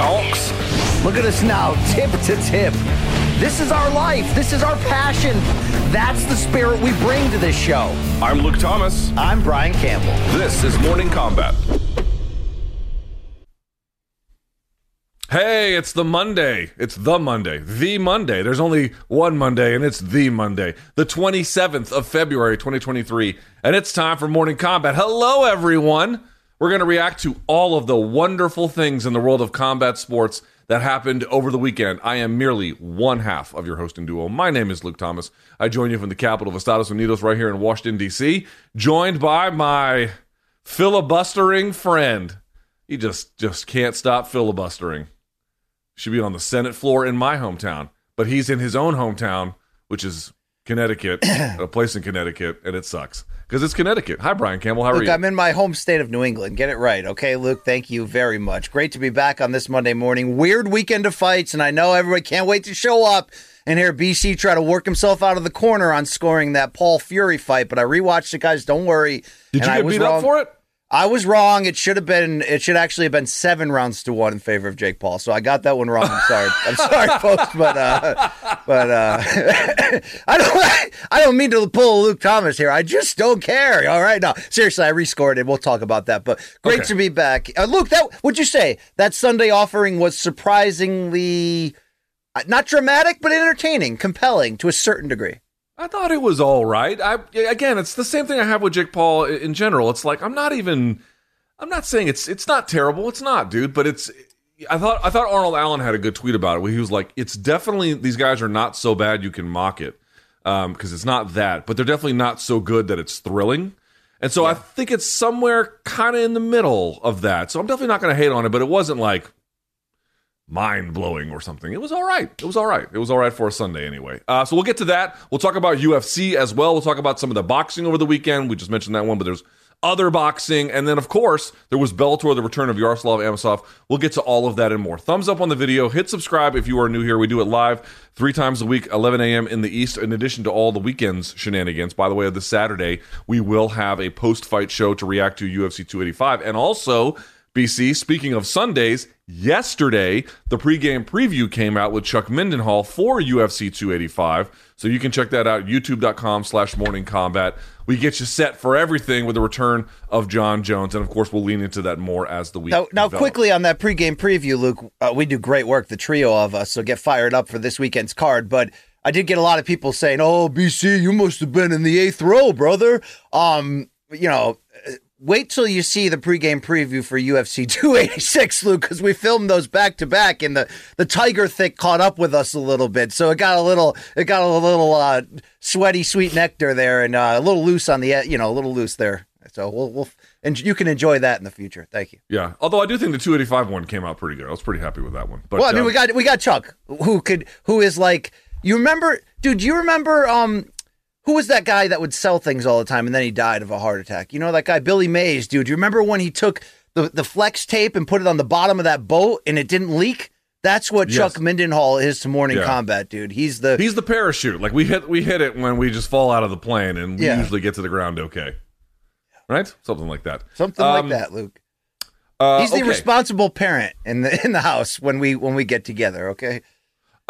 Donks. Look at us now, tip to tip. This is our life. This is our passion. That's the spirit we bring to this show. I'm Luke Thomas. I'm Brian Campbell. This is Morning Combat. Hey, it's the Monday. It's the Monday. The Monday. There's only one Monday, and it's the Monday. The 27th of February, 2023. And it's time for Morning Combat. Hello, everyone. We're going to react to all of the wonderful things in the world of combat sports that happened over the weekend. I am merely one half of your hosting duo. My name is Luke Thomas. I join you from the capital of Estados Unidos right here in Washington, D.C., joined by my filibustering friend. He just, just can't stop filibustering. Should be on the Senate floor in my hometown, but he's in his own hometown, which is Connecticut, a place in Connecticut, and it sucks because it's Connecticut. Hi, Brian Campbell. How are Luke, you? I'm in my home state of New England. Get it right, okay, Luke? Thank you very much. Great to be back on this Monday morning. Weird weekend of fights, and I know everybody can't wait to show up and hear BC try to work himself out of the corner on scoring that Paul Fury fight. But I rewatched it, guys. Don't worry. Did and you get beat wrong. up for it? I was wrong. It should have been. It should actually have been seven rounds to one in favor of Jake Paul. So I got that one wrong. I'm sorry. I'm sorry, folks. But uh, but uh, I don't. I don't mean to pull Luke Thomas here. I just don't care. All right. No, seriously, I rescored it. We'll talk about that. But great Okay. to be back. Uh, Luke, that would you say that Sunday offering was surprisingly uh, not dramatic, but entertaining, compelling to a certain degree. I thought it was all right. I again, it's the same thing I have with Jake Paul in general. It's like I'm not even. I'm not saying it's it's not terrible. It's not, dude. But it's. I thought I thought Arnold Allen had a good tweet about it. Where he was like, "It's definitely these guys are not so bad you can mock it um, because it's not that, but they're definitely not so good that it's thrilling." And so I think it's somewhere kind of in the middle of that. So I'm definitely not going to hate on it, but it wasn't like mind blowing or something. It was all right. It was all right. It was all right for a Sunday anyway. Uh, so we'll get to that. We'll talk about UFC as well. We'll talk about some of the boxing over the weekend. We just mentioned that one, but there's other boxing. And then, of course, there was Bellator, the return of Yaroslav Amosov. We'll get to all of that and more. Thumbs up on the video. Hit subscribe if you are new here. We do it live three times a week, 11 a.m. in the East, in addition to all the weekends shenanigans. By the way, this Saturday, we will have a post fight show to react to UFC 285. And also, BC, speaking of Sundays, yesterday the pregame preview came out with Chuck Mindenhall for UFC 285. So you can check that out, youtube.com slash morning combat. We get you set for everything with the return of Jon Jones. And of course, we'll lean into that more as the week Now, now quickly on that pregame preview, Luke, uh, we do great work, the trio of us, so get fired up for this weekend's card. But I did get a lot of people saying, "Oh, BC, you must have been in the eighth row, brother." Um, you know, wait till you see the pregame preview for UFC 286, Luke, because we filmed those back to back, and the the tiger thick caught up with us a little bit, so it got a little, it got a little uh, sweaty, sweet nectar there, and uh, a little loose on the, you know, a little loose there. So we'll, we'll, and you can enjoy that in the future. Thank you. Yeah. Although I do think the 285 one came out pretty good. I was pretty happy with that one. But Well, I mean, um, we got we got Chuck, who could who is like you remember, dude? Do you remember um who was that guy that would sell things all the time and then he died of a heart attack? You know that guy Billy Mays, dude. Do you remember when he took the the flex tape and put it on the bottom of that boat and it didn't leak? That's what Yes. Chuck Mindenhall is to Morning Yeah. Combat, dude. He's the He's the parachute. Like we hit we hit it when we just fall out of the plane and we Yeah. usually get to the ground okay. Right? Something like that. something Um, like that, Luke. Uh, He's the okay. responsible parent in the in the house when we when we get together. Okay.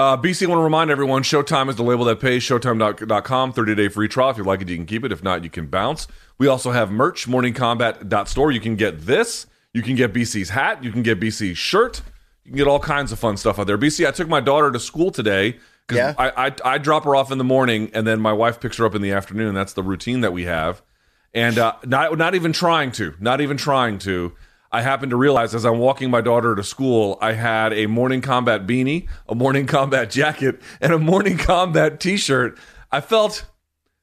Uh, BC, want to remind everyone Showtime is the label that pays. Showtime.com, 30 day free trial. If you like it, you can keep it. If not, you can bounce. We also have merch, morningcombat.store. You can get this. You can get BC's hat. You can get BC's shirt. You can get all kinds of fun stuff out there. BC, I took my daughter to school today. Yeah. I, I, I drop her off in the morning and then my wife picks her up in the afternoon. That's the routine that we have. And uh, not, not even trying to, not even trying to. I happened to realize as I'm walking my daughter to school, I had a morning combat beanie, a morning combat jacket, and a morning combat T-shirt. I felt,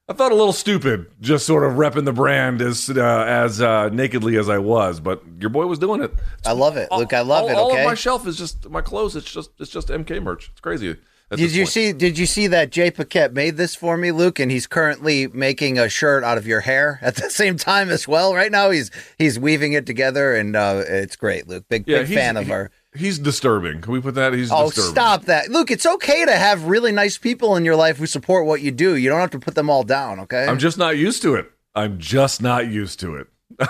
I felt a little stupid, just sort of repping the brand as uh, as uh, nakedly as I was. But your boy was doing it. I love it, Luke. I love all, it. All of my shelf is just my clothes. It's just it's just MK merch. It's crazy. Did you point. see? Did you see that Jay Paquette made this for me, Luke? And he's currently making a shirt out of your hair at the same time as well. Right now, he's he's weaving it together, and uh, it's great, Luke. Big Yeah, big fan of he- our. He's disturbing. Can we put that? He's Oh, disturbing. stop that, Luke! It's okay to have really nice people in your life who support what you do. You don't have to put them all down. Okay. I'm just not used to it. I'm just not used to it.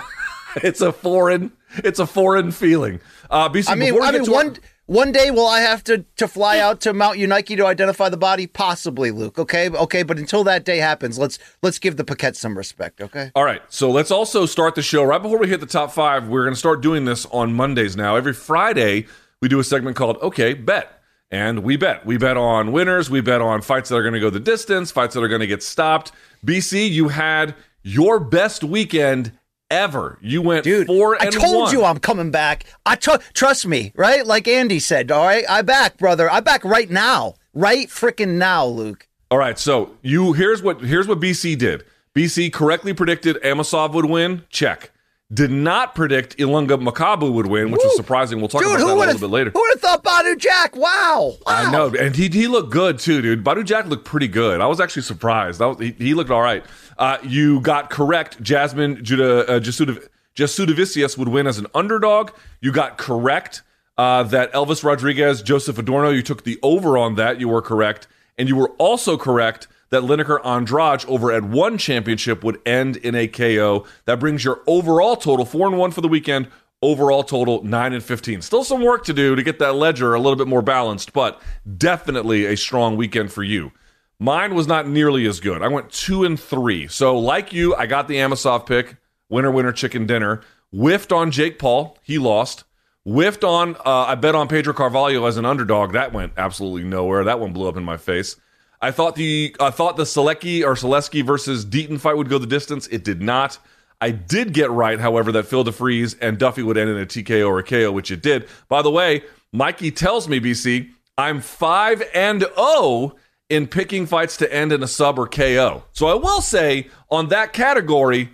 it's a foreign. It's a foreign feeling. Uh, BC, I mean, I mean, to our- one day will I have to to fly out to Mount Unike to identify the body? Possibly, Luke. Okay, okay, but until that day happens, let's let's give the Paquette some respect. Okay. All right, so let's also start the show right before we hit the top five. We're going to start doing this on Mondays now. Every Friday, we do a segment called "Okay, Bet," and we bet. We bet on winners. We bet on fights that are going to go the distance, fights that are going to get stopped. BC, you had your best weekend ever. You went Dude, four I told one. you I'm coming back. I trust me, right? Like Andy said. All right, I back, brother. I back right now, right freaking now, Luke. All right, so you here's what here's what BC did. BC correctly predicted Amosov would win. Check. Did not predict Ilunga Makabu would win, which Woo. is surprising. We'll talk Dude, about that a little bit later. Who would have thought Badu Jack? Wow, wow. I know, and he he looked good too, dude. Badu Jack looked pretty good. I was actually surprised. That was, he, he looked all right. Uh, you got correct. Jasmine Judah uh, Jasuda, Jasudavicius would win as an underdog. You got correct uh, that Elvis Rodriguez, Joseph Adorno. You took the over on that. You were correct, and you were also correct that Lineker Andrade over at one championship would end in a KO. That brings your overall total four and one for the weekend. Overall total nine and fifteen. Still some work to do to get that ledger a little bit more balanced, but definitely a strong weekend for you. Mine was not nearly as good. I went two and three. So, like you, I got the Amosov pick, winner, winner, chicken dinner. Whiffed on Jake Paul. He lost. Whiffed on, uh, I bet on Pedro Carvalho as an underdog. That went absolutely nowhere. That one blew up in my face. I thought the I thought the Selecki or Selesky versus Deaton fight would go the distance. It did not. I did get right, however, that Phil De Fries and Duffy would end in a TKO or a KO, which it did. By the way, Mikey tells me, BC, I'm five and oh in picking fights to end in a sub or KO. So I will say on that category,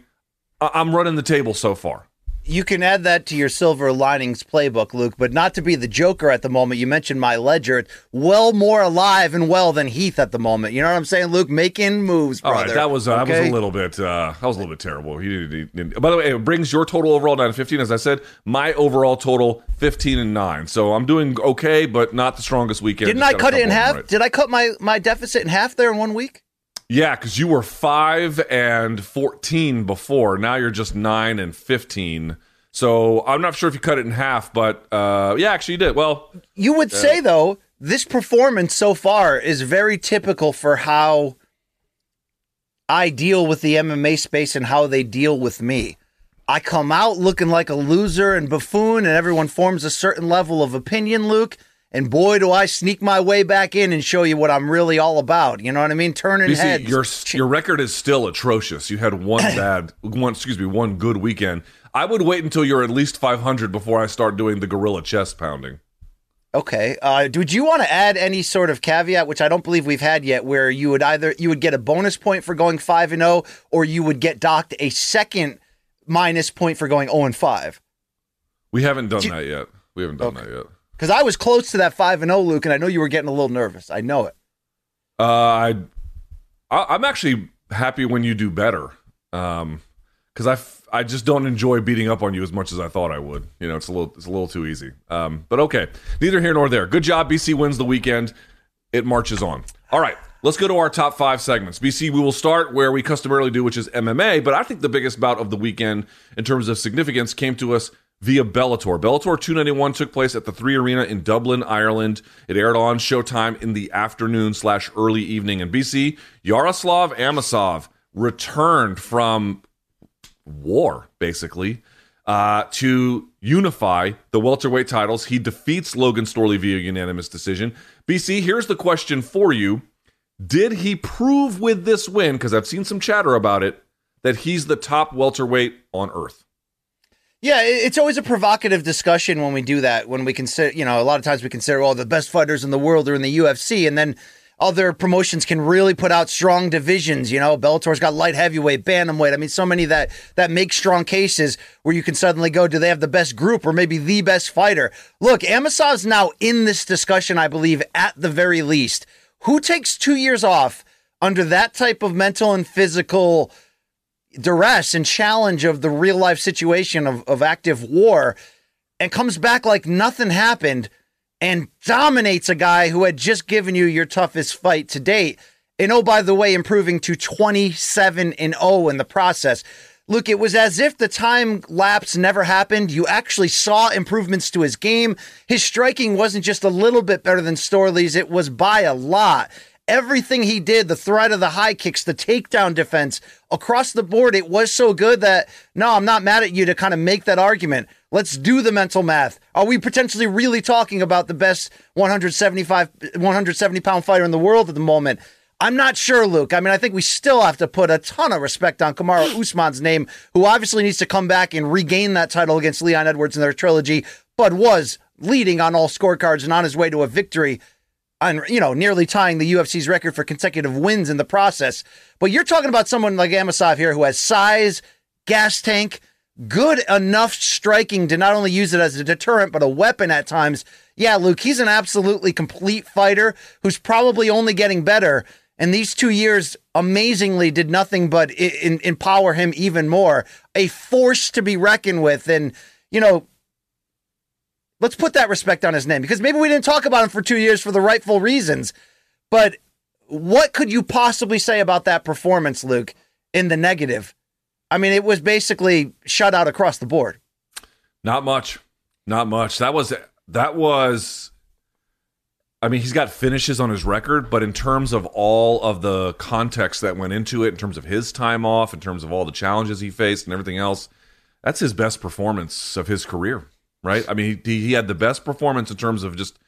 I'm running the table so far. You can add that to your silver linings playbook, Luke, but not to be the Joker at the moment. You mentioned my ledger. It's well more alive and well than Heath at the moment. You know what I'm saying, Luke? Making moves, All brother. right, that was uh, that was a little bit uh, that was a little bit terrible. He didn't, he didn't- by the way, it brings your total overall down to 15. As I said, my overall total 15 and nine. So I'm doing okay, but not the strongest weekend. Didn't I cut it in half? right. Did I cut my, my deficit in half there in one week? Yeah, because you were five and 14 before. Now you're just nine and 15. So I'm not sure if you cut it in half, but uh, yeah, actually you did. Well, You would say though, this performance so far is very typical for how I deal with the MMA space and how they deal with me. I come out looking like a loser and buffoon, and everyone forms a certain level of opinion, Luke. And boy, do I sneak my way back in and show you what I'm really all about. You know what I mean? Turning BC, heads. your your record is still atrocious. You had one bad, one excuse me, one good weekend. I would wait until you're at least 500 before I start doing the gorilla chest pounding. Okay. Uh, would you want to add any sort of caveat, which I don't believe we've had yet, where you would either you would get a bonus point for going five and zero, or you would get docked a second minus point for going zero and five? We haven't done that yet. We haven't done that yet. Because I was close to that five and zero, Luke, and I know you were getting a little nervous. I know it. Uh, I, I I'm actually happy when you do better. Um, because I, f- I just don't enjoy beating up on you as much as I thought I would. You know, it's a little it's a little too easy. Um, but okay, neither here nor there. Good job, BC wins the weekend. It marches on. All right, let's go to our top five segments. BC, we will start where we customarily do, which is MMA. But I think the biggest bout of the weekend in terms of significance came to us via Bellator. Bellator 291 took place at the Three Arena in Dublin, Ireland. It aired on Showtime in the afternoon slash early evening in BC. Yaroslav Amosov returned from war, basically, uh, to unify the welterweight titles. He defeats Logan Storley via unanimous decision. BC, here's the question for you. Did he prove with this win, because I've seen some chatter about it, that he's the top welterweight on earth? Yeah, it's always a provocative discussion when we do that. When we consider, you know, a lot of times we consider, oh, the best fighters in the world are in the UFC, and then other promotions can really put out strong divisions. You know, Bellator's got light heavyweight, bantamweight. I mean, so many that that make strong cases where you can suddenly go, do they have the best group or maybe the best fighter? Look, Amosov's now in this discussion, I believe, at the very least. Who takes two years off under that type of mental and physical duress and challenge of the real life situation of, of active war and comes back like nothing happened? and dominates a guy who had just given you your toughest fight to date. And oh, by the way, improving to 27 and 0 in the process. Look, it was as if the time lapse never happened. You actually saw improvements to his game. His striking wasn't just a little bit better than Storley's, it was by a lot. Everything he did, the threat of the high kicks, the takedown defense, across the board, it was so good that no, I'm not mad at you to kind of make that argument. Let's do the mental math. Are we potentially really talking about the best 175, 170 pound fighter in the world at the moment? I'm not sure, Luke. I mean, I think we still have to put a ton of respect on Kamaru Usman's name, who obviously needs to come back and regain that title against Leon Edwards in their trilogy, but was leading on all scorecards and on his way to a victory on, you know, nearly tying the UFC's record for consecutive wins in the process. But you're talking about someone like Amosov here who has size, gas tank, good enough striking to not only use it as a deterrent, but a weapon at times. Yeah, Luke, he's an absolutely complete fighter who's probably only getting better. And these two years amazingly did nothing but in, empower him even more. A force to be reckoned with. And, you know, let's put that respect on his name because maybe we didn't talk about him for two years for the rightful reasons. But what could you possibly say about that performance, Luke, in the negative? I mean, it was basically shut out across the board. Not much. Not much. That was that was I mean, he's got finishes on his record, but in terms of all of the context that went into it, in terms of his time off, in terms of all the challenges he faced and everything else, that's his best performance of his career, right? I mean, he, he had the best performance in terms of just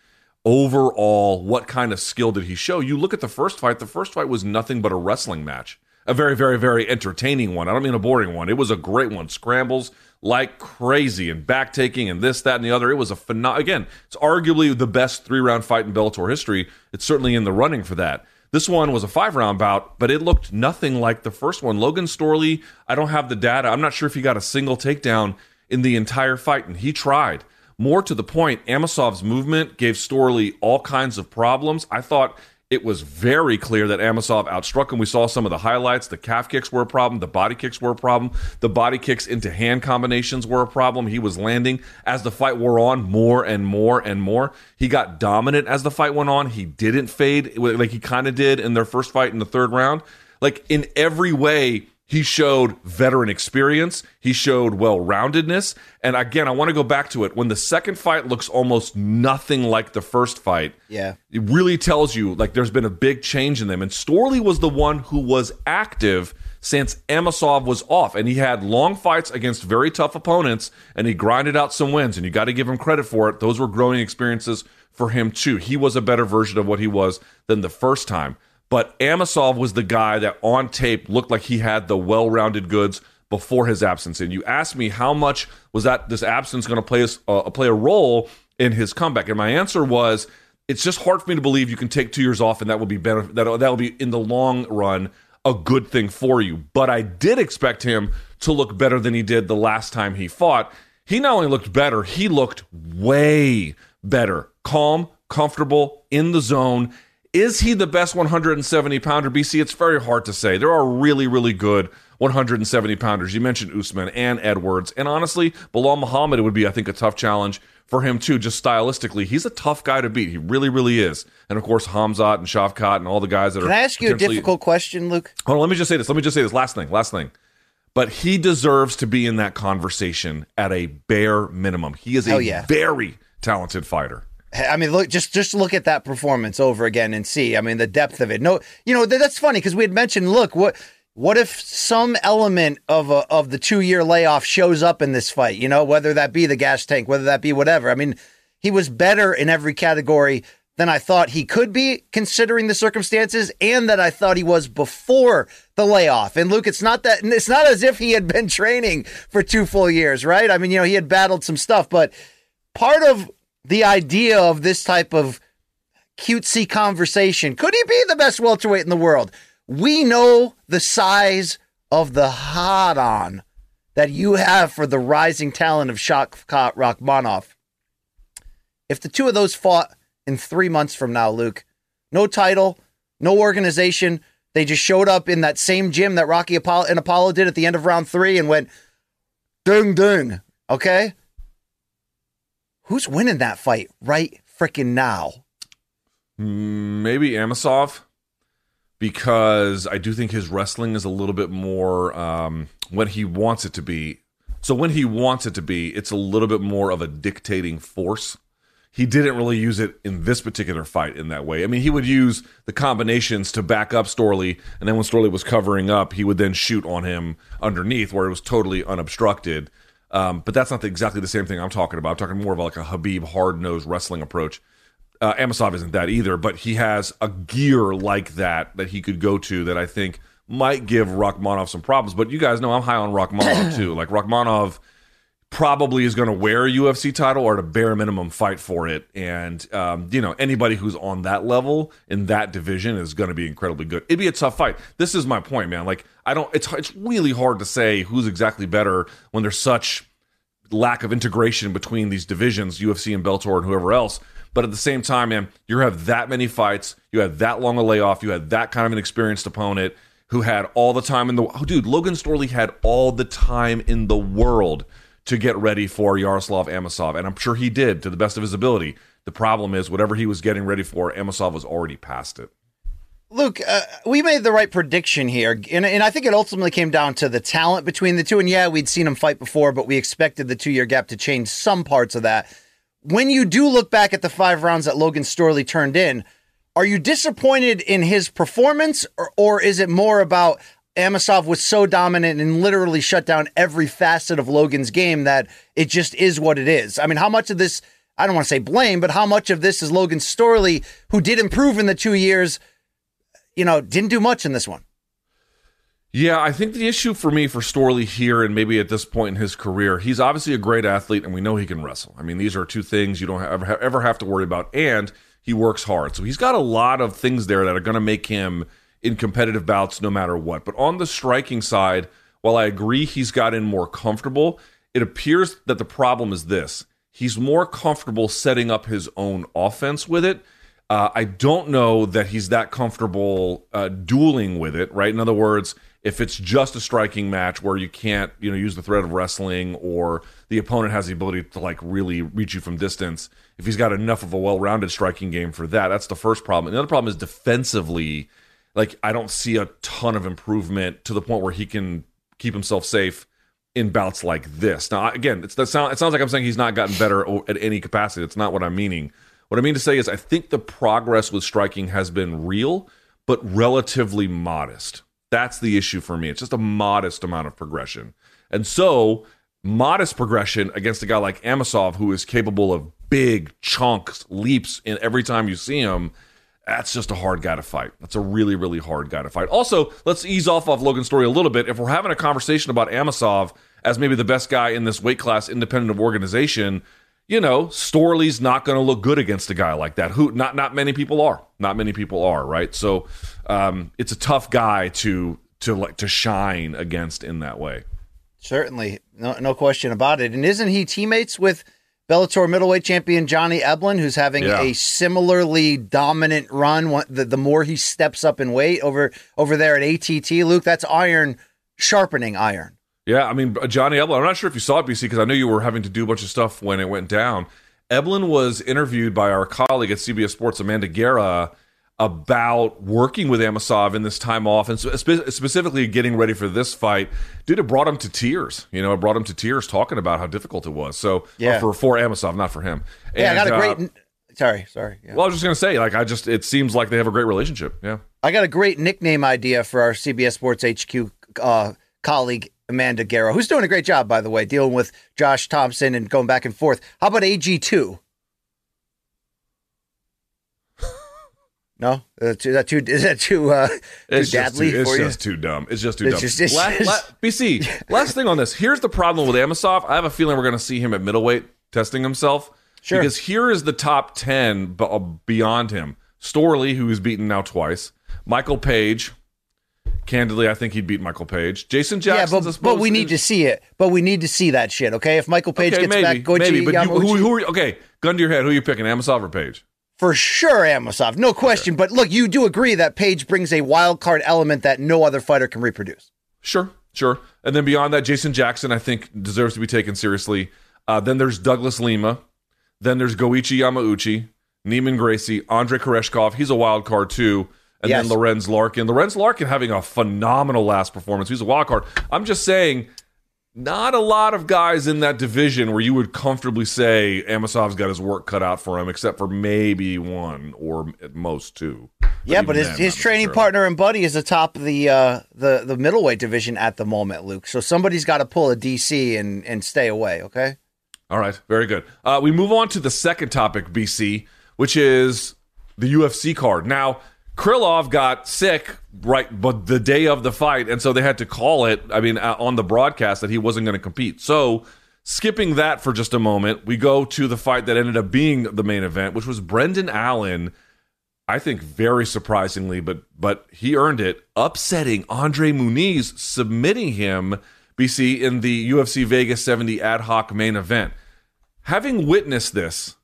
overall what kind of skill did he show. You look at the first fight, the first fight was nothing but a wrestling match a very, very, very entertaining one. I don't mean a boring one. It was a great one. Scrambles like crazy and back taking and this, that, and the other. It was a phenomenal. Again, it's arguably the best three round fight in Bellator history. It's certainly in the running for that. This one was a five round bout, but it looked nothing like the first one. Logan Storley, I don't have the data. I'm not sure if he got a single takedown in the entire fight, and he tried. More to the point, Amosov's movement gave Storley all kinds of problems. I thought it was very clear that Amosov outstruck him. We saw some of the highlights. The calf kicks were a problem. The body kicks were a problem. The body kicks into hand combinations were a problem. He was landing as the fight wore on more and more and more. He got dominant as the fight went on. He didn't fade like he kind of did in their first fight in the third round. Like in every way, he showed veteran experience. He showed well roundedness. And again, I want to go back to it. When the second fight looks almost nothing like the first fight, yeah, it really tells you like there's been a big change in them. And Storley was the one who was active since Amosov was off. And he had long fights against very tough opponents and he grinded out some wins. And you got to give him credit for it. Those were growing experiences for him too. He was a better version of what he was than the first time. But Amosov was the guy that on tape looked like he had the well-rounded goods before his absence. And you asked me how much was that this absence going to play a, uh, play a role in his comeback, and my answer was it's just hard for me to believe you can take two years off and that will be better. That that will be in the long run a good thing for you. But I did expect him to look better than he did the last time he fought. He not only looked better, he looked way better, calm, comfortable, in the zone. Is he the best 170 pounder BC? It's very hard to say. There are really, really good 170 pounders. You mentioned Usman and Edwards. And honestly, Belal Muhammad it would be, I think, a tough challenge for him too, just stylistically. He's a tough guy to beat. He really, really is. And of course, Hamzat and Shavkat and all the guys that Can are. Can I ask you a difficult question, Luke? Hold on, let me just say this. Let me just say this. Last thing, last thing. but he deserves to be in that conversation at a bare minimum. He is a yeah. very talented fighter. I mean, look, just just look at that performance over again and see. I mean, the depth of it. No, you know th- that's funny because we had mentioned. Look, what what if some element of a, of the two year layoff shows up in this fight? You know, whether that be the gas tank, whether that be whatever. I mean, he was better in every category than I thought he could be, considering the circumstances, and that I thought he was before the layoff. And Luke, it's not that it's not as if he had been training for two full years, right? I mean, you know, he had battled some stuff, but part of the idea of this type of cutesy conversation. Could he be the best welterweight in the world? We know the size of the hot on that you have for the rising talent of Shavkat Rakhmonov. If the two of those fought in three months from now, Luke, no title, no organization, they just showed up in that same gym that Rocky and Apollo did at the end of round three and went ding ding. Okay? Who's winning that fight right freaking now? Maybe Amosov, because I do think his wrestling is a little bit more um, when he wants it to be. So when he wants it to be, it's a little bit more of a dictating force. He didn't really use it in this particular fight in that way. I mean, he would use the combinations to back up Storley, and then when Storley was covering up, he would then shoot on him underneath where it was totally unobstructed. Um, but that's not the, exactly the same thing I'm talking about. I'm talking more of like a Khabib hard nosed wrestling approach. Uh, Amosov isn't that either, but he has a gear like that that he could go to that I think might give Rakhmonov some problems. But you guys know I'm high on Rakhmonov too. Like Rakhmonov probably is going to wear a UFC title or at a bare minimum fight for it. And um, you know anybody who's on that level in that division is going to be incredibly good. It'd be a tough fight. This is my point, man. Like I don't. It's it's really hard to say who's exactly better when there's such lack of integration between these divisions, UFC and Bellator and whoever else. But at the same time, man, you have that many fights, you had that long a layoff, you had that kind of an experienced opponent who had all the time in the oh, dude. Logan Storley had all the time in the world to get ready for Yaroslav Amosov, and I'm sure he did to the best of his ability. The problem is, whatever he was getting ready for, Amosov was already past it. Luke, uh, we made the right prediction here, and, and I think it ultimately came down to the talent between the two. And yeah, we'd seen them fight before, but we expected the two year gap to change some parts of that. When you do look back at the five rounds that Logan Storley turned in, are you disappointed in his performance, or, or is it more about Amosov was so dominant and literally shut down every facet of Logan's game that it just is what it is? I mean, how much of this, I don't want to say blame, but how much of this is Logan Storley, who did improve in the two years, you know, didn't do much in this one? Yeah, I think the issue for me for Storley here and maybe at this point in his career, he's obviously a great athlete and we know he can wrestle. I mean, these are two things you don't ever, ever have to worry about. And he works hard. So he's got a lot of things there that are going to make him in competitive bouts no matter what. But on the striking side, while I agree he's gotten more comfortable, it appears that the problem is this he's more comfortable setting up his own offense with it. Uh, I don't know that he's that comfortable uh, dueling with it, right? In other words, if it's just a striking match where you can't, you know, use the threat of wrestling or the opponent has the ability to like really reach you from distance, if he's got enough of a well-rounded striking game for that, that's the first problem. And the other problem is defensively, like I don't see a ton of improvement to the point where he can keep himself safe in bouts like this. Now, again, it's sound. It sounds like I'm saying he's not gotten better at any capacity. That's not what I'm meaning. What I mean to say is, I think the progress with striking has been real, but relatively modest. That's the issue for me. It's just a modest amount of progression. And so, modest progression against a guy like Amosov, who is capable of big chunks, leaps in every time you see him, that's just a hard guy to fight. That's a really, really hard guy to fight. Also, let's ease off of Logan Storley a little bit. If we're having a conversation about Amosov as maybe the best guy in this weight class, independent of organization, you know, Storley's not going to look good against a guy like that. Who not not many people are. Not many people are, right? So um, it's a tough guy to to like to shine against in that way. Certainly, no, no question about it. And isn't he teammates with Bellator middleweight champion Johnny Eblen, who's having Yeah. a similarly dominant run? The, the more he steps up in weight over over there at ATT, Luke, that's iron sharpening iron. Yeah, I mean uh, Johnny Eblen. I'm not sure if you saw it, BC, because I know you were having to do a bunch of stuff when it went down. Eblen was interviewed by our colleague at CBS Sports, Amanda Guerra. About working with Amosov in this time off and spe- specifically getting ready for this fight. Dude, it brought him to tears. You know, it brought him to tears talking about how difficult it was. So, Yeah. for for Amosov, not for him. Yeah, I got a And, uh, great. sorry, sorry. Yeah. well, I was just gonna say, like, I just it seems like they have a great relationship. Yeah. I got a great nickname idea for our CBS Sports HQ uh, colleague Amanda Guerra, who's doing a great job, by the way, dealing with Josh Thompson and going back and forth. How about AG two? No, is that too? Is that too? Uh, too It's just dadly too, it's for you? just too dumb. It's just too It's dumb. just- La- just- la- BC, last thing on this. Here's the problem with Amosov. I have a feeling we're going to see him at middleweight testing himself. Sure. Because here is the top 10 b- uh, beyond him. Storley, who he's beaten now twice. Michael Page. Candidly, I think he'd beat Michael Page. Jason yeah, Jackson. but, but we need to see it. But we need to see that shit. Okay, if Michael Page Okay, gets maybe, back, Goji maybe. But you, who, who are you, okay, gun to your head. Who are you picking, Amosov or Page? For sure, Amosov, no question. But look, you do agree that Page brings a wild card element that no other fighter can reproduce. Sure, sure. And then beyond that, Jason Jackson, I think, deserves to be taken seriously. Uh, then there's Douglas Lima. Then there's Goiti Yamauchi, Neiman Gracie, Andre Koreshkov. He's a wild card too. And Yes. then Lorenz Larkin. Lorenz Larkin having a phenomenal last performance. He's a wild card. I'm just saying, not a lot of guys in that division where you would comfortably say Amosov's got his work cut out for him, except for maybe one or at most two. Yeah, but his, then, his training partner and buddy is the top of the uh, the the middleweight division at the moment, Luke. So somebody's got to pull a DC and and stay away. Okay. All right, very good. Uh, we move on to the second topic, BC, which is the UFC card. Now, Krylov got sick right, but the day of the fight, and so they had to call it. I mean, uh, on the broadcast that he wasn't going to compete. So, skipping that for just a moment, we go to the fight that ended up being the main event, which was Brendan Allen. I think very surprisingly, but but he earned it, upsetting Andre Muniz, submitting him BC in the UFC Vegas 70 ad hoc main event. Having witnessed this,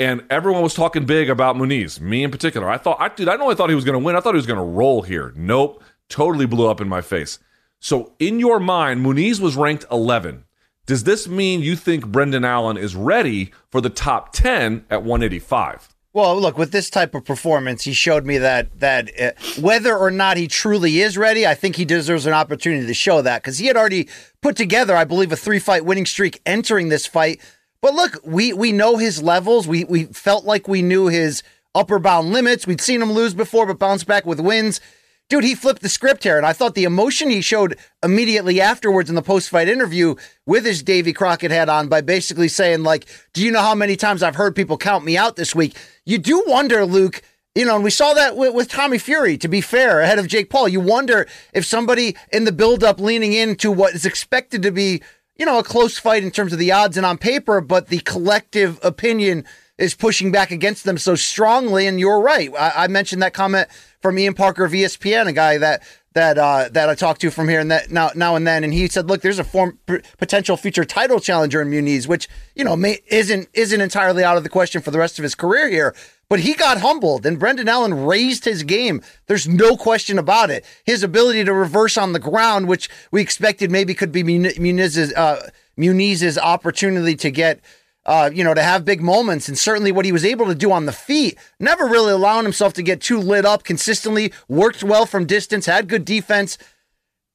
and everyone was talking big about Muniz, me in particular. I thought, I dude, I I thought he was going to win. I thought he was going to roll here. Nope, totally blew up in my face. So in your mind, Muniz was ranked 11. Does this mean you think Brendan Allen is ready for the top 10 at 185? Well, look, with this type of performance, he showed me that that uh, whether or not he truly is ready, I think he deserves an opportunity to show that because he had already put together, I believe, a three fight winning streak entering this fight. But look, we we know his levels. We we felt like we knew his upper bound limits. We'd seen him lose before, but bounce back with wins. Dude, he flipped the script here, and I thought the emotion he showed immediately afterwards in the post-fight interview with his Davy Crockett hat on by basically saying, like, "Do you know how many times I've heard people count me out this week?" You do wonder, Luke. You know, and we saw that with, with Tommy Fury. To be fair, ahead of Jake Paul, you wonder if somebody in the build-up leaning into what is expected to be, you know, a close fight in terms of the odds and on paper, but the collective opinion is pushing back against them so strongly. And you're right. I, I mentioned that comment from Ian Parker of ESPN, a guy that that uh, that I talked to from here and that now now and then, and he said, "Look, there's a form p- potential future title challenger in Muniz, which you know may, isn't isn't entirely out of the question for the rest of his career here." But he got humbled, and Brendan Allen raised his game. There's no question about it. His ability to reverse on the ground, which we expected maybe could be Muniz's uh, Muniz's opportunity to get uh, you know, to have big moments, and certainly what he was able to do on the feet, never really allowing himself to get too lit up consistently, worked well from distance, had good defense.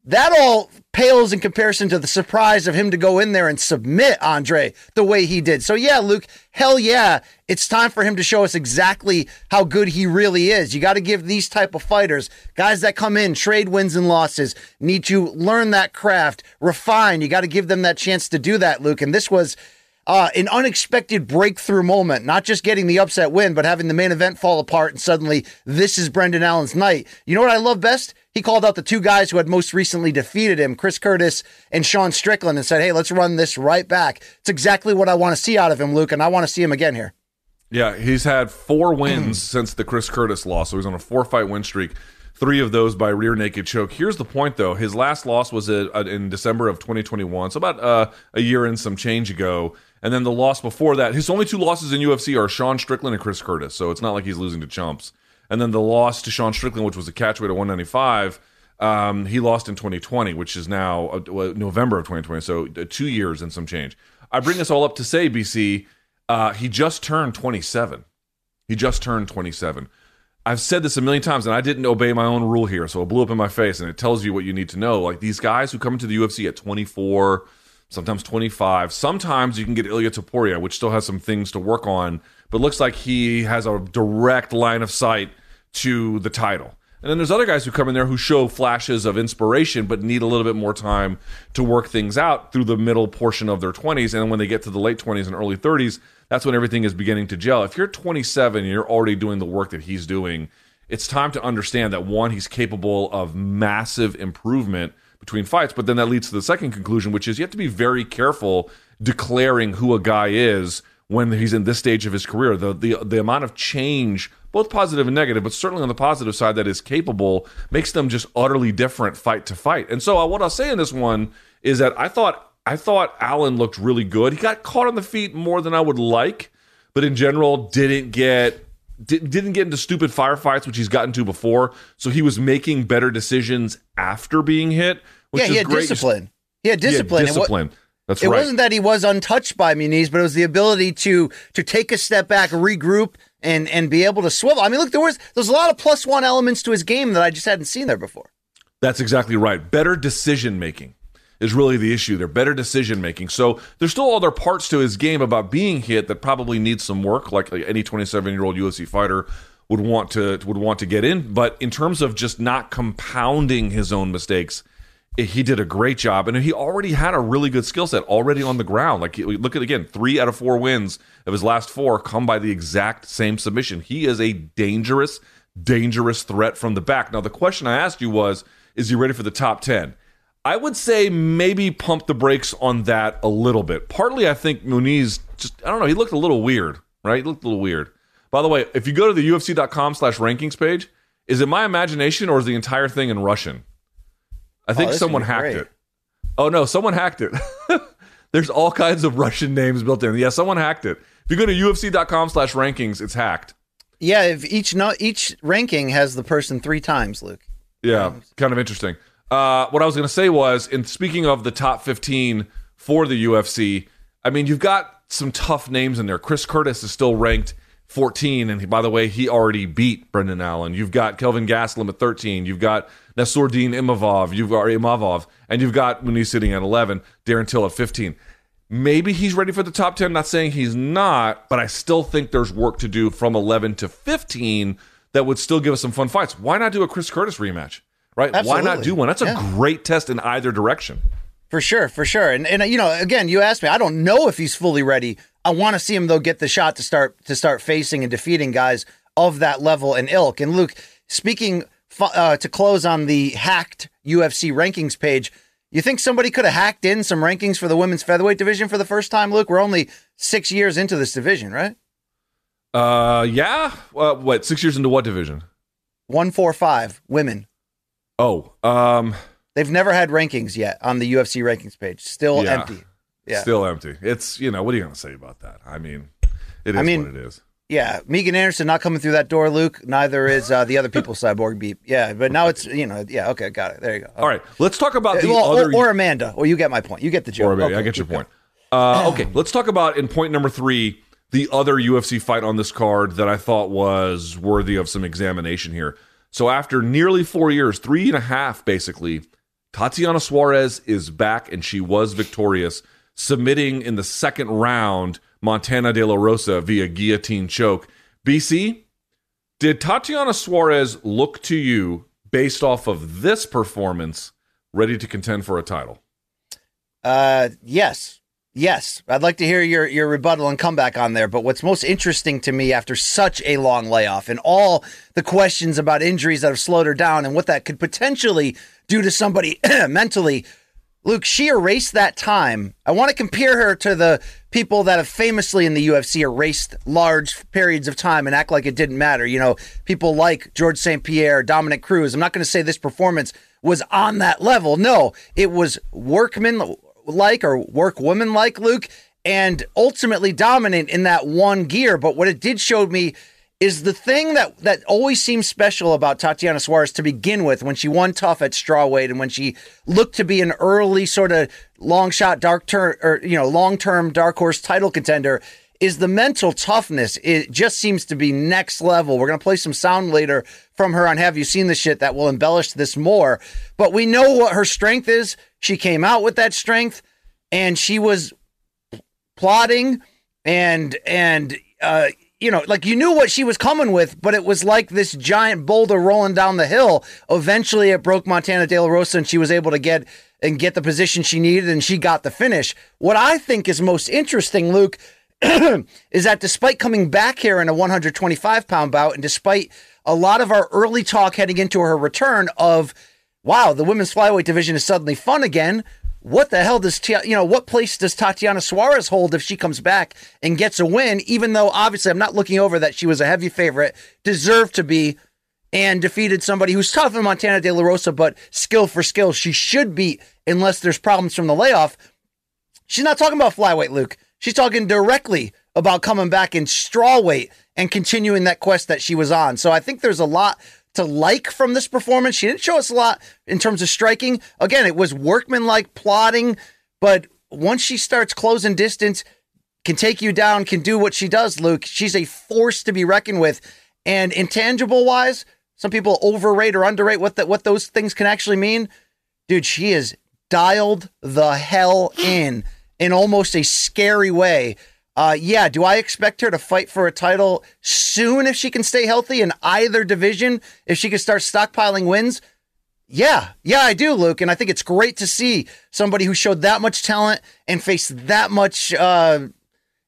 That all pales in comparison to the surprise of him to go in there and submit Andre the way he did. So, yeah, Luke, hell yeah, it's time for him to show us exactly how good he really is. You got to give these type of fighters, guys that come in, trade wins and losses, need to learn that craft, refine. You got to give them that chance to do that, Luke. And this was uh, an unexpected breakthrough moment, not just getting the upset win, but having the main event fall apart and suddenly this is Brendan Allen's night. You know what I love best? He called out the two guys who had most recently defeated him, Chris Curtis and Sean Strickland, and said, Hey, let's run this right back. It's exactly what I want to see out of him, Luke, and I want to see him again here. Yeah, he's had four wins since the Chris Curtis loss. So he's on a four fight win streak. Three of those by rear naked choke. Here's the point, though. His last loss was uh, in December of 2021, so about uh, a year and some change ago. And then the loss before that, his only two losses in UFC are Sean Strickland and Chris Curtis. So it's not like he's losing to chumps. And then the loss to Sean Strickland, which was a catchweight at 195, um, he lost in 2020, which is now uh, November of 2020. So uh, two years and some change. I bring this all up to say, BC, uh, he just turned 27. He just turned 27. I've said this a million times, and I didn't obey my own rule here, so it blew up in my face, and it tells you what you need to know. Like these guys who come into the UFC at 24, sometimes 25, sometimes you can get Ilia Topuria, which still has some things to work on, but looks like he has a direct line of sight to the title. And then there's other guys who come in there who show flashes of inspiration, but need a little bit more time to work things out through the middle portion of their 20s. And when they get to the late 20s and early 30s, that's when everything is beginning to gel. If you're 27 and you're already doing the work that he's doing, it's time to understand that one, he's capable of massive improvement between fights. But then that leads to the second conclusion, which is you have to be very careful declaring who a guy is when he's in this stage of his career. The the the amount of change, both positive and negative, but certainly on the positive side that is capable, makes them just utterly different fight to fight. And so uh, what I'll say in this one is that I thought I thought Allen looked really good. He got caught on the feet more than I would like, but in general didn't get didn't get into stupid firefights, which he's gotten to before. So he was making better decisions after being hit. Which yeah, he had great. discipline. He had discipline. He had discipline. That's it right. wasn't that he was untouched by Muniz, but it was the ability to to take a step back, regroup, and and be able to swivel. I mean, look, there was there's a lot of plus one elements to his game that I just hadn't seen there before. That's exactly right. Better decision making is really the issue. They're better decision making. So there's still other parts to his game about being hit that probably needs some work, like any 27 year old UFC fighter would want to would want to get in. But in terms of just not compounding his own mistakes, he did a great job, and he already had a really good skill set already on the ground. Like look at again, three out of four wins of his last four come by the exact same submission. He is a dangerous, dangerous threat from the back. Now the question I asked you was, is he ready for the top ten? I would say maybe pump the brakes on that a little bit. Partly, I think Muniz just I don't know. He looked a little weird, right? He looked a little weird. By the way, if you go to the UFC.com/slash rankings page, is it my imagination or is the entire thing in Russian? I think Oh, someone hacked great. it. Oh no, someone hacked it. There's all kinds of Russian names built in. Yeah, someone hacked it. If you go to UFC.com/slash rankings, it's hacked. Yeah, if each no, each ranking has the person three times, Luke. Yeah, kind of interesting. Uh, what I was going to say was, in speaking of the top 15 for the UFC, I mean, you've got some tough names in there. Chris Curtis is still ranked 14, and he, by the way, he already beat Brendan Allen. You've got Kelvin Gastelum at 13. You've got Nassourdine Imavov. You've got Imavov, and you've got when he's sitting at 11, Darren Till at 15. Maybe he's ready for the top 10. Not saying he's not, but I still think there's work to do from 11 to 15 that would still give us some fun fights. Why not do a Chris Curtis rematch? Right? Why not do one? That's a Yeah. great test in either direction. For sure, for sure. And and you know, again, you asked me, I don't know if he's fully ready. I want to see him though get the shot to start to start facing and defeating guys of that level and ilk. And Luke, speaking uh, to close on the hacked UFC rankings page, you think somebody could have hacked in some rankings for the women's featherweight division for the first time, Luke? We're only six years into this division, right? Uh, yeah. Uh, what? Six years into what division? One four five women. Oh, um, They've never had rankings yet on the UFC rankings page. Still Yeah. empty. Yeah. still empty. It's you know what are you going to say about that? I mean, it is I mean, what it is. Yeah, Megan Anderson not coming through that door, Luke. Neither is uh, the other people cyborg beep. Yeah, but now it's you know yeah okay got it. There you go. All right, let's talk about the Well, other. or, or Amanda. Or you get my point. You get the joke. Or maybe Okay, I get your point. Uh, okay, let's talk about in point number three the other UFC fight on this card that I thought was worthy of some examination here. So after nearly four years, three and a half basically, Tatiana Suarez is back and she was victorious, submitting in the second round Montana De La Rosa via guillotine choke. BC, did Tatiana Suarez look to you based off of this performance ready to contend for a title? Uh, yes, yes. I'd like to hear your your rebuttal and comeback on there. But what's most interesting to me after such a long layoff and all the questions about injuries that have slowed her down and what that could potentially do to somebody mentally. Luke, she erased that time. I want to compare her to the people that have famously in the UFC erased large periods of time and act like it didn't matter. You know, people like Georges St. Pierre, Dominick Cruz. I'm not going to say this performance was on that level. No, it was workman like or work woman like, Luke, and ultimately dominant in that one gear. But what it did show me is the thing that that always seems special about Tatiana Suarez to begin with when she won tough at strawweight and when she looked to be an early sort of long shot dark term or you know long term dark horse title contender is the mental toughness. It just seems to be next level. We're going to play some sound later from her on Have You Seen the Shit that will embellish this more. But we know what her strength is. She came out with that strength and she was plotting and, and, uh, you know, like you knew what she was coming with, but it was like this giant boulder rolling down the hill. Eventually, it broke Montana De La Rosa, and she was able to get and get the position she needed, and she got the finish. What I think is most interesting, Luke, is that despite coming back here in a 125 pound bout, and despite a lot of our early talk heading into her return of, wow, the women's flyweight division is suddenly fun again. What the hell does you know? What place does Tatiana Suarez hold if she comes back and gets a win? Even though obviously I'm not looking over that she was a heavy favorite, deserved to be, and defeated somebody who's tough in Montana De La Rosa, but skill for skill, she should beat unless there's problems from the layoff. She's not talking about flyweight, Luke. She's talking directly about coming back in strawweight and continuing that quest that she was on. So I think there's a lot to like from this performance. She didn't show us a lot in terms of striking. Again, it was workmanlike plotting, but once she starts closing distance, can take you down, can do what she does, Luke. She's a force to be reckoned with. And intangible wise, some people overrate or underrate what that what those things can actually mean. Dude, she is dialed the hell in in almost a scary way. Uh, yeah, do I expect her to fight for a title soon if she can stay healthy in either division? If she can start stockpiling wins? Yeah, yeah, I do, Luke. And I think it's great to see somebody who showed that much talent and faced that much, uh,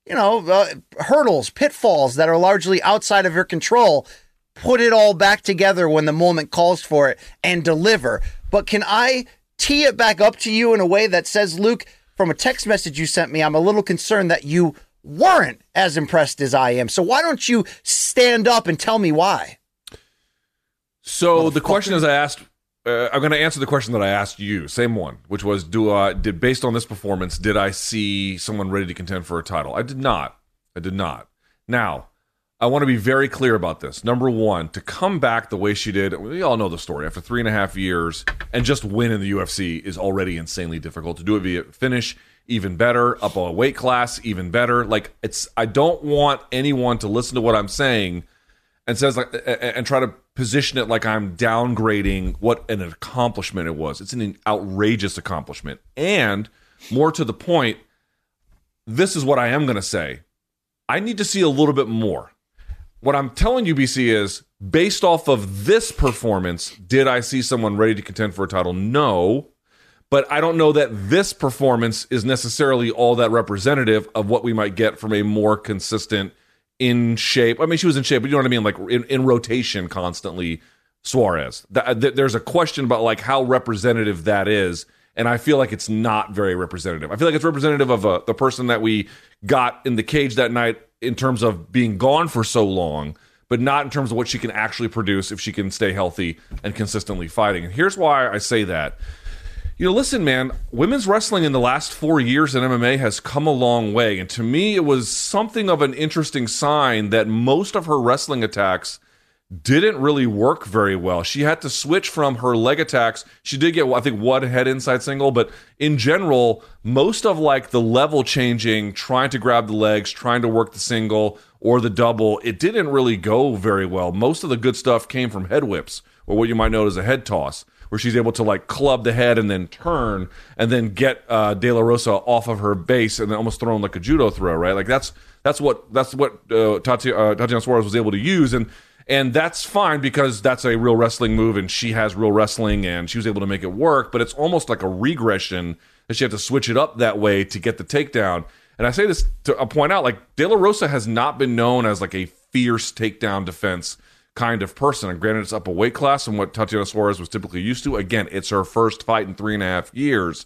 you know, uh, hurdles, pitfalls that are largely outside of her control, put it all back together when the moment calls for it and deliver. But can I tee it back up to you in a way that says, Luke, from a text message you sent me, I'm a little concerned that you weren't as impressed as I am. So why don't you stand up and tell me why? So the question is, I asked. Uh, I'm going to answer the question that I asked you, same one, which was, do I did based on this performance, did I see someone ready to contend for a title? I did not. I did not. Now, I want to be very clear about this. Number one, to come back the way she did, we all know the story. After three and a half years and just win in the UFC is already insanely difficult. To do it via finish, even better. Up a weight class, even better. Like it's, I don't want anyone to listen to what I'm saying and says like and try to position it like I'm downgrading what an accomplishment it was. It's an outrageous accomplishment, and more to the point, this is what I am going to say. I need to see a little bit more what I'm telling you, BC, is based off of this performance, did I see someone ready to contend for a title? No. But I don't know that this performance is necessarily all that representative of what we might get from a more consistent, in shape. I mean, she was in shape, but you know what I mean? Like in, in rotation constantly, Suarez. there's a question about like how representative that is. And I feel like it's not very representative. I feel like it's representative of uh, the person that we got in the cage that night in terms of being gone for so long, but not in terms of what she can actually produce if she can stay healthy and consistently fighting. And here's why I say that. You know, listen, man, women's wrestling in the last four years in MMA has come a long way. And to me, it was something of an interesting sign that most of her wrestling attacks didn't really work very well. She had to switch from her leg attacks. She did get, I think, one head inside single, but in general, most of like the level changing, trying to grab the legs, trying to work the single or the double, it didn't really go very well. Most of the good stuff came from head whips, or what you might know as a head toss, where she's able to like club the head and then turn and then get uh, De La Rosa off of her base and then almost throw him like a judo throw, right? Like that's that's what that's what uh, uh, Tatiana Suarez was able to use and and that's fine because that's a real wrestling move and she has real wrestling and she was able to make it work, but it's almost like a regression that she had to switch it up that way to get the takedown. And I say this to point out like De La Rosa has not been known as like a fierce takedown defense kind of person. And granted, it's up a weight class and what Tatiana Suarez was typically used to. Again, it's her first fight in three and a half years.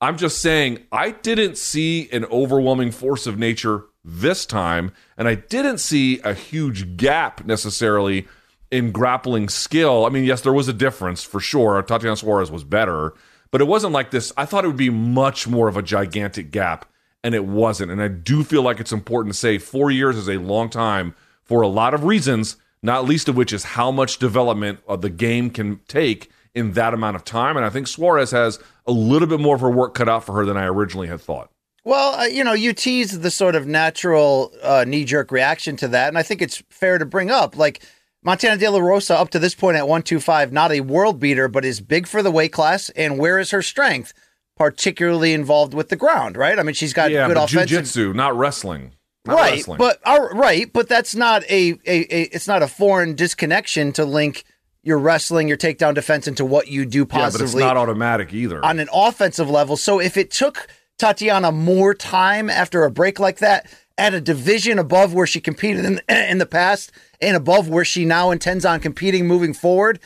I'm just saying, I didn't see an overwhelming force of nature this time. And I didn't see a huge gap necessarily in grappling skill. I mean, yes, there was a difference for sure. Tatiana Suarez was better, but it wasn't like this. I thought it would be much more of a gigantic gap, and it wasn't. And I do feel like it's important to say four years is a long time for a lot of reasons, not least of which is how much development of the game can take in that amount of time. And I think Suarez has a little bit more of her work cut out for her than I originally had thought. Well, uh, you know, you teased the sort of natural uh, knee jerk reaction to that, and I think it's fair to bring up. Like Montana De La Rosa, up to this point at 125, not a world beater, but is big for the weight class. And where is her strength? Particularly involved with the ground, right? I mean, she's got yeah, good offensive. jiu-jitsu, not wrestling. Not right, wrestling. but our, right, but that's not a, a, a it's not a foreign disconnection to link your wrestling, your takedown defense into what you do yeah, but it's not automatic either. on an offensive level. So if it took Tatiana more time after a break like that at a division above where she competed in, in the past and above where she now intends on competing moving forward,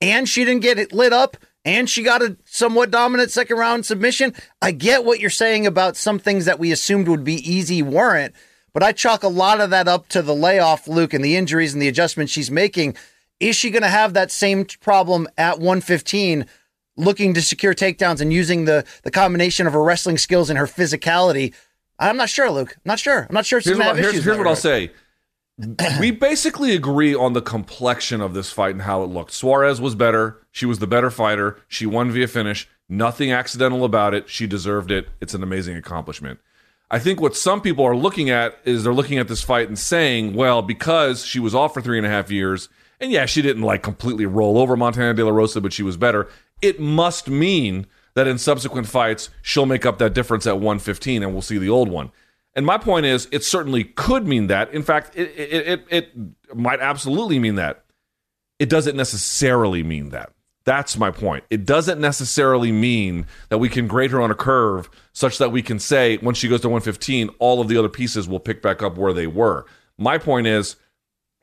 and she didn't get it lit up, and she got a somewhat dominant second round submission, I get what you're saying about some things that we assumed would be easy weren't. But I chalk a lot of that up to the layoff, Luke, and the injuries and the adjustments she's making. Is she going to have that same problem at 115 looking to secure takedowns and using the the combination of her wrestling skills and her physicality. I'm not sure, Luke. I'm not sure. I'm not sure. She's here's what, have here's, here's what I'll say. we basically agree on the complexion of this fight and how it looked. Suarez was better. She was the better fighter. She won via finish. Nothing accidental about it. She deserved it. It's an amazing accomplishment. I think what some people are looking at is they're looking at this fight and saying, well, because she was off for three and a half years, and yeah, she didn't like completely roll over Montana De La Rosa, but she was better. It must mean that in subsequent fights, she'll make up that difference at 115 and we'll see the old one. And my point is, it certainly could mean that. In fact, it, it, it, it might absolutely mean that. It doesn't necessarily mean that. That's my point. It doesn't necessarily mean that we can grade her on a curve such that we can say when she goes to 115, all of the other pieces will pick back up where they were. My point is,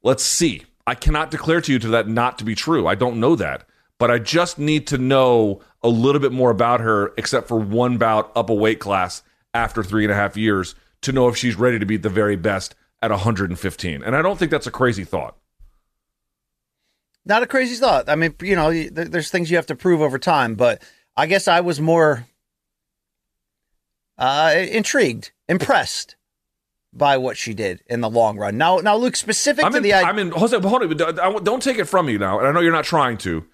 let's see. I cannot declare to you to that not to be true. I don't know that. But I just need to know a little bit more about her, except for one bout up a weight class after three and a half years, to know if she's ready to be the very best at 115. And I don't think that's a crazy thought. Not a crazy thought. I mean, you know, there's things you have to prove over time, but I guess I was more uh, intrigued, impressed by what she did in the long run. Now, now, Luke, specific I'm to in, the idea. I'm in, Jose, hold on, don't- don't take it from me now. And I know you're not trying to.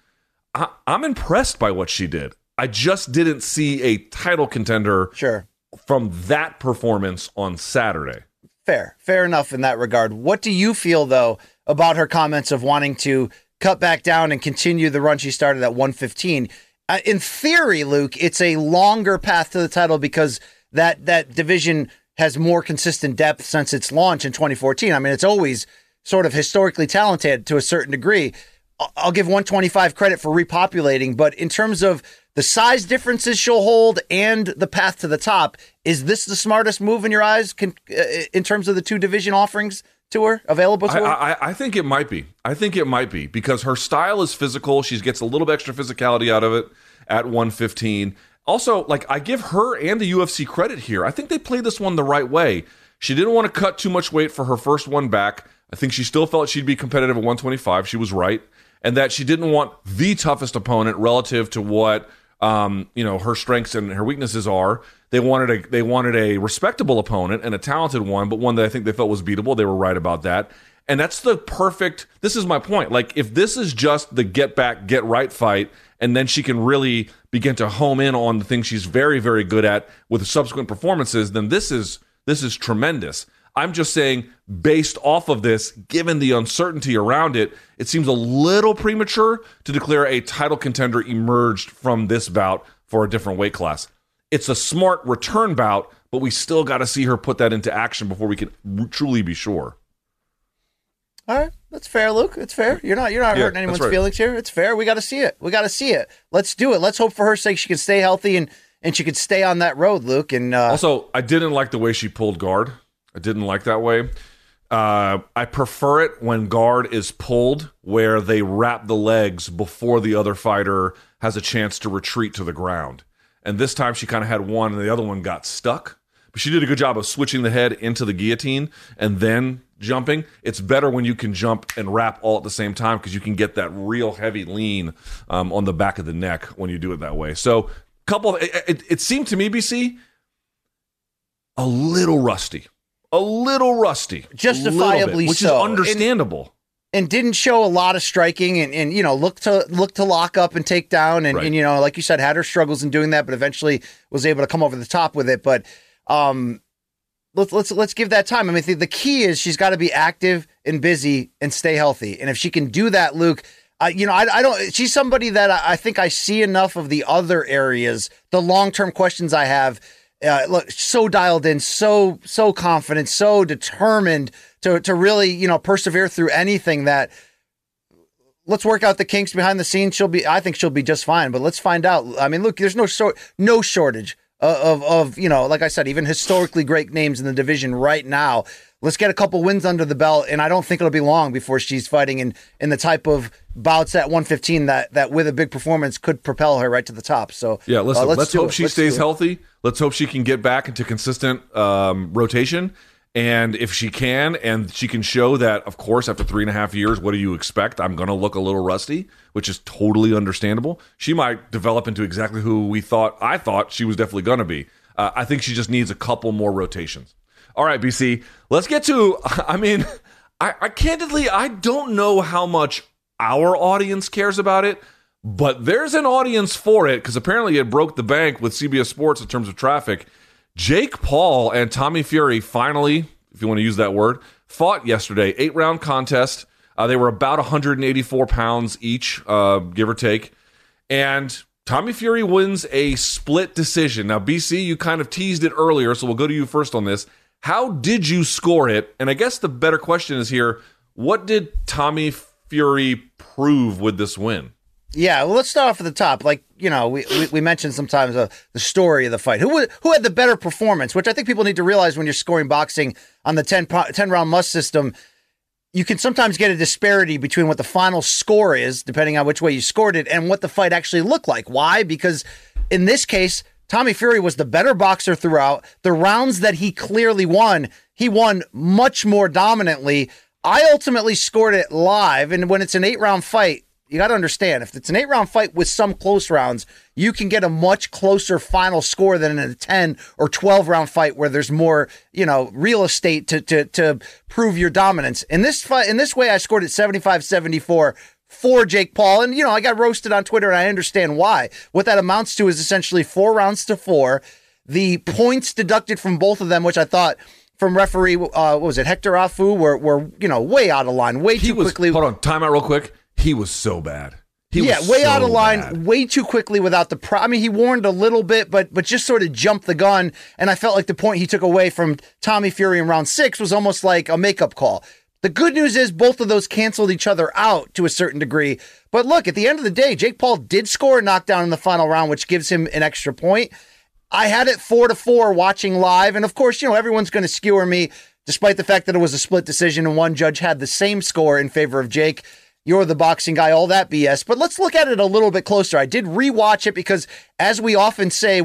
I, I'm impressed by what she did. I just didn't see a title contender Sure. from that performance on Saturday. Fair, fair enough in that regard. What do you feel though about her comments of wanting to cut back down and continue the run she started at 115? Uh, in theory, Luke, it's a longer path to the title because that that division has more consistent depth since its launch in 2014. I mean, it's always sort of historically talented to a certain degree. I'll give 125 credit for repopulating, but in terms of the size differences she'll hold and the path to the top, is this the smartest move in your eyes uh, in terms of the two division offerings to her available to I, her? I, I think it might be. I think it might be because her style is physical. She gets a little bit extra physicality out of it at 115. Also, like I give her and the UFC credit here. I think they played this one the right way. She didn't want to cut too much weight for her first one back. I think she still felt she'd be competitive at 125. She was right. And that she didn't want the toughest opponent relative to what um, you know, her strengths and her weaknesses are. They wanted a they wanted a respectable opponent and a talented one, but one that I think they felt was beatable. They were right about that. And that's the perfect this is my point. Like if this is just the get back, get right fight, and then she can really begin to home in on the things she's very, very good at with subsequent performances, then this is this is tremendous. I'm just saying, based off of this, given the uncertainty around it, it seems a little premature to declare a title contender emerged from this bout for a different weight class. It's a smart return bout, but we still got to see her put that into action before we can truly be sure. All right, that's fair, Luke. It's fair. You're not you're not Yeah, hurting anyone's right. feelings here. It's fair. We got to see it. We got to see it. Let's do it. Let's hope for her sake she can stay healthy and and she could stay on that road, Luke. And uh, Also, I didn't like the way she pulled guard. I didn't like that way. Uh, I prefer it when guard is pulled, where they wrap the legs before the other fighter has a chance to retreat to the ground. And this time she kind of had one, and the other one got stuck. But she did a good job of switching the head into the guillotine and then jumping. It's better when you can jump and wrap all at the same time because you can get that real heavy lean um, on the back of the neck when you do it that way. So, couple. It, it, it seemed to me, BC, a little rusty, a little rusty, Justifiably little bit, which so. is understandable. And didn't show a lot of striking and, and you know look to look to lock up and take down and, Right. and you know like you said had her struggles in doing that but eventually was able to come over the top with it but Um, let's let's let's give that time. I mean, the, the key is she's got to be active and busy and stay healthy. And if she can do that, Luke, uh, you know, I, I don't. She's somebody that I, I think I see enough of the other areas, the long term questions I have. Uh, look, so dialed in, so so confident, so determined to to really you know persevere through anything that. Let's work out the kinks behind the scenes. She'll be, I think she'll be just fine. But let's find out. I mean, look, there's no short, no shortage of, of you know, like I said, even historically great names in the division right now. Let's get a couple wins under the belt, and I don't think it'll be long before she's fighting in in the type of bouts at 115 that that with a big performance could propel her right to the top. So yeah, listen, uh, let's, let's hope it. she let's stays healthy. Let's hope she can get back into consistent um, rotation. And if she can, and she can show that, of course, after three and a half years, what do you expect? I'm going to look a little rusty, which is totally understandable. She might develop into exactly who we thought, I thought she was definitely going to be. Uh, I think she just needs a couple more rotations. All right, BC, let's get to, I mean, I, I candidly, I don't know how much our audience cares about it, but there's an audience for it because apparently it broke the bank with CBS Sports in terms of traffic. Jake Paul and Tommy Fury finally, if you want to use that word, fought yesterday. Eight round contest. Uh, they were about 184 pounds each, uh, give or take. And Tommy Fury wins a split decision. Now, BC, you kind of teased it earlier, so we'll go to you first on this. How did you score it? And I guess the better question is here what did Tommy Fury prove with this win? Yeah, well, let's start off at the top. Like you know, we, we, we mentioned sometimes uh, the story of the fight. Who who had the better performance? Which I think people need to realize when you're scoring boxing on the 10, 10 round must system. You can sometimes get a disparity between what the final score is, depending on which way you scored it, and what the fight actually looked like. Why? Because in this case, Tommy Fury was the better boxer throughout. The rounds that he clearly won, he won much more dominantly. I ultimately scored it live, and when it's an eight round fight, you got to understand if it's an eight round fight with some close rounds, you can get a much closer final score than in a 10 or 12 round fight where there's more, you know, real estate to, to, to prove your dominance. In this fight, in this way, I scored it 75 74 for Jake Paul. And, you know, I got roasted on Twitter and I understand why. What that amounts to is essentially four rounds to four. The points deducted from both of them, which I thought from referee, uh, what was it, Hector Afu, were, were, you know, way out of line, way he too was, quickly. Hold on, time out real quick he was so bad. He yeah, way so out of line, bad. way too quickly without the. Pro- I mean, he warned a little bit, but but just sort of jumped the gun. And I felt like the point he took away from Tommy Fury in round six was almost like a makeup call. The good news is both of those canceled each other out to a certain degree. But look, at the end of the day, Jake Paul did score a knockdown in the final round, which gives him an extra point. I had it four to four watching live, and of course, you know everyone's going to skewer me, despite the fact that it was a split decision and one judge had the same score in favor of Jake you're the boxing guy, all that BS. But let's look at it a little bit closer. I did rewatch it because, as we often say,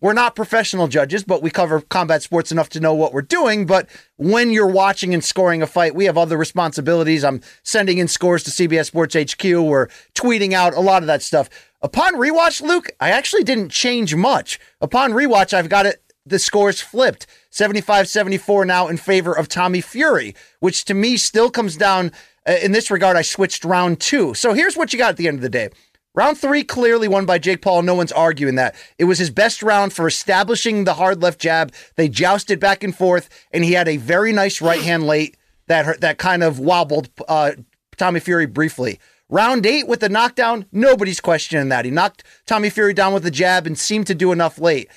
we're not professional judges, but we cover combat sports enough to know what we're doing. But when you're watching and scoring a fight, we have other responsibilities. I'm sending in scores to CBS Sports HQ. We're tweeting out a lot of that stuff. Upon rewatch, Luke, I actually didn't change much. Upon rewatch, I've got it, the scores flipped 75 74 now in favor of Tommy Fury, which to me still comes down in this regard, I switched round two. So here's what you got at the end of the day. Round three clearly won by Jake Paul. No one's arguing that. It was his best round for establishing the hard left jab. They jousted back and forth, and he had a very nice right hand late that that kind of wobbled uh, Tommy Fury briefly. Round eight with the knockdown, nobody's questioning that. He knocked Tommy Fury down with the jab and seemed to do enough late.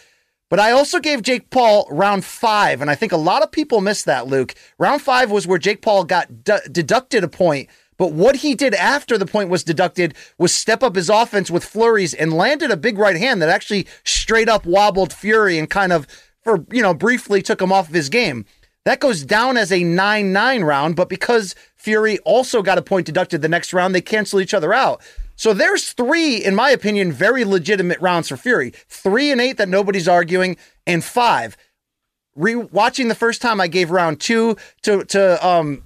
But I also gave Jake Paul round five, and I think a lot of people missed that, Luke. Round five was where Jake Paul got deducted a point, but what he did after the point was deducted was step up his offense with flurries and landed a big right hand that actually straight up wobbled Fury and kind of, for, you know, briefly took him off of his game. That goes down as a 9 9 round, but because Fury also got a point deducted the next round, they cancel each other out. So there's three, in my opinion, very legitimate rounds for Fury. Three and eight that nobody's arguing, and five. Rewatching the first time, I gave round two to to um,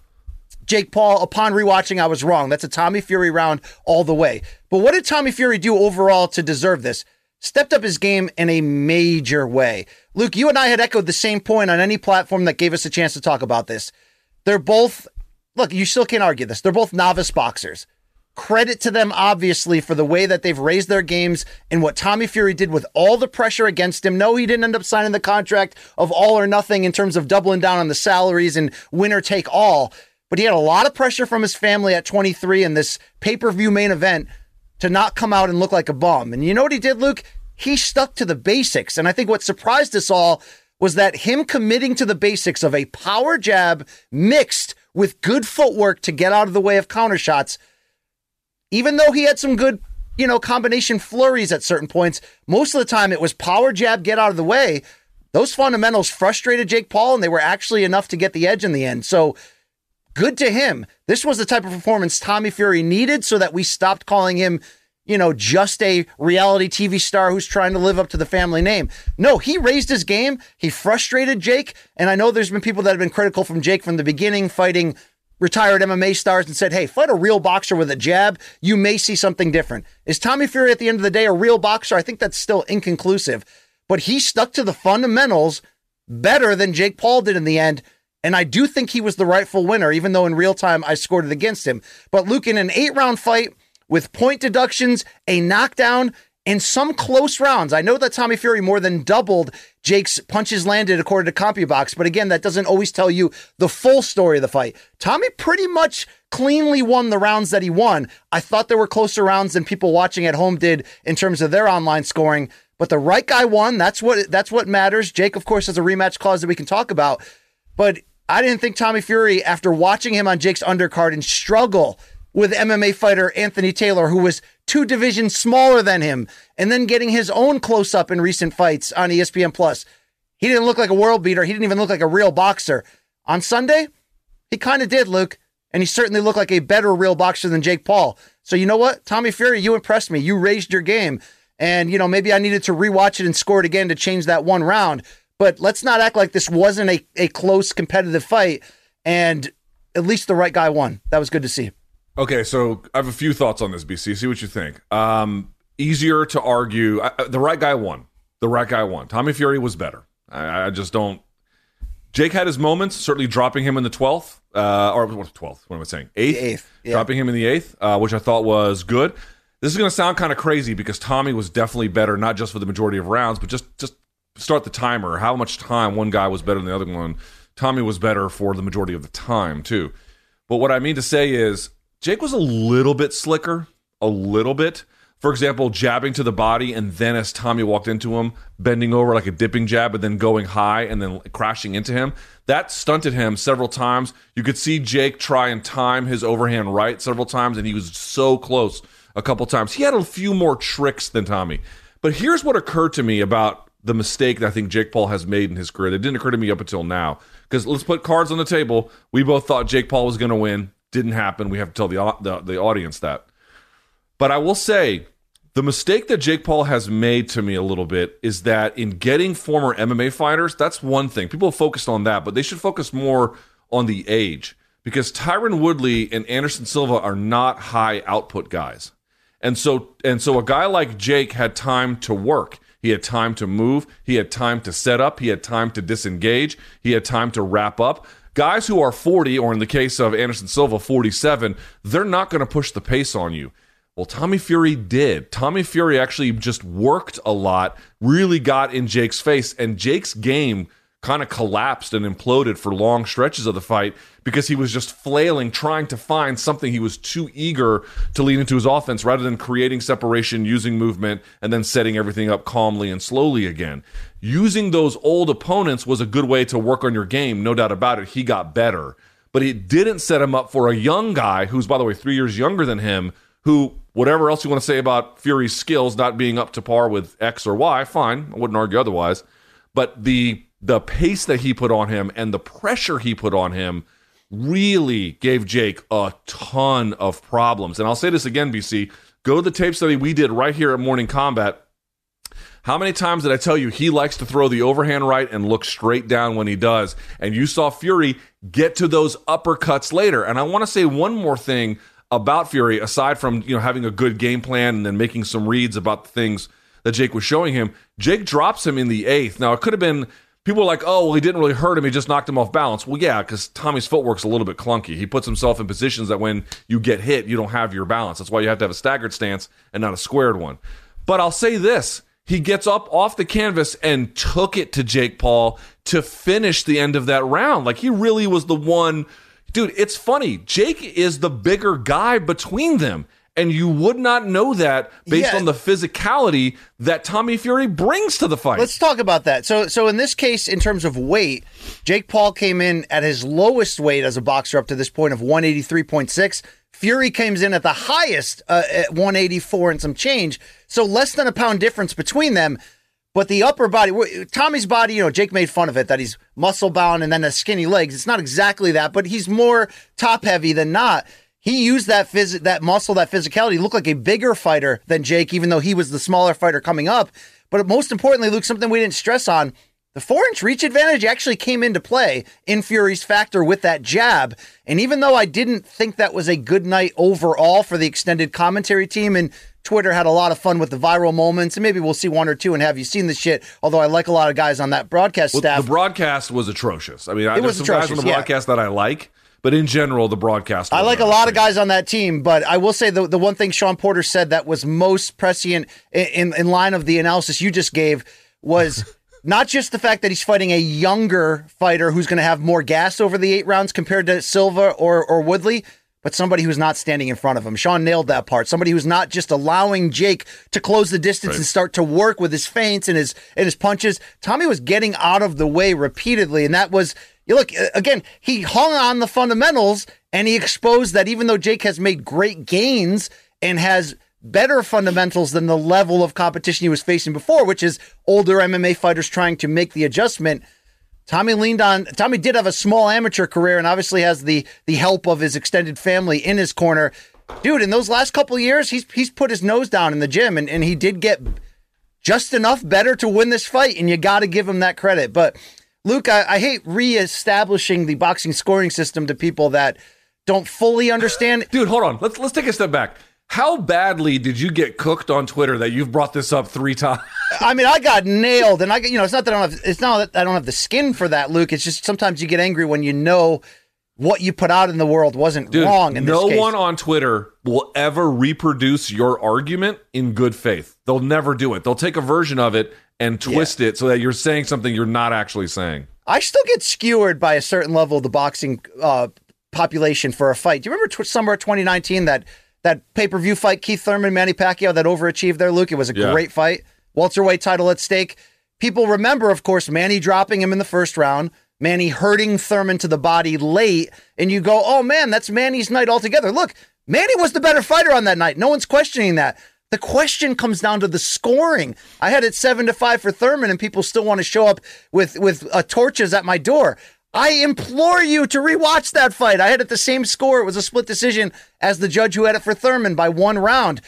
Jake Paul. Upon rewatching, I was wrong. That's a Tommy Fury round all the way. But what did Tommy Fury do overall to deserve this? Stepped up his game in a major way. Luke, you and I had echoed the same point on any platform that gave us a chance to talk about this. They're both, look, you still can't argue this. They're both novice boxers. Credit to them, obviously, for the way that they've raised their games and what Tommy Fury did with all the pressure against him. No, he didn't end up signing the contract of all or nothing in terms of doubling down on the salaries and winner take all. But he had a lot of pressure from his family at 23 in this pay per view main event to not come out and look like a bum. And you know what he did, Luke? He stuck to the basics. And I think what surprised us all was that him committing to the basics of a power jab mixed with good footwork to get out of the way of counter shots even though he had some good, you know, combination flurries at certain points, most of the time it was power jab, get out of the way. Those fundamentals frustrated Jake Paul, and they were actually enough to get the edge in the end. So good to him. This was the type of performance Tommy Fury needed so that we stopped calling him, you know, just a reality TV star who's trying to live up to the family name. No, he raised his game. He frustrated Jake. And I know there's been people that have been critical from Jake from the beginning, fighting retired MMA stars and said, hey, fight a real boxer with a jab, you may see something different. Is Tommy Fury at the end of the day a real boxer? I think that's still inconclusive, but he stuck to the fundamentals better than Jake Paul did in the end. And I do think he was the rightful winner, even though in real time I scored it against him. But Luke, in an eight round fight with point deductions, a knockdown, in some close rounds. I know that Tommy Fury more than doubled Jake's punches landed according to CompuBox, but again, that doesn't always tell you the full story of the fight. Tommy pretty much cleanly won the rounds that he won. I thought there were closer rounds than people watching at home did in terms of their online scoring, but the right guy won. That's what that's what matters. Jake, of course, has a rematch clause that we can talk about, but I didn't think Tommy Fury, after watching him on Jake's undercard and struggle with MMA fighter Anthony Taylor, who was two divisions smaller than him, and then getting his own close up in recent fights on ESPN Plus. He didn't look like a world beater. He didn't even look like a real boxer. On Sunday, he kind of did, Luke, and he certainly looked like a better real boxer than Jake Paul. So you know what, Tommy Fury, you impressed me. You raised your game, and you know maybe I needed to rewatch it and score it again to change that one round. But let's not act like this wasn't a, a close competitive fight. And at least the right guy won. That was good to see. Okay, so I have a few thoughts on this, BC. See what you think. Um, easier to argue. I, the right guy won. The right guy won. Tommy Fury was better. I, I just don't. Jake had his moments, certainly dropping him in the 12th, uh, or what, 12th, what am I saying? Eighth? eighth yeah. Dropping him in the eighth, uh, which I thought was good. This is going to sound kind of crazy because Tommy was definitely better, not just for the majority of rounds, but just, just start the timer. How much time one guy was better than the other one. Tommy was better for the majority of the time, too. But what I mean to say is, Jake was a little bit slicker, a little bit. For example, jabbing to the body, and then as Tommy walked into him, bending over like a dipping jab, and then going high and then crashing into him. That stunted him several times. You could see Jake try and time his overhand right several times, and he was so close a couple times. He had a few more tricks than Tommy. But here's what occurred to me about the mistake that I think Jake Paul has made in his career. That didn't occur to me up until now. Because let's put cards on the table. We both thought Jake Paul was going to win. Didn't happen. We have to tell the, the, the audience that. But I will say the mistake that Jake Paul has made to me a little bit is that in getting former MMA fighters, that's one thing. People focused on that, but they should focus more on the age because Tyron Woodley and Anderson Silva are not high output guys. And so and so a guy like Jake had time to work. He had time to move, he had time to set up, he had time to disengage, he had time to wrap up guys who are 40, or in the case of Anderson Silva, 47, they're not going to push the pace on you. Well, Tommy Fury did. Tommy Fury actually just worked a lot, really got in Jake's face, and Jake's game kind of collapsed and imploded for long stretches of the fight because he was just flailing, trying to find something he was too eager to lead into his offense rather than creating separation, using movement, and then setting everything up calmly and slowly again. Using those old opponents was a good way to work on your game, no doubt about it. He got better. But it didn't set him up for a young guy who's, by the way, three years younger than him, who, whatever else you want to say about Fury's skills not being up to par with X or Y, fine. I wouldn't argue otherwise. But the the pace that he put on him and the pressure he put on him really gave Jake a ton of problems. And I'll say this again, BC. Go to the tape study we did right here at Morning Combat. How many times did I tell you he likes to throw the overhand right and look straight down when he does? And you saw Fury get to those uppercuts later. And I want to say one more thing about Fury, aside from you know having a good game plan and then making some reads about the things that Jake was showing him. Jake drops him in the eighth. Now it could have been people are like, oh, well, he didn't really hurt him. He just knocked him off balance. Well, yeah, because Tommy's footwork's a little bit clunky. He puts himself in positions that when you get hit, you don't have your balance. That's why you have to have a staggered stance and not a squared one. But I'll say this he gets up off the canvas and took it to Jake Paul to finish the end of that round. Like he really was the one. Dude, it's funny. Jake is the bigger guy between them and you would not know that based yeah. on the physicality that Tommy Fury brings to the fight. Let's talk about that. So, so in this case, in terms of weight, Jake Paul came in at his lowest weight as a boxer up to this point of 183.6. Fury comes in at the highest uh, at 184 and some change. So less than a pound difference between them. But the upper body, Tommy's body, you know, Jake made fun of it that he's muscle bound and then the skinny legs. It's not exactly that, but he's more top heavy than not he used that phys- that muscle, that physicality, he looked like a bigger fighter than Jake, even though he was the smaller fighter coming up. But most importantly, Luke, something we didn't stress on. The four inch reach advantage actually came into play in Fury's factor with that jab. And even though I didn't think that was a good night overall for the extended commentary team, and Twitter had a lot of fun with the viral moments, and maybe we'll see one or two. And have you seen the shit? Although I like a lot of guys on that broadcast well, staff. The broadcast was atrocious. I mean, it there's some guys on the broadcast yeah. that I like. But in general, the broadcast. I like a lot of guys on that team, but I will say the the one thing Shawn Porter said that was most prescient in, in, in line of the analysis you just gave was. not just the fact that he's fighting a younger fighter who's going to have more gas over the eight rounds compared to Silva or, or Woodley, but somebody who's not standing in front of him. Shawn nailed that part. Somebody who's not just allowing Jake to close the distance right. and start to work with his feints and his and his punches. Tommy was getting out of the way repeatedly, and that was you look uh, again, he hung on the fundamentals and he exposed that even though Jake has made great gains and has better fundamentals than the level of competition he was facing before, which is older MMA fighters trying to make the adjustment. Tommy leaned on Tommy did have a small amateur career and obviously has the the help of his extended family in his corner. Dude, in those last couple years, he's he's put his nose down in the gym and, and he did get just enough better to win this fight, and you gotta give him that credit. But Luke, I, I hate reestablishing the boxing scoring system to people that don't fully understand. Dude, hold on. Let's let's take a step back. How badly did you get cooked on Twitter that you've brought this up three times? I mean, I got nailed, and I, you know, it's not that I don't have, it's not that I don't have the skin for that, Luke. It's just sometimes you get angry when you know what you put out in the world wasn't Dude, wrong. In no one on Twitter will ever reproduce your argument in good faith. They'll never do it. They'll take a version of it and twist yeah. it so that you're saying something you're not actually saying. I still get skewered by a certain level of the boxing uh, population for a fight. Do you remember t- summer 2019 that that pay per view fight Keith Thurman Manny Pacquiao that overachieved there, Luke? It was a yeah. great fight. Welterweight title at stake. People remember, of course, Manny dropping him in the first round. Manny hurting Thurman to the body late, and you go, "Oh man, that's Manny's night altogether." Look, Manny was the better fighter on that night. No one's questioning that. The question comes down to the scoring. I had it seven to five for Thurman, and people still want to show up with with uh, torches at my door. I implore you to rewatch that fight. I had it the same score. It was a split decision as the judge who had it for Thurman by one round.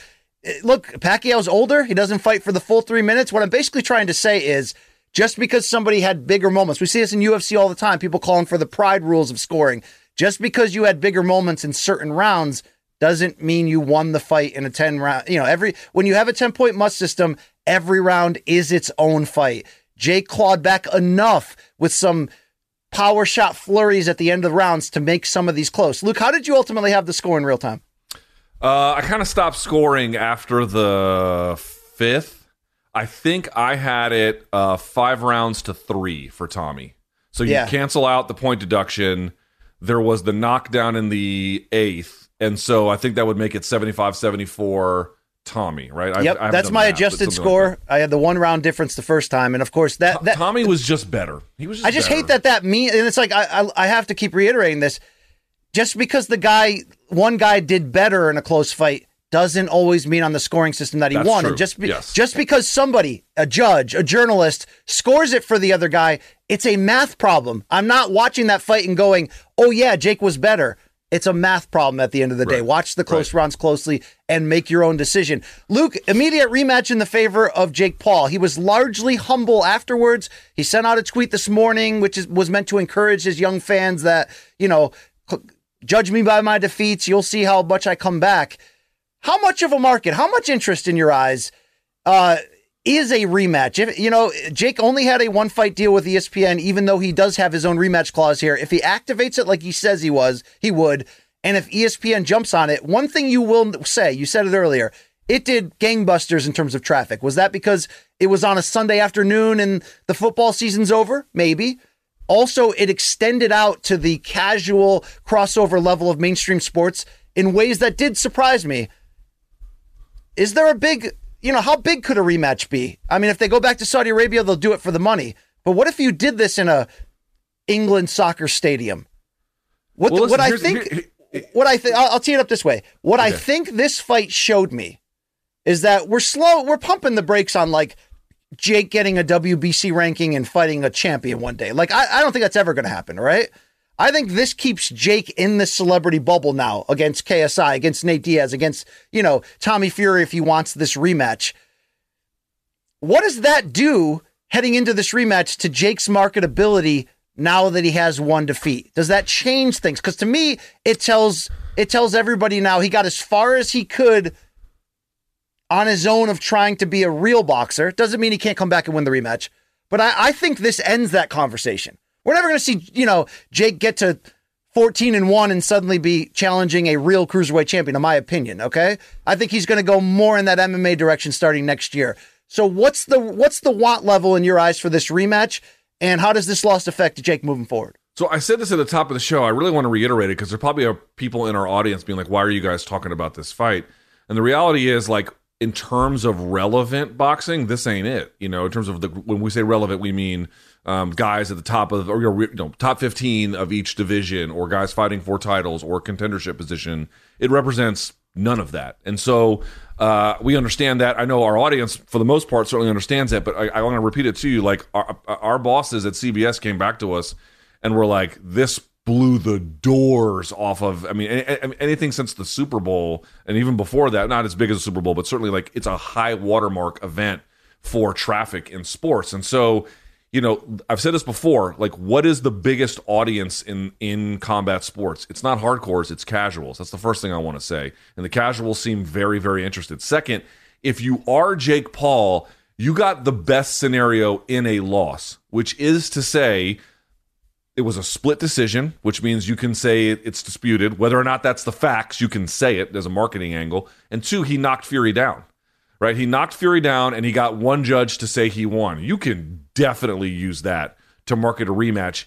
Uh, look, Pacquiao's older. He doesn't fight for the full three minutes. What I'm basically trying to say is just because somebody had bigger moments, we see this in UFC all the time, people calling for the pride rules of scoring. Just because you had bigger moments in certain rounds doesn't mean you won the fight in a 10 round. You know, every when you have a 10 point must system, every round is its own fight. Jake clawed back enough with some power shot flurries at the end of the rounds to make some of these close. Luke, how did you ultimately have the score in real time? Uh, I kind of stopped scoring after the fifth. I think I had it uh, five rounds to three for Tommy. So you yeah. cancel out the point deduction. There was the knockdown in the eighth and so I think that would make it 75 74 Tommy, right? Yep, I, that's my adjusted score. Like I had the one round difference the first time, and of course that, that Tommy was just better. He was. Just I just better. hate that that mean, and it's like I, I I have to keep reiterating this. Just because the guy, one guy did better in a close fight, doesn't always mean on the scoring system that he That's won. True. And just be, yes. just because somebody, a judge, a journalist, scores it for the other guy, it's a math problem. I'm not watching that fight and going, "Oh yeah, Jake was better." It's a math problem at the end of the day. Watch the close right. rounds closely and make your own decision. Luke, immediate rematch in the favor of Jake Paul. He was largely humble afterwards. He sent out a tweet this morning, which is, was meant to encourage his young fans that, you know, judge me by my defeats. You'll see how much I come back. How much of a market, how much interest in your eyes? Uh, is a rematch. If you know, Jake only had a one fight deal with ESPN, even though he does have his own rematch clause here. If he activates it like he says he was, he would. And if ESPN jumps on it, one thing you will say, you said it earlier, it did gangbusters in terms of traffic. Was that because it was on a Sunday afternoon and the football season's over? Maybe. Also, it extended out to the casual crossover level of mainstream sports in ways that did surprise me. Is there a big, you know, how big could a rematch be? I mean, if they go back to Saudi Arabia, they'll do it for the money. But what if you did this in a England soccer stadium? What, well, the, listen, what I think, here, what I think, I'll, I'll, tee it up this way. What okay. I think this fight showed me is that we're slow, we're pumping the brakes on like Jake getting a WBC ranking and fighting a champion one day. Like, I, I don't think that's ever going to happen, right? I think this keeps Jake in the celebrity bubble now against KSI, against Nate Diaz, against, you know, Tommy Fury if he wants this rematch. What does that do heading into this rematch to Jake's marketability now that he has one defeat? Does that change things? Because to me, it tells it tells everybody now he got as far as he could on his own of trying to be a real boxer. Doesn't mean he can't come back and win the rematch. But I, I think this ends that conversation. We're never going to see, you know, Jake get to 14 and 1 and suddenly be challenging a real cruiserweight champion, in my opinion. Okay. I think he's going to go more in that MMA direction starting next year. So what's the what's the want level in your eyes for this rematch? And how does this loss affect Jake moving forward? So I said this at the top of the show. I really want to reiterate it because there probably are people in our audience being like, "Why are you guys talking about this fight?" And the reality is, like, in terms of relevant boxing, this ain't it. You know, in terms of the when we say relevant, we mean um, guys at the top of or you know top 15 of each division or guys fighting for titles or contendership position it represents none of that. And so uh, we understand that. I know our audience for the most part certainly understands that but i, I want to repeat it to you like our, our bosses at cbs came back to us and were like this blew the doors off of i mean anything since the super bowl and even before that not as big as the super bowl but certainly like it's a high watermark event for traffic in sports. And so you know, I've said this before, like what is the biggest audience in in combat sports? It's not hardcores, it's casuals. That's the first thing I want to say. And the casuals seem very very interested. Second, if you are Jake Paul, you got the best scenario in a loss, which is to say it was a split decision, which means you can say it's disputed. Whether or not that's the facts, you can say it. There's a marketing angle. And two, he knocked Fury down right? He knocked Fury down and he got one judge to say he won. You can definitely use that to market a rematch,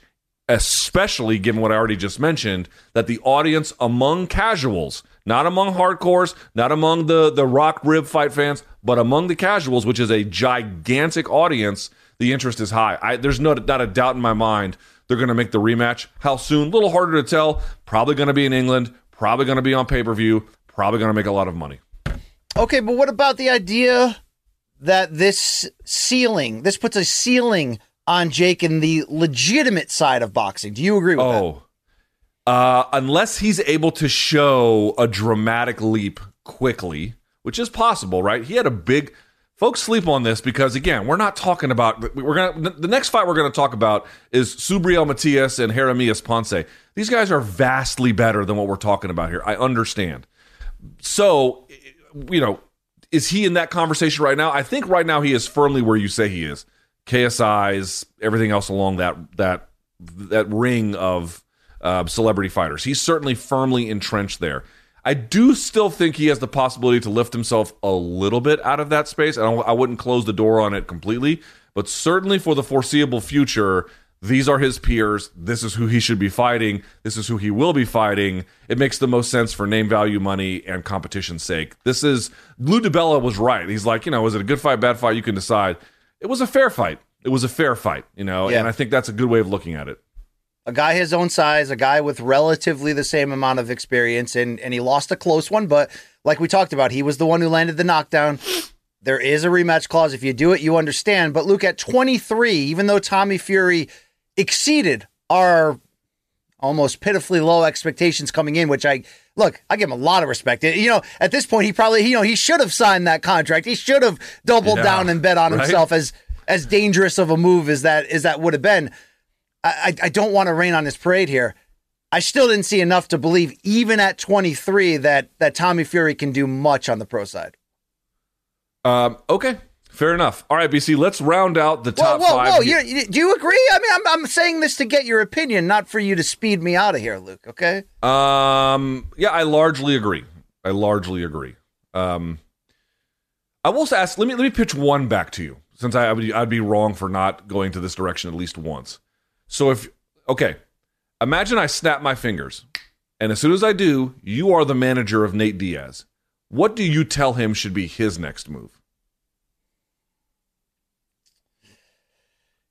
especially given what I already just mentioned that the audience among casuals, not among hardcores, not among the, the rock rib fight fans, but among the casuals, which is a gigantic audience, the interest is high. I, there's no, not a doubt in my mind they're going to make the rematch. How soon? A little harder to tell. Probably going to be in England, probably going to be on pay per view, probably going to make a lot of money. Okay, but what about the idea that this ceiling, this puts a ceiling on Jake in the legitimate side of boxing? Do you agree with oh. that? Uh, unless he's able to show a dramatic leap quickly, which is possible, right? He had a big. Folks sleep on this because again, we're not talking about. We're gonna the next fight we're gonna talk about is Subriel Matias and Jeremias Ponce. These guys are vastly better than what we're talking about here. I understand. So you know, is he in that conversation right now? I think right now he is firmly where you say he is. KSI's everything else along that that that ring of uh, celebrity fighters. He's certainly firmly entrenched there. I do still think he has the possibility to lift himself a little bit out of that space. I, I wouldn't close the door on it completely, but certainly for the foreseeable future, these are his peers. This is who he should be fighting. This is who he will be fighting. It makes the most sense for name value money and competition's sake. This is Lou DiBella was right. He's like, you know, is it a good fight, bad fight? You can decide. It was a fair fight. It was a fair fight, you know, yeah. and I think that's a good way of looking at it. A guy his own size, a guy with relatively the same amount of experience, and and he lost a close one, but like we talked about, he was the one who landed the knockdown. There is a rematch clause. If you do it, you understand. But Luke, at 23, even though Tommy Fury exceeded our almost pitifully low expectations coming in, which I look, I give him a lot of respect. You know, at this point, he probably, you know, he should have signed that contract. He should have doubled yeah, down and bet on right? himself as as dangerous of a move as that as that would have been. I, I don't want to rain on his parade here. I still didn't see enough to believe, even at 23, that that Tommy Fury can do much on the pro side. Um, okay, Fair enough. All right, BC, let's round out the top whoa, whoa, five. whoa! you- do you agree? I mean, I'm, I'm saying this to get your opinion, not for you to speed me out of here, Luke. Okay? Um, yeah, I largely agree. I largely agree. Um, I will ask. Let me let me pitch one back to you, since I, I would I'd be wrong for not going to this direction at least once. So if okay, imagine I snap my fingers, and as soon as I do, you are the manager of Nate Diaz. What do you tell him should be his next move?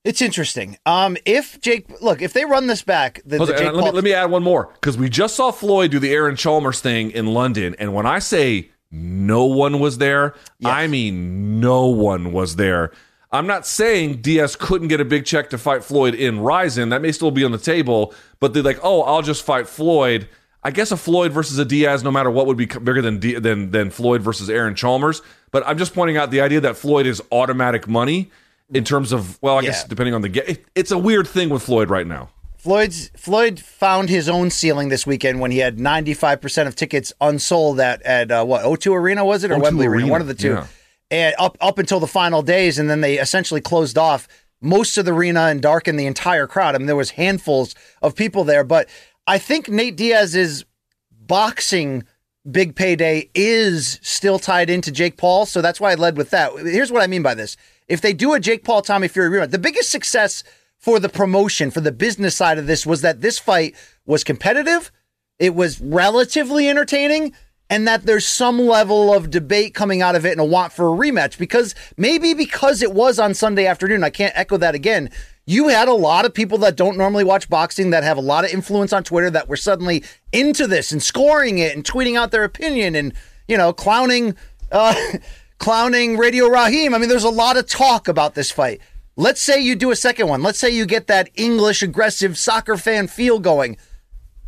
It's interesting. Um, if Jake, look, if they run this back, the, the let, me, let me add one more because we just saw Floyd do the Aaron Chalmers thing in London, and when I say no one was there, I mean no one was there. I'm not saying Diaz couldn't get a big check to fight Floyd in RIZIN. That may still be on the table, but they're like, oh, I'll just fight Floyd. I guess a Floyd versus a Diaz, no matter what, would be bigger than D- than than Floyd versus Aaron Chalmers. But I'm just pointing out the idea that Floyd is automatic money in terms of well, I guess depending on the it, it's a weird thing with Floyd right now. Floyd's Floyd found his own ceiling this weekend when he had 95% of tickets unsold at at uh, what O2 Arena was it or O2 Wembley Arena, Arena, one of the two, yeah. and up up until the final days, and then they essentially closed off most of the arena and darkened the entire crowd. I mean, there was handfuls of people there, but I think Nate Diaz's boxing big payday is still tied into Jake Paul, so that's why I led with that. Here's what I mean by this: if they do a Jake Paul Tommy Fury rematch, the biggest success for the promotion, for the business side of this, was that this fight was competitive, it was relatively entertaining. And that there's some level of debate coming out of it and a want for a rematch because maybe because it was on Sunday afternoon, I can't echo that again. You had a lot of people that don't normally watch boxing that have a lot of influence on Twitter that were suddenly into this and scoring it and tweeting out their opinion and you know clowning uh, clowning Radio Rahim. I mean, there's a lot of talk about this fight. Let's say you do a second one. Let's say you get that English aggressive soccer fan feel going.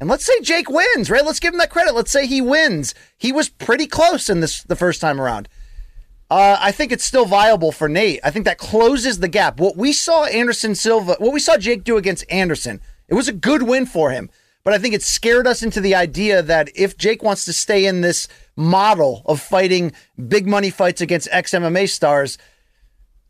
And let's say Jake wins, right? Let's give him that credit. Let's say he wins. He was pretty close in this the first time around. Uh, I think it's still viable for Nate. I think that closes the gap. What we saw Anderson Silva, what we saw Jake do against Anderson, it was a good win for him. But I think it scared us into the idea that if Jake wants to stay in this model of fighting big money fights against ex MMA stars,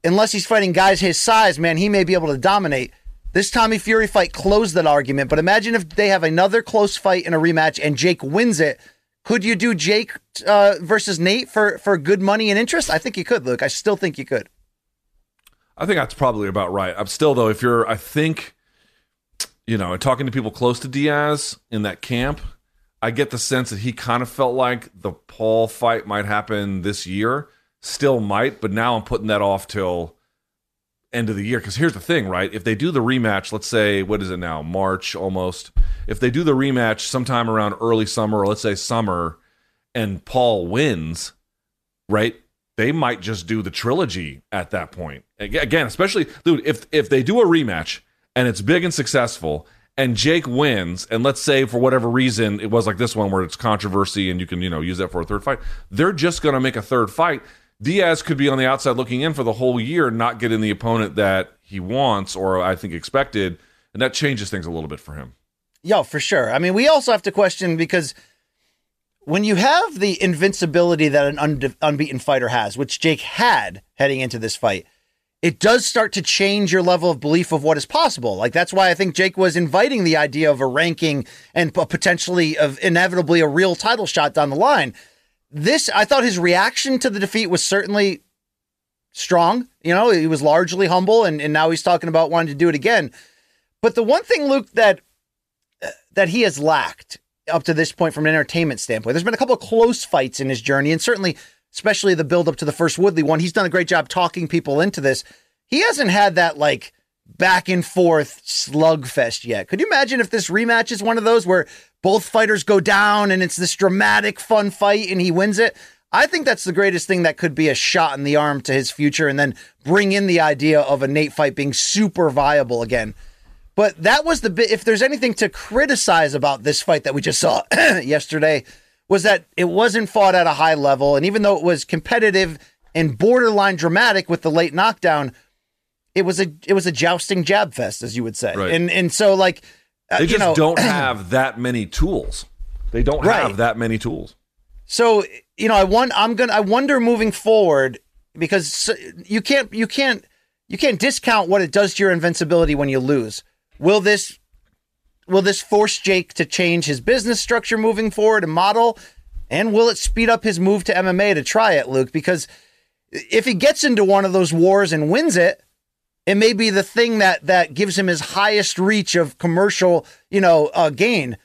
unless he's fighting guys his size, man, he may be able to dominate. This Tommy Fury fight closed that argument, but imagine if they have another close fight in a rematch and Jake wins it. Could you do Jake uh, versus Nate for for good money and interest? I think you could, Luke. I still think you could. I think that's probably about right. I'm still though, if you're, I think, you know, talking to people close to Diaz in that camp, I get the sense that he kind of felt like the Paul fight might happen this year. Still might, but now I'm putting that off till end of the year. Because here's the thing, right? If they do the rematch, let's say what is it now, March almost. If they do the rematch sometime around early summer, or let's say summer, and Paul wins, right? They might just do the trilogy at that point. Again, especially dude, if if they do a rematch and it's big and successful, and Jake wins, and let's say for whatever reason it was like this one where it's controversy and you can you know use that for a third fight, they're just going to make a third fight. Diaz could be on the outside looking in for the whole year, not getting the opponent that he wants or I think expected, and that changes things a little bit for him. Yo, for sure. I mean, we also have to question because when you have the invincibility that an unde- unbeaten fighter has, which Jake had heading into this fight, it does start to change your level of belief of what is possible. Like that's why I think Jake was inviting the idea of a ranking and potentially of inevitably a real title shot down the line. This I thought his reaction to the defeat was certainly strong. You know, he was largely humble and, and now he's talking about wanting to do it again. But the one thing, Luke, that uh, that he has lacked up to this point from an entertainment standpoint. There's been a couple of close fights in his journey, and certainly, especially the build up to the first Woodley one, he's done a great job talking people into this. He hasn't had that like back and forth slugfest yet. Could you imagine if this rematch is one of those where both fighters go down and it's this dramatic, fun fight and he wins it? I think that's the greatest thing that could be a shot in the arm to his future and then bring in the idea of a Nate fight being super viable again. But that was the bit. If there's anything to criticize about this fight that we just saw yesterday, was that it wasn't fought at a high level, and even though it was competitive and borderline dramatic with the late knockdown, it was a it was a jousting jab fest, as you would say. Right. And and so like uh, They you just know, don't have that many tools. They don't Right. have that many tools. So you know, I want I'm gonna I wonder moving forward because you can't you can't you can't discount what it does to your invincibility when you lose. Will this will this force Jake to change his business structure moving forward and model? And will it speed up his move to MMA to try it, Luke? Because if he gets into one of those wars and wins it, it may be the thing that that gives him his highest reach of commercial, you know, uh, gain.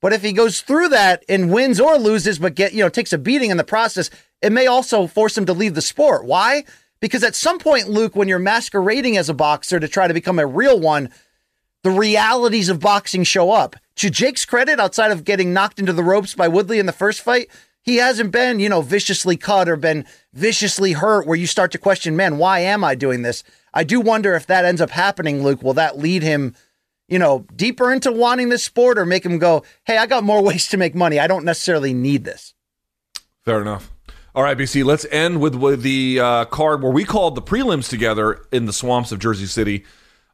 But if he goes through that and wins or loses, but get you know takes a beating in the process, it may also force him to leave the sport. Why? Because at some point, Luke, when you're masquerading as a boxer to try to become a real one, the realities of boxing show up. To Jake's credit, outside of getting knocked into the ropes by Woodley in the first fight, he hasn't been, you know, viciously cut or been viciously hurt where you start to question, man, why am I doing this? I do wonder if that ends up happening, Luke. Will that lead him, you know, deeper into wanting this sport or make him go, hey, I got more ways to make money. I don't necessarily need this. Fair enough. All right, BC, let's end with, with the uh, card where we called the prelims together in the swamps of Jersey City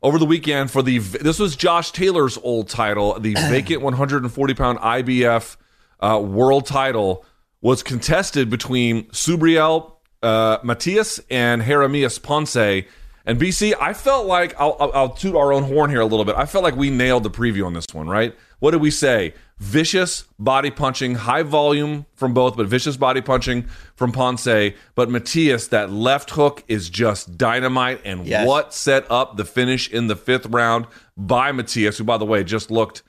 over the weekend for the this was Josh Taylor's old title, the vacant 140 pound IBF uh, world title was contested between Subriel uh, Matias and Jeremias Ponce. And BC, I felt like I'll, I'll, I'll toot our own horn here a little bit. I felt like we nailed the preview on this one, right? What did we say? Vicious body punching, high volume from both, but vicious body punching from Ponce. But Matias, that left hook is just dynamite. And yes. what set up the finish in the fifth round by Matias, who, by the way, just looked.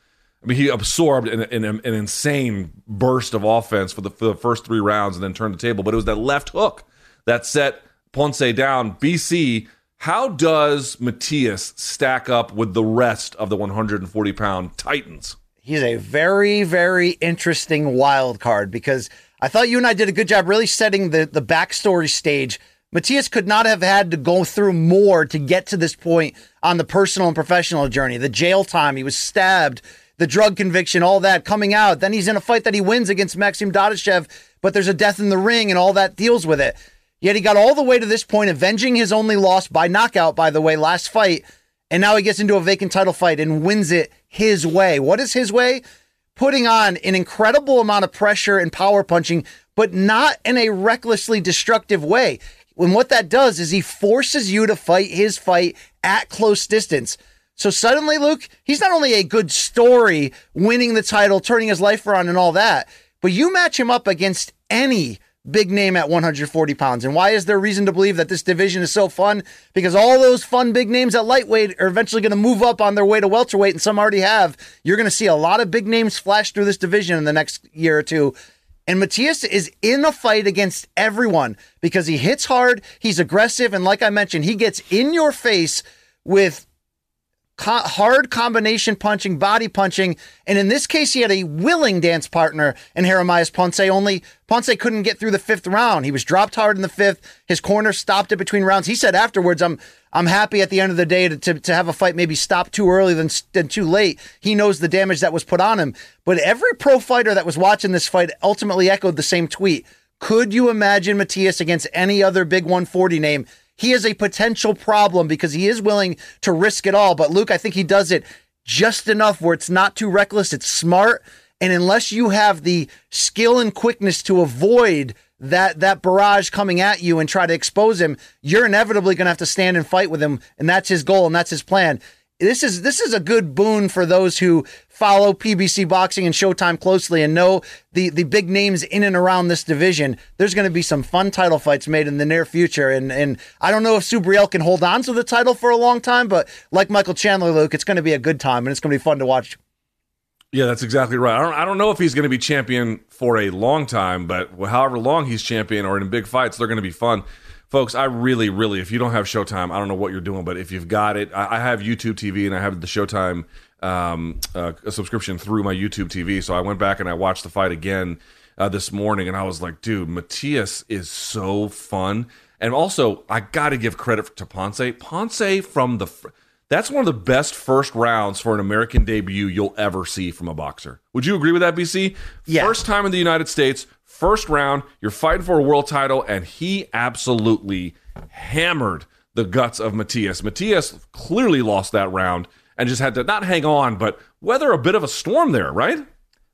I mean, he absorbed an, an, an insane burst of offense for the, for the first three rounds and then turned the table. But it was that left hook that set Ponce down. BC, how does Matias stack up with the rest of the 140 pound Titans? He's a very, very interesting wild card because I thought you and I did a good job really setting the, the backstory stage. Matias could not have had to go through more to get to this point on the personal and professional journey. The jail time, he was stabbed, the drug conviction, all that coming out. Then he's in a fight that he wins against Maxim Dadashev, but there's a death in the ring and all that deals with it. Yet he got all the way to this point, avenging his only loss by knockout, by the way, last fight. And now he gets into a vacant title fight and wins it his way. What is his way? Putting on an incredible amount of pressure and power punching, but not in a recklessly destructive way. And what that does is he forces you to fight his fight at close distance. So suddenly, Luke, he's not only a good story, winning the title, turning his life around, and all that, but you match him up against any big name at 140 pounds. And why is there reason to believe that this division is so fun? Because all those fun big names at lightweight are eventually going to move up on their way to welterweight, and some already have. You're going to see a lot of big names flash through this division in the next year or two. And Matias is in a fight against everyone because he hits hard, he's aggressive, and like I mentioned, he gets in your face with co- hard combination punching, body punching. And in this case, he had a willing dance partner in Jeremias Ponce. Only Ponce couldn't get through the fifth round. He was dropped hard in the fifth. His corner stopped it between rounds. He said afterwards, I'm I'm happy at the end of the day to, to, to have a fight maybe stop too early than, than too late. He knows the damage that was put on him. But every pro fighter that was watching this fight ultimately echoed the same tweet. Could you imagine Matias against any other big 140 name? He is a potential problem because he is willing to risk it all. But Luke, I think he does it just enough where it's not too reckless, it's smart. And unless you have the skill and quickness to avoid that that barrage coming at you and try to expose him, you're inevitably going to have to stand and fight with him, and that's his goal and that's his plan this is this is a good boon for those who follow PBC boxing and Showtime closely and know the the big names in and around this division. There's going to be some fun title fights made in the near future, and and I don't know if Subriel can hold on to the title for a long time, but like Michael Chandler, Luke, it's going to be a good time and it's going to be fun to watch. Yeah, that's exactly right. I don't, I don't know if he's going to be champion for a long time, but however long he's champion or in big fights, they're going to be fun folks i really really if you don't have showtime i don't know what you're doing but if you've got it i, have youtube tv and i have the showtime um, uh, subscription through my youtube tv so i went back and i watched the fight again uh, this morning and i was like dude matias is so fun and also i gotta give credit to ponce ponce from the fr- that's one of the best first rounds for an American debut you'll ever see from a boxer. Would you agree with that, BC? Yeah. First time in the United States, First round, you're fighting for a world title, and he absolutely hammered the guts of Matias. Matias clearly lost that round and just had to not hang on, but weather a bit of a storm there, right?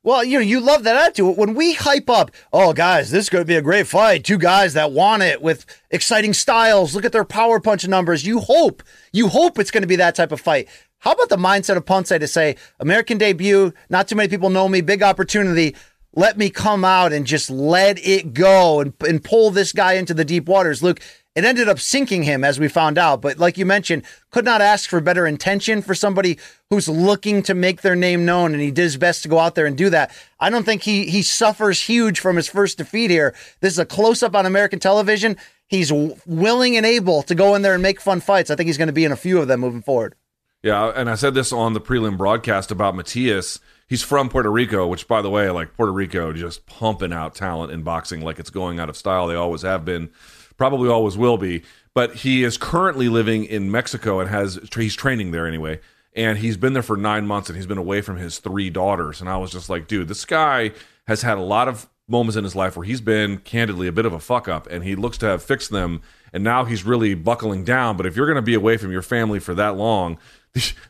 Well, you know, you love that attitude. When we hype up, oh, guys, this is going to be a great fight. Two guys that want it with exciting styles. Look at their power punch numbers. You hope, you hope it's going to be that type of fight. How about the mindset of Ponce to say, American debut, not too many people know me, big opportunity. Let me come out and just let it go and, and pull this guy into the deep waters. Luke, it ended up sinking him, as we found out. But like you mentioned, could not ask for better intention for somebody who's looking to make their name known, and he did his best to go out there and do that. I don't think he he suffers huge from his first defeat here. This is a close up on American television. He's willing and able to go in there and make fun fights. I think he's going to be in a few of them moving forward. Yeah, and I said this on the prelim broadcast about Matias. He's from Puerto Rico, which, by the way, like Puerto Rico, just pumping out talent in boxing like it's going out of style. They always have been probably always will be. But he is currently living in Mexico and has he's training there anyway. And he's been there for nine months and he's been away from his three daughters. And I was just like, dude, this guy has had a lot of moments in his life where he's been candidly a bit of a fuck up and he looks to have fixed them. And now he's really buckling down. But if you're going to be away from your family for that long,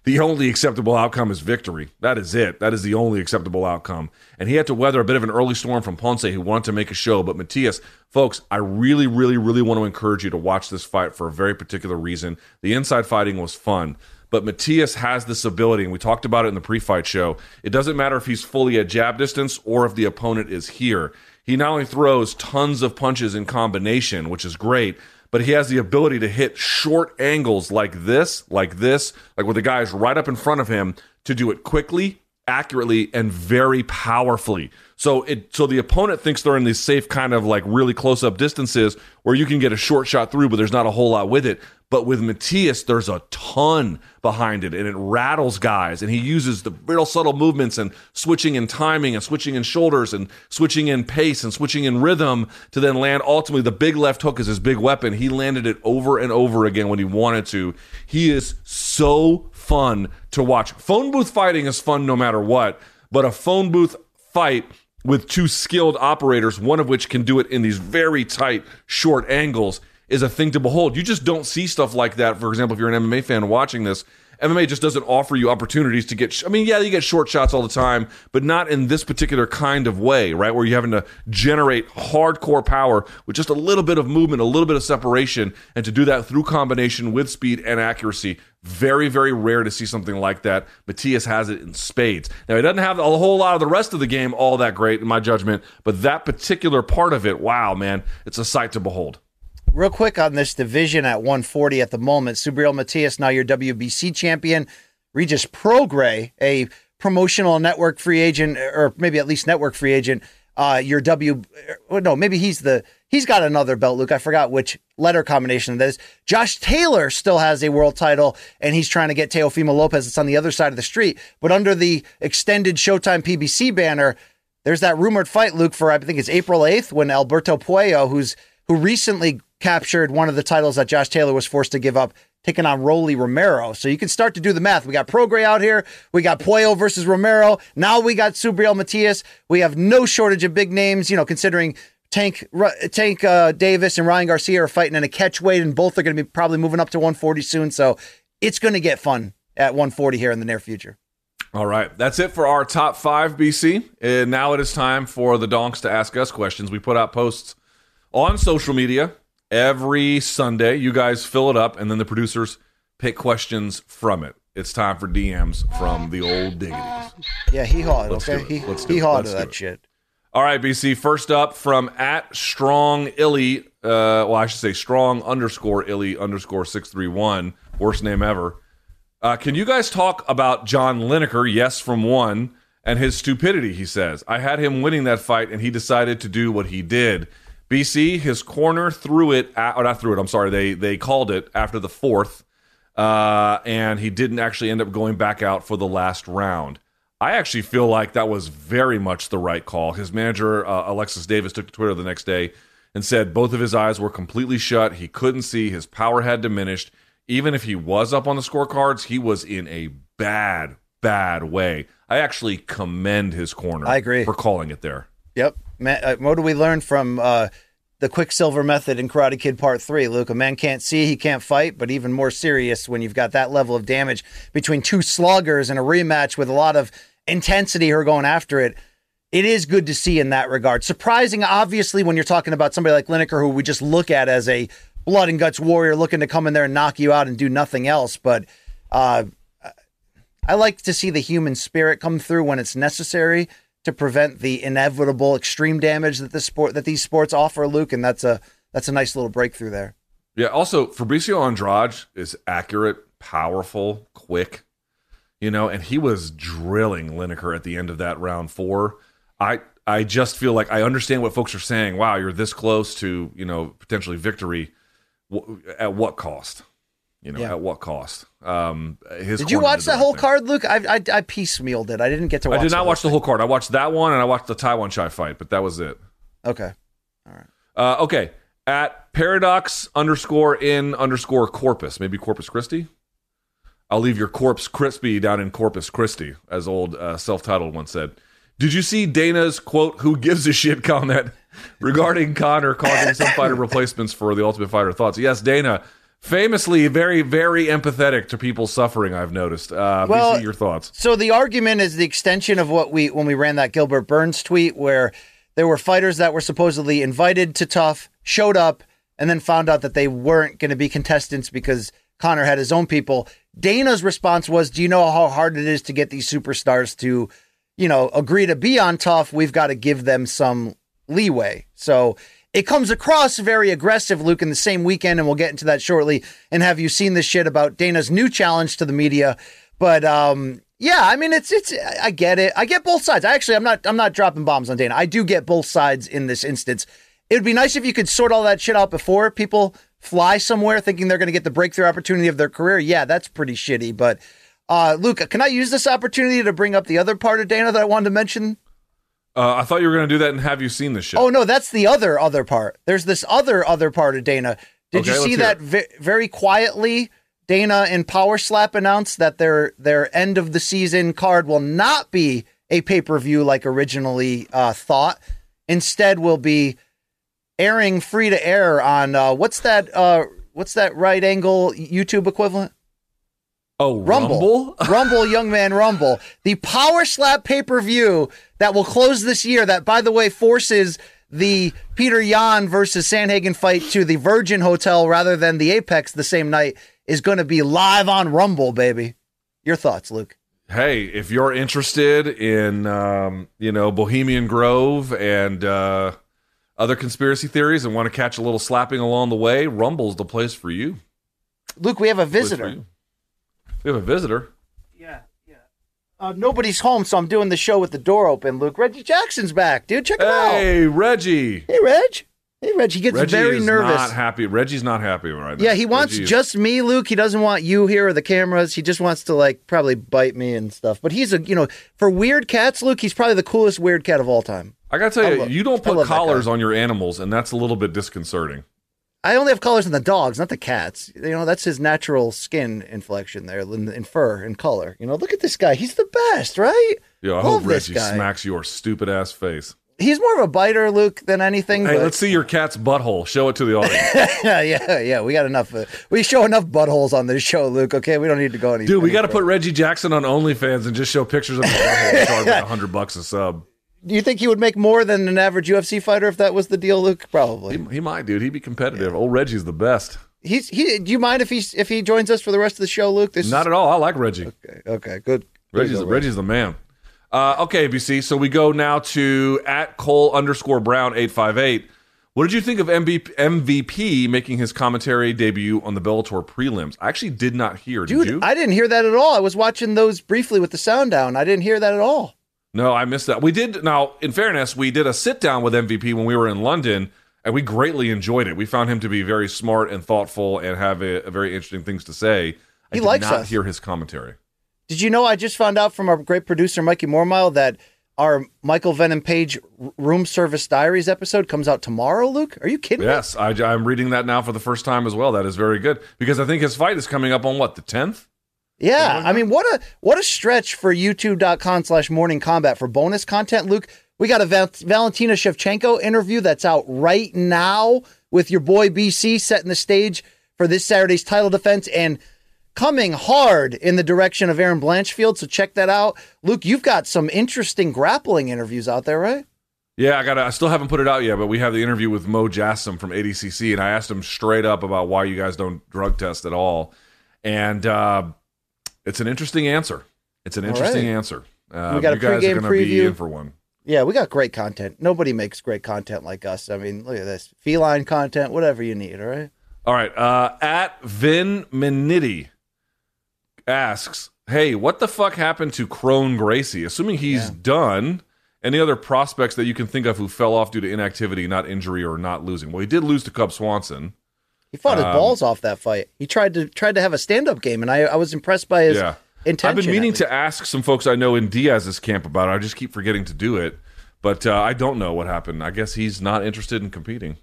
the only acceptable outcome is victory. That is it. That is the only acceptable outcome. And he had to weather a bit of an early storm from Ponce, who wanted to make a show. But Matias, folks, I really, really, really want to encourage you to watch this fight for a very particular reason. The inside fighting was fun. But Matias has this ability, and we talked about it in the pre fight show. It doesn't matter if he's fully at jab distance or if the opponent is here. He not only throws tons of punches in combination, which is great, but he has the ability to hit short angles like this, like this, like where the guy is right up in front of him to do it quickly, accurately, and very powerfully. So it so the opponent thinks they're in these safe kind of like really close up distances where you can get a short shot through, but there's not a whole lot with it. But with Matias, there's a ton behind it, and it rattles guys. And he uses the real subtle movements and switching in timing and switching in shoulders and switching in pace and switching in rhythm to then land. Ultimately, the big left hook is his big weapon. He landed it over and over again when he wanted to. He is so fun to watch. Phone booth fighting is fun no matter what, but a phone booth fight with two skilled operators, one of which can do it in these very tight, short angles is a thing to behold. You just don't see stuff like that. For example, if you're an MMA fan watching this, MMA just doesn't offer you opportunities to get. I mean, yeah, you get short shots all the time, but not in this particular kind of way, right? Where you're having to generate hardcore power with just a little bit of movement, a little bit of separation, and to do that through combination with speed and accuracy. Very, very rare to see something like that. Matias has it in spades. Now, he doesn't have a whole lot of the rest of the game all that great, in my judgment, but that particular part of it, wow, man, it's a sight to behold. Real quick on this division at 140 at the moment, Subriel Matias, now your WBC champion. Regis Prograis, a promotional network free agent, or maybe at least network free agent. Uh, your W, no, maybe he's the he's got another belt. Luke, I forgot which letter combination that is. Josh Taylor still has a world title, and he's trying to get Teofimo Lopez. It's on the other side of the street, but under the extended Showtime PBC banner, there's that rumored fight, Luke, for I think it's April 8th when Alberto Puello, who's who recently captured one of the titles that Josh Taylor was forced to give up, taking on Rolly Romero. So you can start to do the math. We got Prograis out here. We got Puello versus Romero. Now we got Subriel Matias. We have no shortage of big names, you know, considering Tank Tank uh, Davis and Ryan Garcia are fighting in a catch weight, and both are going to be probably moving up to 140 soon. So it's going to get fun at 140 here in the near future. All right, that's it for our top five, BC. And now it is time for the donks to ask us questions. We put out posts on social media every Sunday. You guys fill it up, and then the producers pick questions from it. It's time for DMs from the old diggities. Yeah, he hawed. Okay, he Let's he it. hawed that it. shit. All right, BC. First up from at strong illy. Uh, well, I should say strong underscore illy underscore six three one. Worst name ever. Uh, can you guys talk about John Lineker? Yes, from one and his stupidity. He says I had him winning that fight, and he decided to do what he did. BC, his corner threw it, at, or not threw it. I'm sorry, they they called it after the fourth, uh, and he didn't actually end up going back out for the last round. I actually feel like that was very much the right call. His manager, uh, Alexis Davis, took to Twitter the next day and said both of his eyes were completely shut. He couldn't see. His power had diminished. Even if he was up on the scorecards, he was in a bad, bad way. I actually commend his corner. I agree. for calling it there. Yep. Uh, what do we learn from uh, the Quicksilver method in Karate Kid Part 3? Luke, a man can't see, he can't fight, but even more serious when you've got that level of damage between two sluggers in a rematch with a lot of intensity who are going after it. it is good to see in that regard. Surprising, obviously, when you're talking about somebody like Lineker, who we just look at as a blood and guts warrior looking to come in there and knock you out and do nothing else. But uh, I like to see the human spirit come through when it's necessary to prevent the inevitable extreme damage that this sport that these sports offer, Luke, and that's a that's a nice little breakthrough there. Yeah. Also, Fabricio Andrade is accurate, powerful, quick. You know, and he was drilling Lineker at the end of that round four. I I just feel like I understand what folks are saying. Wow, you're this close to you know potentially victory. At what cost? You know, yeah. at what cost? Um, his did you watch that whole thing. card, Luke? I, I, I piecemealed it. I didn't get to. watch I did not the watch the whole card. I watched that one and I watched the Tawanchai fight, but that was it. Okay, all right. Uh, okay, at paradox underscore in underscore corpus, maybe Corpus Christi. I'll leave your corpse crispy down in Corpus Christi, as old uh, self-titled one said. Did you see Dana's quote? "Who gives a shit?" comment regarding Conor causing some fighter replacements for the Ultimate Fighter thoughts. Yes, Dana famously very very empathetic to people's suffering i've noticed. Uh well, your thoughts. so the argument is the extension of what we when we ran that gilbert burns tweet where there were fighters that were supposedly invited to TUF showed up and then found out that they weren't going to be contestants because conor had his own people. Dana's response was do you know how hard it is to get these superstars to you know agree to be on TUF? We've got to give them some leeway. So it comes across very aggressive, Luke, in the same weekend, and we'll get into that shortly. And have you seen this shit about Dana's new challenge to the media? But um, yeah, I mean, it's it's. I get it. I get both sides. I actually, I'm not. I'm not dropping bombs on Dana. I do get both sides in this instance. It would be nice if you could sort all that shit out before people fly somewhere thinking they're going to get the breakthrough opportunity of their career. Yeah, that's pretty shitty. But uh, Luke, can I use this opportunity to bring up the other part of Dana that I wanted to mention? Uh, I thought you were going to do that and have you seen the show? Oh no, that's the other other part. There's this other other part of Dana. Did okay, you see that vi- very quietly? Dana and Power Slap announced that their their end of the season card will not be a pay per view like originally uh, thought. Instead, will be airing free to air on uh, what's that? Uh, what's that right angle YouTube equivalent? Oh, Rumble? Rumble, Rumble Young Man Rumble, the Power Slap pay per view that will close this year. That, by the way, forces the Petr Yan versus Sandhagen fight to the Virgin Hotel rather than the Apex the same night is going to be live on Rumble, baby. Your thoughts, Luke? Hey, if you're interested in, um, you know, Bohemian Grove and uh, other conspiracy theories and want to catch a little slapping along the way, Rumble's the place for you. Luke, we have a visitor. We have a visitor. Yeah, yeah. Uh, nobody's home, so I'm doing the show with the door open. Luke, Reggie Jackson's back, dude. Check him out. Hey, Reggie. Hey, Reg. Hey, Reggie. He gets Reggie very is nervous. Not happy. Reggie's not happy right now. Yeah, he wants Reggie is- just me, Luke. He doesn't want you here or the cameras. He just wants to like probably bite me and stuff. But he's a you know for weird cats, Luke. He's probably the coolest weird cat of all time. I gotta tell I you, love- you don't I put love that collars guy. on your animals, and that's a little bit disconcerting. I only have colors on the dogs, not the cats. You know, that's his natural skin inflection there, in, in fur and color. You know, look at this guy. He's the best, right? Yeah, I Love hope Reggie guy. smacks your stupid ass face. He's more of a biter, Luke, than anything. Hey, but- let's see your cat's butthole. Show it to the audience. yeah, yeah, yeah. We got enough. Uh, we show enough buttholes on this show, Luke. Okay, we don't need to go any. Dude, we got to put Reggie Jackson on OnlyFans and just show pictures of his butthole charge like hundred bucks a sub. Do you think he would make more than an average UFC fighter if that was the deal, Luke? Probably. He, he might, dude. He'd be competitive. Old Reggie's the best. He's he. Do you mind if he's if he joins us for the rest of the show, Luke? This Not is, at all. I like Reggie. okay. Okay, good. Reggie's go, Reggie's the man. Uh, okay, BC. So we go now to at Cole underscore Brown eight five eight. What did you think of MVP, MVP making his commentary debut on the Bellator prelims? I actually did not hear. Did Dude, you? I didn't hear that at all. I was watching those briefly with the sound down. I didn't hear that at all. No, I missed that. We did now. In fairness, we did a sit down with MVP when we were in London, and we greatly enjoyed it. We found him to be very smart and thoughtful, and have a, a very interesting things to say. I He did likes not us. hear his commentary. Did you know I just found out from our great producer Mikey Mormile that our Michael Venom Page Room Service Diaries episode comes out tomorrow, Luke? Are you kidding me? Yes, I, I'm reading that now for the first time as well. That is very good because I think his fight is coming up on what the 10th. Yeah, I mean, what a what a stretch for YouTube.com slash Morning Combat for bonus content, Luke. We got a Val- Valentina Shevchenko interview that's out right now with your boy BC setting the stage for this Saturday's title defense. And coming hard in the direction of Erin Blanchfield. So check that out. Luke, you've got some interesting grappling interviews out there, right? Yeah, I got. I still haven't put it out yet, but we have the interview with Mo Jassim from ADCC, and I asked him straight up about why you guys don't drug test at all, and uh, it's an interesting answer. It's an interesting right. answer. Uh, We got a you guys are pregame gonna be in for one. Yeah, we got great content. Nobody makes great content like us. I mean, look at this feline content, whatever you need. All right. All right. Uh, at Vin Minity asks, "Hey, what the fuck happened to Kron Gracie? Assuming he's done, any other prospects that you can think of who fell off due to inactivity, not injury, or not losing? Well, he did lose to Cub Swanson. He fought his Um, balls off that fight. He tried to tried to have a stand up game, and I, I was impressed by his yeah, intention. I've been meaning to ask some folks I know in Diaz's camp about it. I just keep forgetting to do it, but uh, I don't know what happened. I guess he's not interested in competing.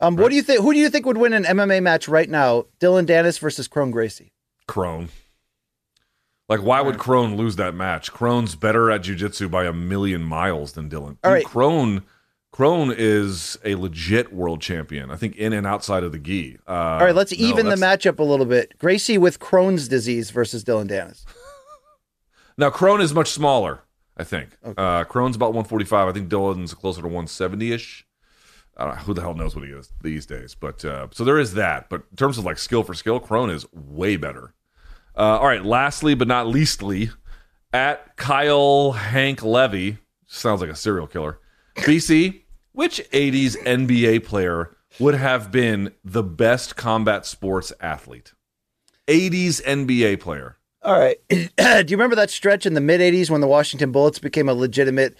Um, what do you think? Who do you think would win an MMA match right now? Dillon Danis versus Kron Gracie. Kron. Like, why would Kron lose that match? Kron's better at jujitsu by a million miles than Dillon. All right. Kron, Kron is a legit world champion. I think in and outside of the gi. Uh, All right, let's no, even the matchup a little bit. Gracie with Crohn's disease versus Dillon Danis. Now, Kron is much smaller. I think uh, Kron's about 145. I think Dillon's closer to 170 ish. I don't know, who the hell knows what he is these days, but uh, so there is that. But in terms of like skill for skill, Kron is way better. Uh, all right, lastly but not leastly, at Kyle Hank Levy sounds like a serial killer. BC, which 80s NBA player would have been the best combat sports athlete? 80s NBA player. All right. Do you remember that stretch in the mid 80s when the Washington Bullets became a legitimate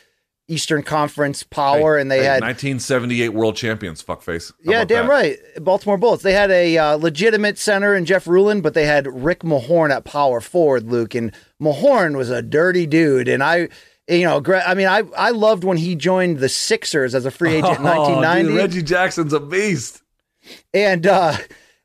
Eastern Conference power and they Hey, had 1978 world champions. Fuckface. How Yeah, damn that? right. Baltimore Bullets. They had a uh, legitimate center in Jeff Ruland, but they had Rick Mahorn at power forward, Luke. And Mahorn was a dirty dude. And I, you know, gra- I mean, I, I loved when he joined the Sixers as a free agent in Oh, dude, 1990. Reggie Jackson's a beast. and uh,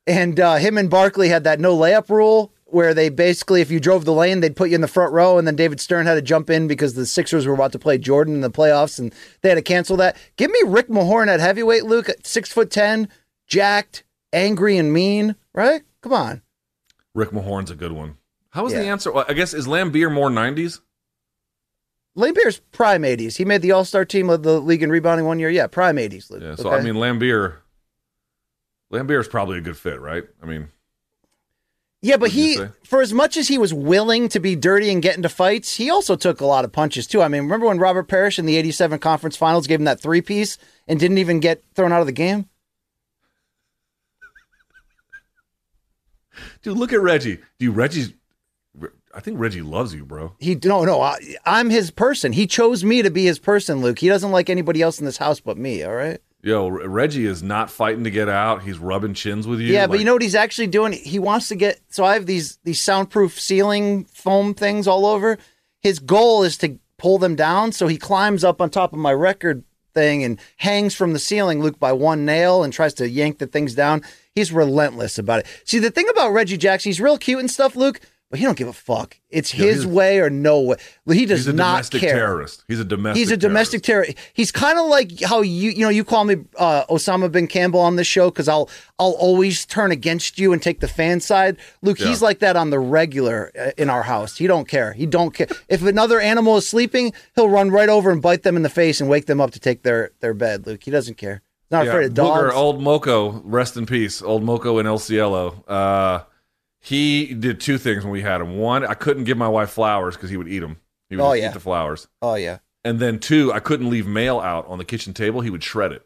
and uh, him and Barkley had that no layup rule where they basically, if you drove the lane, they'd put you in the front row, and then David Stern had to jump in because the Sixers were about to play Jordan in the playoffs, and they had to cancel that. Give me Rick Mahorn at heavyweight, Luke, at six foot ten, jacked, angry, and mean. Right? Come on. Rick Mahorn's a good one. How was the answer? Well, I guess is Laimbeer more 90s? Laimbeer's prime 80s. He made the All Star team of the league in rebounding one year. Yeah, prime 80s, Luke. Yeah. So okay? I mean. Laimbeer is probably a good fit, right? I mean, Yeah, but he, for as much as he was willing to be dirty and get into fights, he also took a lot of punches too. I mean, remember when Robert Parish in the '87 conference finals gave him that three piece and didn't even get thrown out of the game? dude, look at Reggie. Dude, Reggie's. I think Reggie loves you, bro. He no, no, I, I'm his person. He chose me to be his person, Luke. He doesn't like anybody else in this house but me. All right. Yo, Reggie is not fighting to get out. He's rubbing chins with you. Yeah, but you know what he's actually doing? He wants to get. So I have these these soundproof ceiling foam things all over. His goal is to pull them down. So he climbs up on top of my record thing and hangs from the ceiling, Luke, by one nail and tries to yank the things down. He's relentless about it. See, the thing about Reggie Jackson, he's real cute and stuff, Luke, but he don't give a fuck. It's Yeah, his way or no way. He does not care. he's a not domestic care. terrorist. He's a domestic. He's a domestic terror. He's kind of like how you you know you call me uh, Osama bin Campbell on this show because I'll I'll always turn against you and take the fan side. Luke, he's like that on the regular uh, in our house. He don't care. He don't care if another animal is sleeping, he'll run right over and bite them in the face and wake them up to take their their bed. Luke, he doesn't care. He's not Yeah, afraid of dogs. Booger, old Moko, rest in peace. Old Moko and El Cielo. Uh, he did two things when we had him. One, I couldn't give my wife flowers because he would eat them. He would Oh, yeah. eat the flowers. oh yeah. And then two, I couldn't leave mail out on the kitchen table. He would shred it.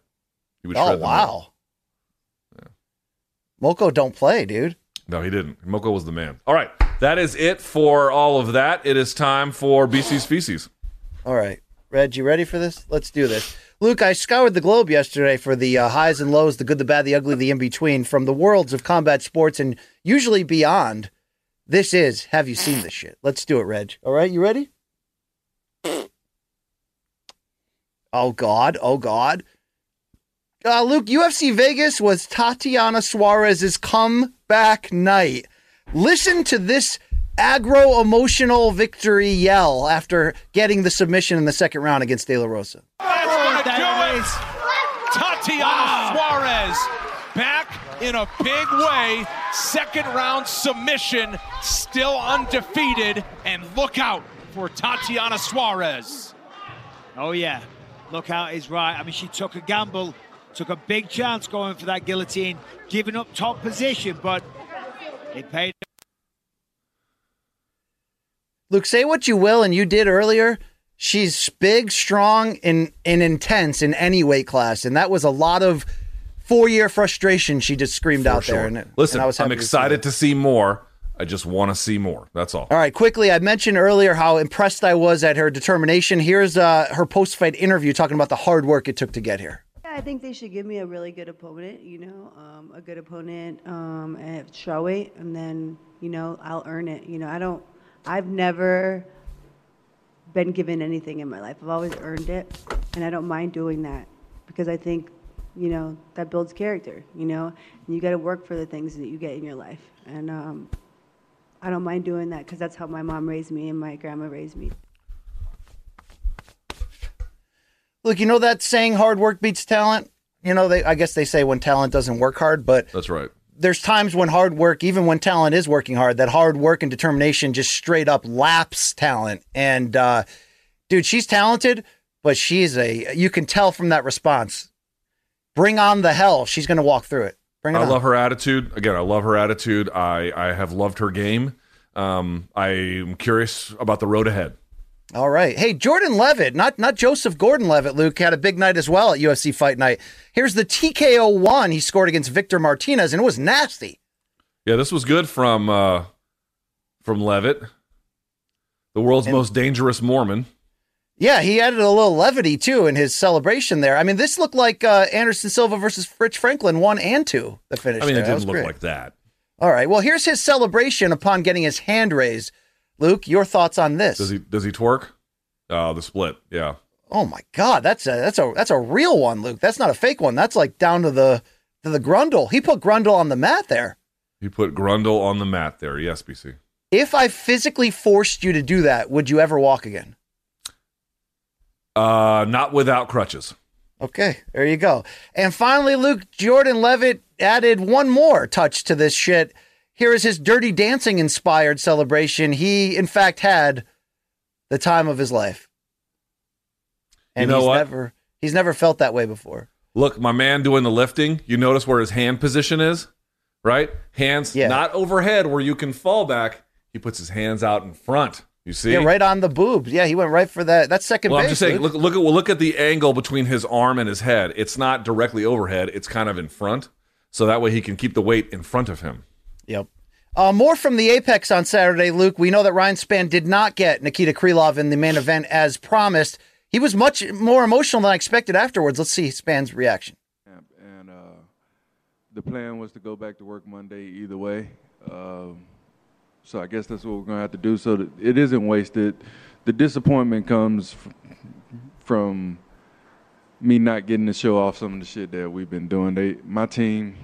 He would Oh shred the mail. wow. Moko don't play, dude. No, he didn't. Moko was the man. All right, that is it for all of that. It is time for BC's feces. All right. Reg, you ready for this? Let's do this. Luke, I scoured the globe yesterday for the uh, highs and lows, the good, the bad, the ugly, the in between from the worlds of combat sports and usually beyond. This is Have You Seen This Shit? Let's do it, Reg. All right, you ready? Oh, God. Oh, God. Uh, Luke, UFC Vegas was Tatiana Suarez's comeback night. Listen to this aggro emotional victory yell after getting the submission in the second round against De La Rosa. That's gonna do it. Tatiana ah. Suarez back in a big way. Second round submission, still undefeated. And look out for Tatiana Suarez. Oh, yeah. Look out is right. I mean, she took a gamble, took a big chance going for that guillotine, giving up top position, but it paid. Luke, say what you will, and you did earlier. She's big, strong, and, and intense in any weight class. And that was a lot of four year frustration she just screamed For out sure. there. And, Listen, and I was I'm happy to see excited to see more. I just want to see more. That's all. All right, quickly, I mentioned earlier how impressed I was at her determination. Here's uh, her post fight interview talking about the hard work it took to get here. Yeah, I think they should give me a really good opponent, you know, um, a good opponent um, at strawweight, and then, you know, I'll earn it. You know, I don't, I've never been given anything in my life. I've always earned it, and I don't mind doing that because I think, you know, that builds character, you know, and you got to work for the things that you get in your life. And um, I don't mind doing that because that's how my mom raised me and my grandma raised me. Look, you know that saying hard work beats talent? You know, they I guess they say when talent doesn't work hard, but That's right. There's times when hard work, even when talent is working hard, that hard work and determination just straight up laps talent. And uh, dude, she's talented, but she's a you can tell from that response. Bring on the hell. She's gonna walk through it. Bring it I on. love her attitude. Again, I love her attitude. I, I have loved her game. Um, I'm curious about the road ahead. All right. Hey, Jordan Levitt, not not Joseph Gordon Levitt, Luke, had a big night as well at UFC Fight Night. Here's the TKO one he scored against Victor Martinez, and it was nasty. Yeah, this was good from uh, from Levitt, the world's And- most dangerous Mormon. Yeah, he added a little levity too in his celebration there. I mean, this looked like uh, Anderson Silva versus Rich Franklin one and two. The finish. I mean, there. it didn't look great. like that. All right. Well, here's his celebration upon getting his hand raised. Luke, your thoughts on this? Does he does he twerk? Uh, the split. Yeah. Oh my God, that's a that's a that's a real one, Luke. That's not a fake one. That's like down to the to the Grundle. He put Grundle on the mat there. He put Grundle on the mat there. Yes, BC. If I physically forced you to do that, would you ever walk again? Uh, not without crutches. Okay, there you go. And finally, Luke Jordan Levitt added one more touch to this shit. Here is his Dirty Dancing inspired celebration. He, in fact, had the time of his life, and You know he's what? never he's never felt that way before. Look, my man doing the lifting. You notice where his hand position is, right? Hands Yeah. not overhead where you can fall back. He puts his hands out in front. You see? Yeah, right on the boobs. Yeah, he went right for that. That's second Well, base. I'm just saying. Look, look at well, look at the angle between his arm and his head. It's not directly overhead. It's kind of in front, so that way he can keep the weight in front of him. Yep. Uh, more from the Apex on Saturday, Luke. We know that Ryan Spann did not get Nikita Krylov in the main event as promised. He was much more emotional than I expected afterwards. Let's see Spann's reaction. and uh, the plan was to go back to work Monday either way. Um, so I guess that's what we're gonna have to do. So that it isn't wasted. The disappointment comes from me not getting to show off some of the shit that we've been doing. They, my team.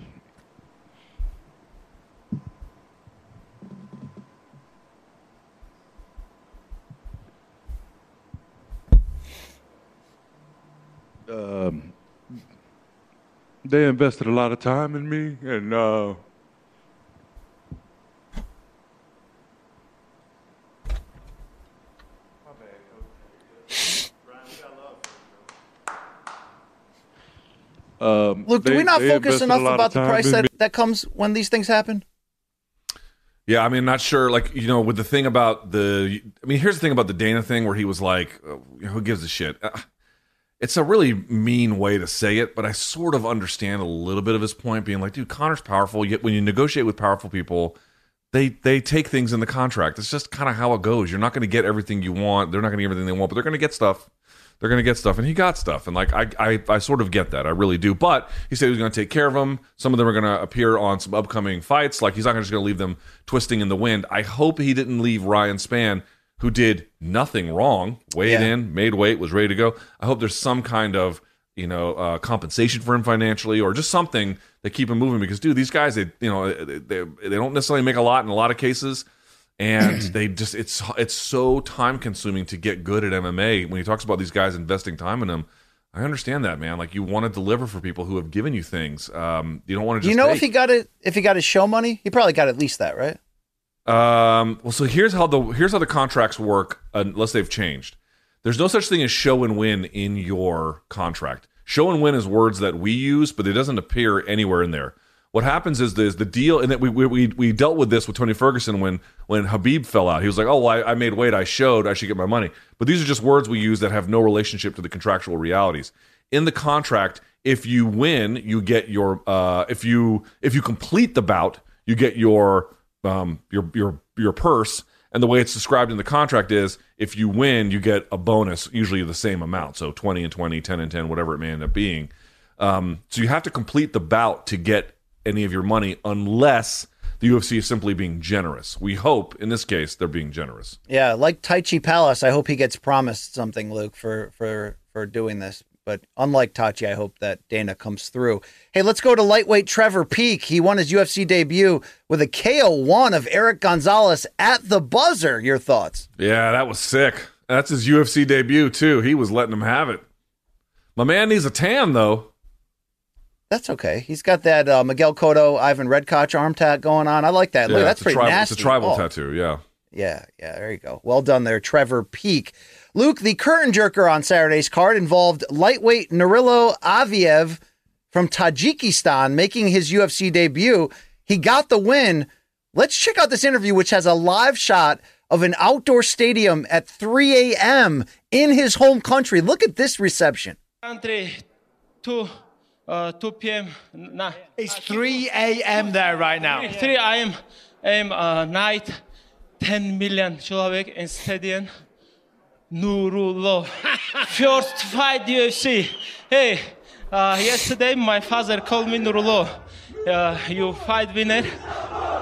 Um, they invested a lot of time in me, and uh, um, Luke, do they- we not they focus enough about the price that, me. that comes when these things happen? Yeah, I mean, not sure. Like, you know, with the thing about the, I mean, here's the thing about the Dana thing where he was like, uh, "Who gives a shit?" Uh, it's a really mean way to say it, but I sort of understand a little bit of his point, being like, "Dude, Conor's powerful. Yet when you negotiate with powerful people, they they take things in the contract. It's just kind of how it goes. You're not going to get everything you want. They're not going to get everything they want, but they're going to get stuff." They're going to get stuff, and he got stuff, and like I, I, I sort of get that, I really do. But he said he was going to take care of them. Some of them are going to appear on some upcoming fights. Like he's not just going to leave them twisting in the wind. I hope he didn't leave Ryan Spann, who did nothing wrong, weighed Yeah. in, made weight, was ready to go. I hope there's some kind of you know uh, compensation for him financially, or just something that keep him moving. Because dude, these guys, they you know they, they, they don't necessarily make a lot in a lot of cases and they just it's it's so time consuming to get good at MMA. When he talks about these guys investing time in them, I understand that, man. Like you want to deliver for people who have given you things. Um, you don't want to just. you know if he got it? If he got his show money, he probably got at least that, right? Um, well, so here's how the here's how the contracts work, unless they've changed. There's no such thing as show and win in your contract. Show and win is words that we use, but it doesn't appear anywhere in there. What happens is there's the deal, and that we, we we dealt with this with Tony Ferguson when when Khabib fell out. He was like, "Oh, well, I, I made weight, I showed, I should get my money." But these are just words we use that have no relationship to the contractual realities. In the contract, if you win, you get your uh, if you if you complete the bout, you get your um, your your your purse. And the way it's described in the contract is if you win, you get a bonus, usually the same amount. So 20 and 20, 10 and 10, whatever it may end up being. Um, so you have to complete the bout to get any of your money unless the UFC is simply being generous. We hope in this case they're being generous. Yeah, like Tachi Palace, I hope he gets promised something, Luke, for for for doing this. But unlike Tachi, I hope that Dana comes through. Hey, let's go to lightweight Trevor Peek. He won his UFC debut with a KO1 of Eric Gonzalez at the buzzer. Your thoughts? Yeah, that was sick. That's his UFC debut too. He was letting him have it. My man needs a tan though. That's okay. He's got that uh, Miguel Cotto, Ivan Redkach arm tat going on. I like that. Look, that's pretty tribal, nasty. It's a tribal Oh. tattoo. Yeah. Yeah, yeah, there you go. Well done there, Trevor Peek. Luke, the curtain jerker on Saturday's card involved lightweight Nurullo Aliev from Tajikistan making his UFC debut. He got the win. Let's check out this interview, which has a live shot of an outdoor stadium at 3 a.m. in his home country. Look at this reception. Country, two. Uh, 2 p.m. Nah. It's 3 a.m. there right now. 3 a.m. a.m. uh, night, 10 million Slovak in stadium. Nurullo first fight UFC hey uh, yesterday my father called me Nurullo uh, you fight winner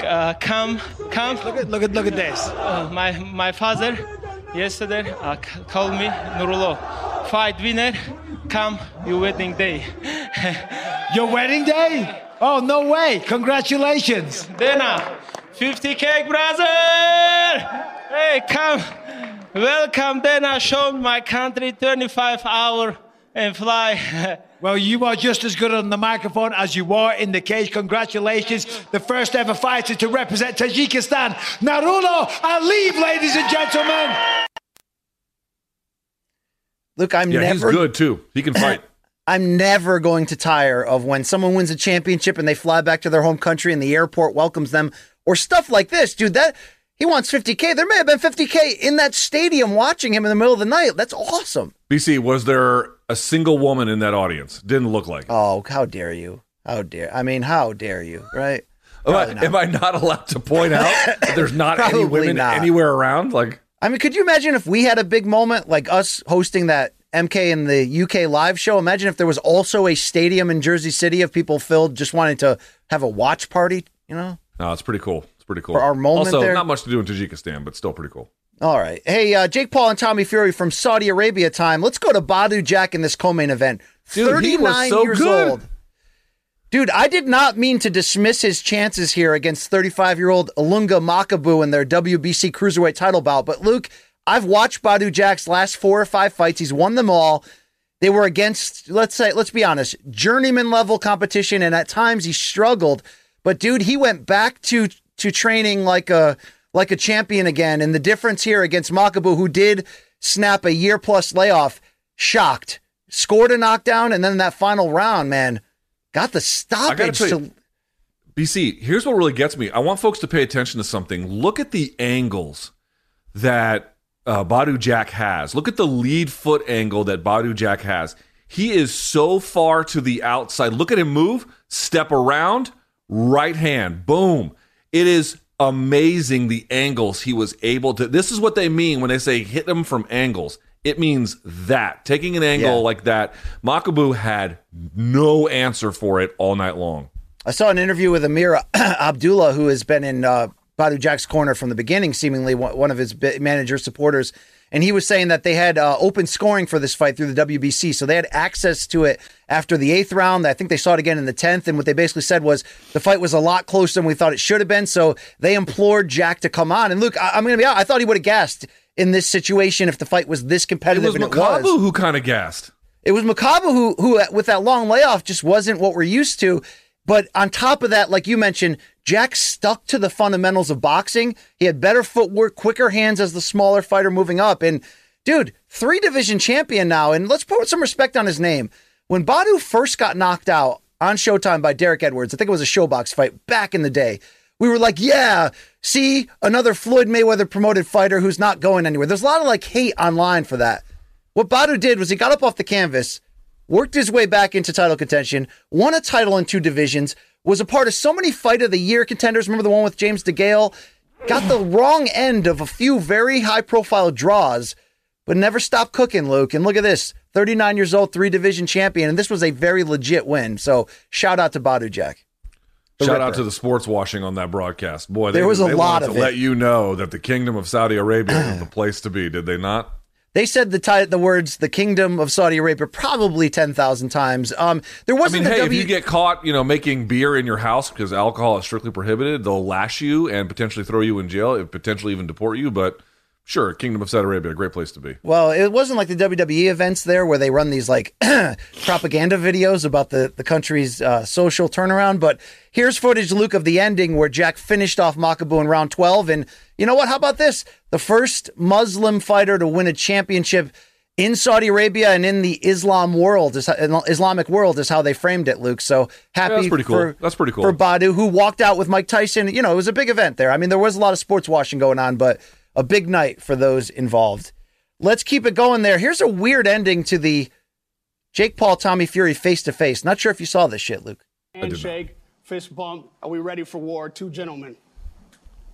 uh, come come Look at look at look at this. uh, my my father yesterday uh, called me Nurullo fight winner come your wedding day Your wedding day? Oh no way! Congratulations. Dana, 50 cake, brother! Hey, come. Welcome, Dana. Show my country 25 hour and fly. Well, you are just as good on the microphone as you were in the cage. Congratulations. The first ever fighter to represent Tajikistan, Nurullo Aliyev, ladies and gentlemen. Look, I'm Yeah, never he's good too. He can fight. I'm never going to tire of when someone wins a championship and they fly back to their home country and the airport welcomes them or stuff like this. Dude, that he wants 50k. There may have been 50k in that stadium watching him in the middle of the night. That's awesome. BC, was there a single woman in that audience? Didn't look like. it. Oh, how dare you? How dare. I mean, how dare you, right? Am I, not. am I not allowed to point out that there's not any women not. anywhere around? Like, I mean, could you imagine if we had a big moment like us hosting that MK in the UK live show? Imagine if there was also a stadium in Jersey City of people filled just wanting to have a watch party, you know? no, it's pretty cool. It's pretty cool. For our moment also, there- not much to do in Tajikistan, but still pretty cool. All right. Hey, uh, Jake Paul and Tommy Fury from Saudi Arabia time. Let's go to Badou Jack in this co-main event. Dude, he was 39 so years good. old. Dude, I did not mean to dismiss his chances here against 35-year-old Ilunga Makabu in their WBC Cruiserweight title bout. But Luke, I've watched Badou Jack's last four or five fights. He's won them all. They were against, let's say, let's be honest, journeyman level competition, and at times he struggled. But dude, he went back to to training like a like a champion again. And the difference here against Makabu, who did snap a year plus layoff, shocked, scored a knockdown, and then that final round, man, got the stoppage. To, BC, here's what really gets me. I want folks to pay attention to something. Look at the angles that uh, Badou Jack has. Look at the lead foot angle that Badou Jack has. He is so far to the outside. Look at him move, step around, right hand, boom. It is amazing the angles he was able to. This is what they mean when they say hit them from angles. It means that taking an angle Yeah. like that. Makabu had no answer for it all night long. I saw an interview with Amira Abdullah, who has been in uh, Badou Jack's corner from the beginning, seemingly one of his manager supporters. And he was saying that they had uh, open scoring for this fight through the WBC. So they had access to it after the eighth round. I think they saw it again in the 10th. And what they basically said was the fight was a lot closer than we thought it should have been. So they implored Jack to come on. And look, I- I'm going to be honest, I thought he would have gassed in this situation if the fight was this competitive. It was Makabu was. who kind of gassed. It was Makabu who, who with that long layoff, just wasn't what we're used to. But on top of that, like you mentioned, Jack stuck to the fundamentals of boxing. He had better footwork, quicker hands as the smaller fighter moving up. And dude, three division champion now. And let's put some respect on his name. When Badou first got knocked out on Showtime by Derek Edwards, I think it was a ShoBox fight back in the day. We were like, yeah, see, another Floyd Mayweather promoted fighter who's not going anywhere. There's a lot of like hate online for that. What Badou did was he got up off the canvas, worked his way back into title contention, won a title in two divisions, was a part of so many fight of the year contenders. Remember the one with James DeGale? Got the wrong end of a few very high profile draws, but never stopped cooking, Luke. And look at this 39 years old, three division champion. And this was a very legit win. So shout out to Badou Jack. Shout Ripper. out to the sports washing on that broadcast. Boy, they, there was a lot of to it. let you know that the kingdom of Saudi Arabia is the place to be. Did they not? They said the t- the words "the kingdom of Saudi Arabia" probably ten thousand times. Um, there wasn't. I mean, hey, w- if you get caught, you know, making beer in your house because alcohol is strictly prohibited, they'll lash you and potentially throw you in jail, potentially even deport you. But Sure, Kingdom of Saudi Arabia, a great place to be. Well, it wasn't like the WWE events there where they run these like propaganda videos about the, the country's uh, social turnaround. But here's footage, Luke, of the ending where Jack finished off Makabu in round 12. And you know what? How about this? The first Muslim fighter to win a championship in Saudi Arabia and in the Islam world, is, Islamic world, is how they framed it, Luke. So happy yeah, that's pretty cool. For, that's pretty cool. For Badou, who walked out with Mike Tyson. You know, it was a big event there. I mean, there was a lot of sports washing going on, but a big night for those involved. Let's keep it going there. Here's a weird ending to the Jake Paul Tommy Fury face to face. Not sure if you saw this shit, Luke. Handshake, fist bump. Are we ready for war? Two gentlemen.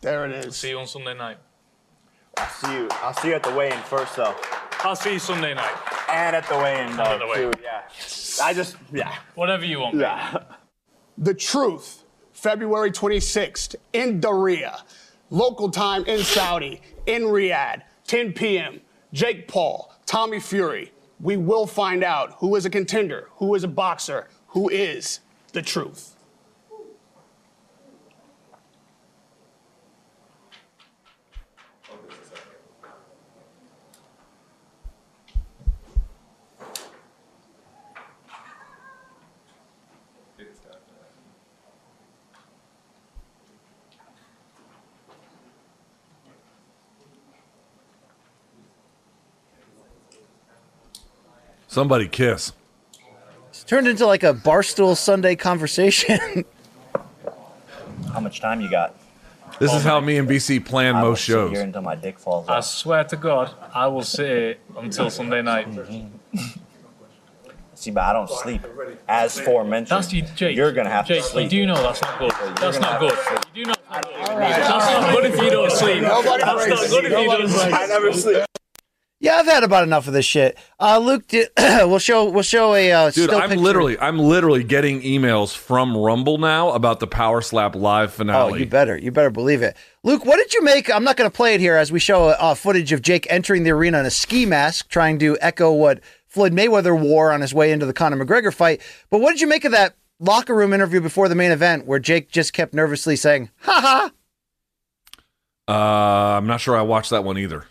There it is. See you on Sunday night. I'll see you. I'll see you at the weigh-in first, though. I'll see you Sunday night. And at the weigh-in, though, the weigh-in. too. Yeah. I just, yeah. Whatever you want. Yeah. The Truth, February 26th in Diriyah, local time in Saudi, in Riyadh, 10 p.m. Jake Paul, Tommy Fury. We will find out who is a contender, who is a boxer, who is the truth. Somebody kiss. It's turned into like a barstool Sunday conversation. How much time you got? This is how me and BC plan I will most sit shows. Here until my dick falls I off. swear to God, I will sit here until Sunday night. See, but I don't sleep. As forementioned, That's you, Jake. you're gonna have Jake, to sleep. You do know that's not good. That's not good. to. You do know that's not good if you don't sleep. That's not good if you don't sleep. I never sleep. Yeah, I've had about enough of this shit. Uh, Luke, did, we'll show we'll show a uh, Dude, still I'm picture. literally, I'm literally getting emails from Rumble now about the Power Slap live Oh, finale. you better, you better believe it. Luke, what did you make? I'm not going to play it here as we show uh, footage of Jake entering the arena in a ski mask, trying to echo what Floyd Mayweather wore on his way into the Conor McGregor fight. But what did you make of that locker room interview before the main event, where Jake just kept nervously saying, "Ha ha." Uh, I'm not sure I watched that one either.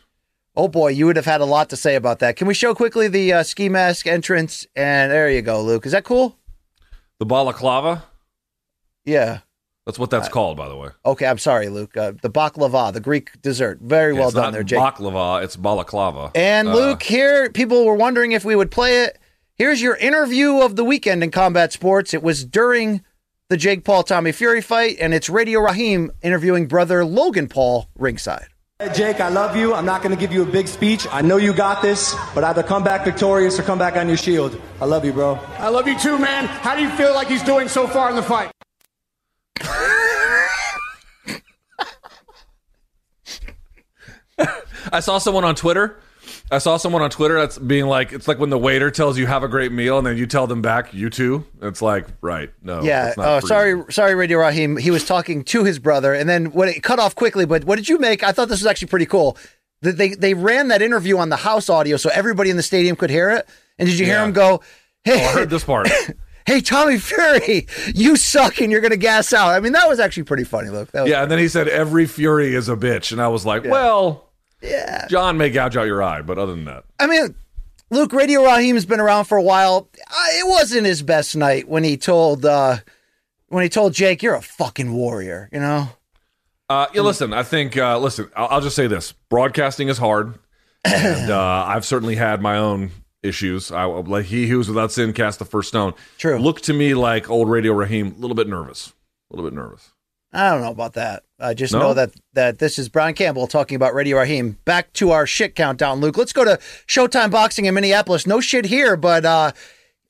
Oh boy, you would have had a lot to say about that. Can we show quickly the uh, ski mask entrance? And there you go, Luke. Is that cool? The balaclava. Yeah. That's what that's called, by the way. Okay, I'm sorry, Luke. Uh, the baklava, the Greek dessert. Very well it's done there, Jake. Baklava, it's balaclava. and Uh, Luke, here, people were wondering if we would play it. Here's your interview of the weekend in combat sports. It was during the Jake Paul Tommy Fury fight, and it's Radio Raheem interviewing brother Logan Paul ringside. Hey, Jake, I love you. I'm not going to give you a big speech. I know you got this, but either come back victorious or come back on your shield. I love you, bro. I love you too, man. How do you feel like he's doing so far in the fight? I saw someone on Twitter. I saw someone on Twitter that's being like, it's like when the waiter tells you have a great meal, and then you tell them back, you too. It's like, right? No, yeah. Oh, sorry, sorry, Radio Raheem. He was talking to his brother, and then when it cut off quickly. But what did you make? I thought this was actually pretty cool. That they they ran that interview on the house audio, so everybody in the stadium could hear it. And did you hear Yeah. him go? Hey, Oh, I heard this part. hey, Tommy Fury, you suck, and you're gonna gas out. I mean, that was actually pretty funny. Look, yeah, and then he said every Fury is a bitch, and I was like, well, yeah. John may gouge out your eye, but other than that, I mean, Luke, Radio Raheem's been around for a while. It wasn't his best night when he told uh, when he told Jake, "You're a fucking warrior," you know. Uh, yeah, listen, I think, uh, listen, I'll, I'll just say this broadcasting is hard. and uh, I've certainly had my own issues. I, like he who was without sin cast the first stone. True. Looked to me like old Radio Raheem, a little bit nervous. A little bit nervous. I don't know about that. I just No? know that that this is Brian Campbell talking about Radio Raheem. Back to our shit countdown, Luke. Let's go to Showtime Boxing in Minneapolis. No shit here, but uh,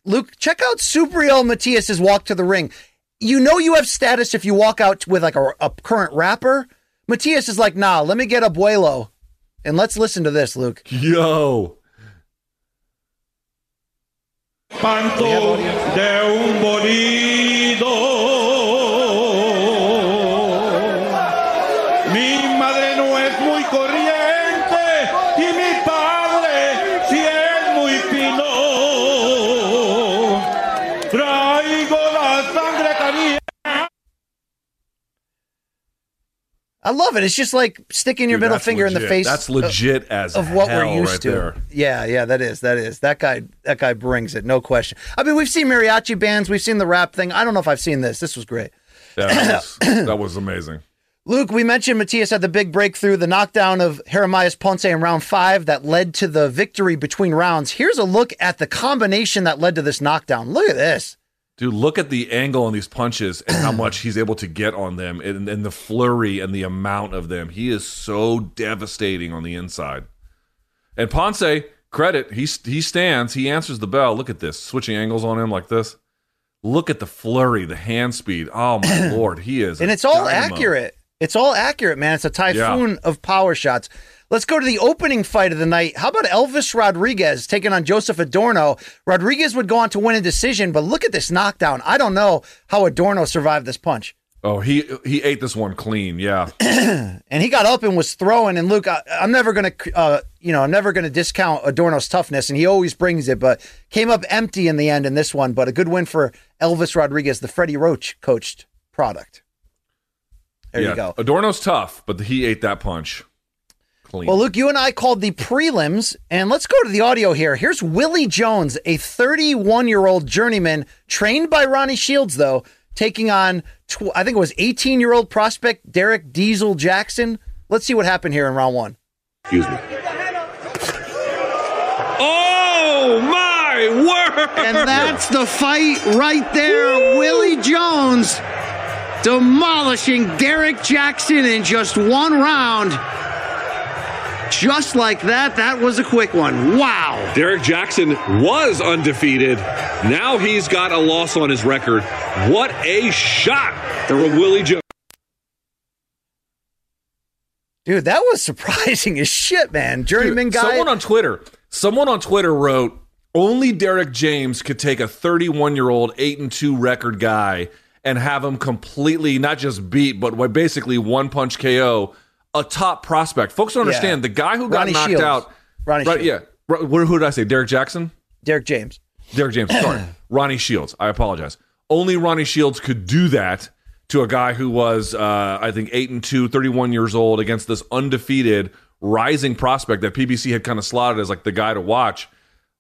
Luke, check out Subriel Matias's walk to the ring. You know you have status if you walk out with like a, a current rapper. Matias is like, nah, let me get Abuelo. And let's listen to this, Luke. Yo. Canto de un bolido. I love it. It's just like sticking your middle finger in the face. That's of- legit as of what we're used right to. there. Yeah, yeah, that is, that is. That guy, that guy brings it, no question. I mean, we've seen mariachi bands, we've seen the rap thing. I don't know if I've seen this. This was great. That was, that was amazing. Luke, we mentioned Matias had the big breakthrough, the knockdown of Jeremias Ponce in round five that led to the victory between rounds. Here's a look at the combination that led to this knockdown. Look at this. Dude, look at the angle on these punches and how much he's able to get on them and, and the flurry and the amount of them. He is so devastating on the inside. And Ponce, credit, he, he stands, he answers the bell. Look at this, switching angles on him like this. Look at the flurry, the hand speed. Oh, my Lord, he is. and it's all dynamo. accurate. It's all accurate, man. It's a typhoon of power shots. Let's go to the opening fight of the night. How about Elvis Rodriguez taking on Joseph Adorno? Rodriguez would go on to win a decision, but look at this knockdown. I don't know how Adorno survived this punch. Oh, he he ate this one clean. Yeah. and he got up and was throwing. And Luke, I, I'm never gonna, uh, you know, I'm never gonna discount Adorno's toughness, and he always brings it. But came up empty in the end in this one. But a good win for Elvis Rodriguez, the Freddie Roach coached product. There yeah. you go. Adorno's tough, but he ate that punch clean. Well, Luke, you and I called the prelims, and let's go to the audio here. Here's Willie Jones, a 31 year old journeyman, trained by Ronnie Shields, though, taking on, tw- I think it was 18 year old prospect Derek Diesel Jackson. Let's see what happened here in round one. Excuse me. Oh my word! And that's the fight right there. Willie Jones demolishing Derek Jackson in just one round. Just like that. That was a quick one. Wow. Derek Jackson was undefeated. Now he's got a loss on his record. What a shot from Willie Jones. Dude, that was surprising as shit, man. Journeyman Dude, guy. Someone on Twitter, someone on Twitter wrote, only Derek James could take a 31 year old eight and two record guy and have him completely not just beat, but basically one punch KO a top prospect. Folks don't Yeah. understand the guy who got Ronnie knocked Shields. out. Ronnie right, Shields. yeah. Who, did I say? Derek Jackson. Derek James. Derek James. Sorry, Ronnie Shields. I apologize. Only Ronnie Shields could do that to a guy who was, uh, I think, eight and two, 31 years old against this undefeated rising prospect that PBC had kind of slotted as like the guy to watch.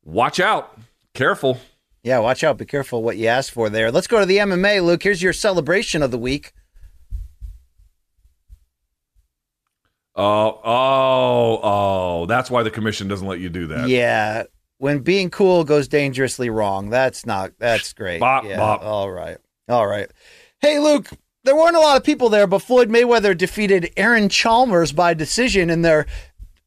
Watch out. Careful. Yeah, watch out. Be careful what you ask for there. Let's go to the MMA, Luke. Here's your celebration of the week. Oh, oh, oh. That's why the commission doesn't let you do that. Yeah. When being cool goes dangerously wrong. That's not that's great. Bop, yeah. bop. All right. All right. Hey Luke, there weren't a lot of people there, but Floyd Mayweather defeated Aaron Chalmers by decision in their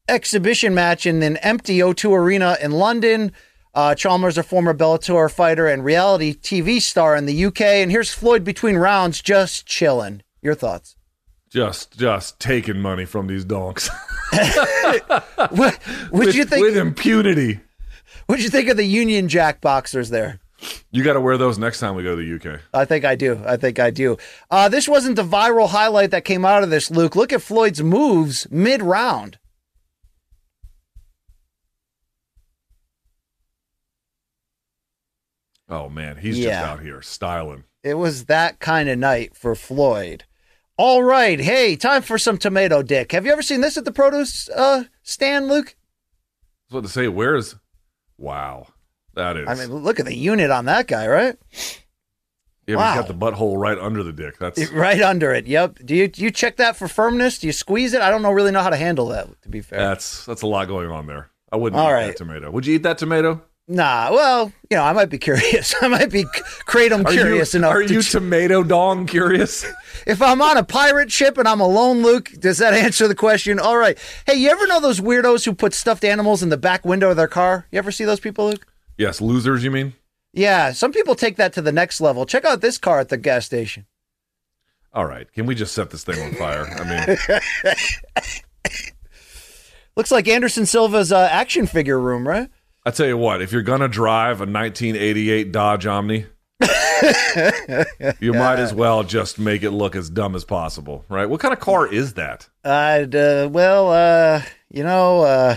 exhibition match in an empty O2 arena in London. Uh, Chalmers, a former Bellator fighter and reality TV star in the UK. And here's Floyd between rounds, just chilling. Your thoughts? Just, just taking money from these donks. what would with, you think? with impunity? What'd you think of the Union Jack boxers there? You got to wear those next time we go to the UK. I think I do. I think I do. Uh, this wasn't the viral highlight that came out of this, Luke. Look at Floyd's moves mid round. Oh man, he's Yeah. just out here styling. It was that kind of night for Floyd. All right. Hey, time for some tomato dick. Have you ever seen this at the produce uh, stand, Luke? I was about to say, where's Wow, that is. I mean, look at the unit on that guy, right? yeah, wow. he's got the butthole right under the dick. That's Right under it. Yep. Do you do you check that for firmness? Do you squeeze it? I don't know really know how to handle that. To be fair. that's that's a lot going on there. I wouldn't All eat right. that tomato. Would you eat that tomato? Nah. Well, you know, I might be curious. I might be kratom curious you, enough. Are you ch- tomato dong curious? if I'm on a pirate ship and I'm alone, Luke, does that answer the question? All right. Hey, you ever know those weirdos who put stuffed animals in the back window of their car? You ever see those people, Luke? yes, losers. You mean? Yeah. Some people take that to the next level. Check out this car at the gas station. All right. Can we just set this thing on fire? I mean, Looks like Anderson Silva's uh, action figure room, right? I tell you what. If you're gonna drive a 1988 Dodge Omni, you might as well just make it look as dumb as possible, right? What kind of car is that? Uh, uh, well, uh, you know, uh,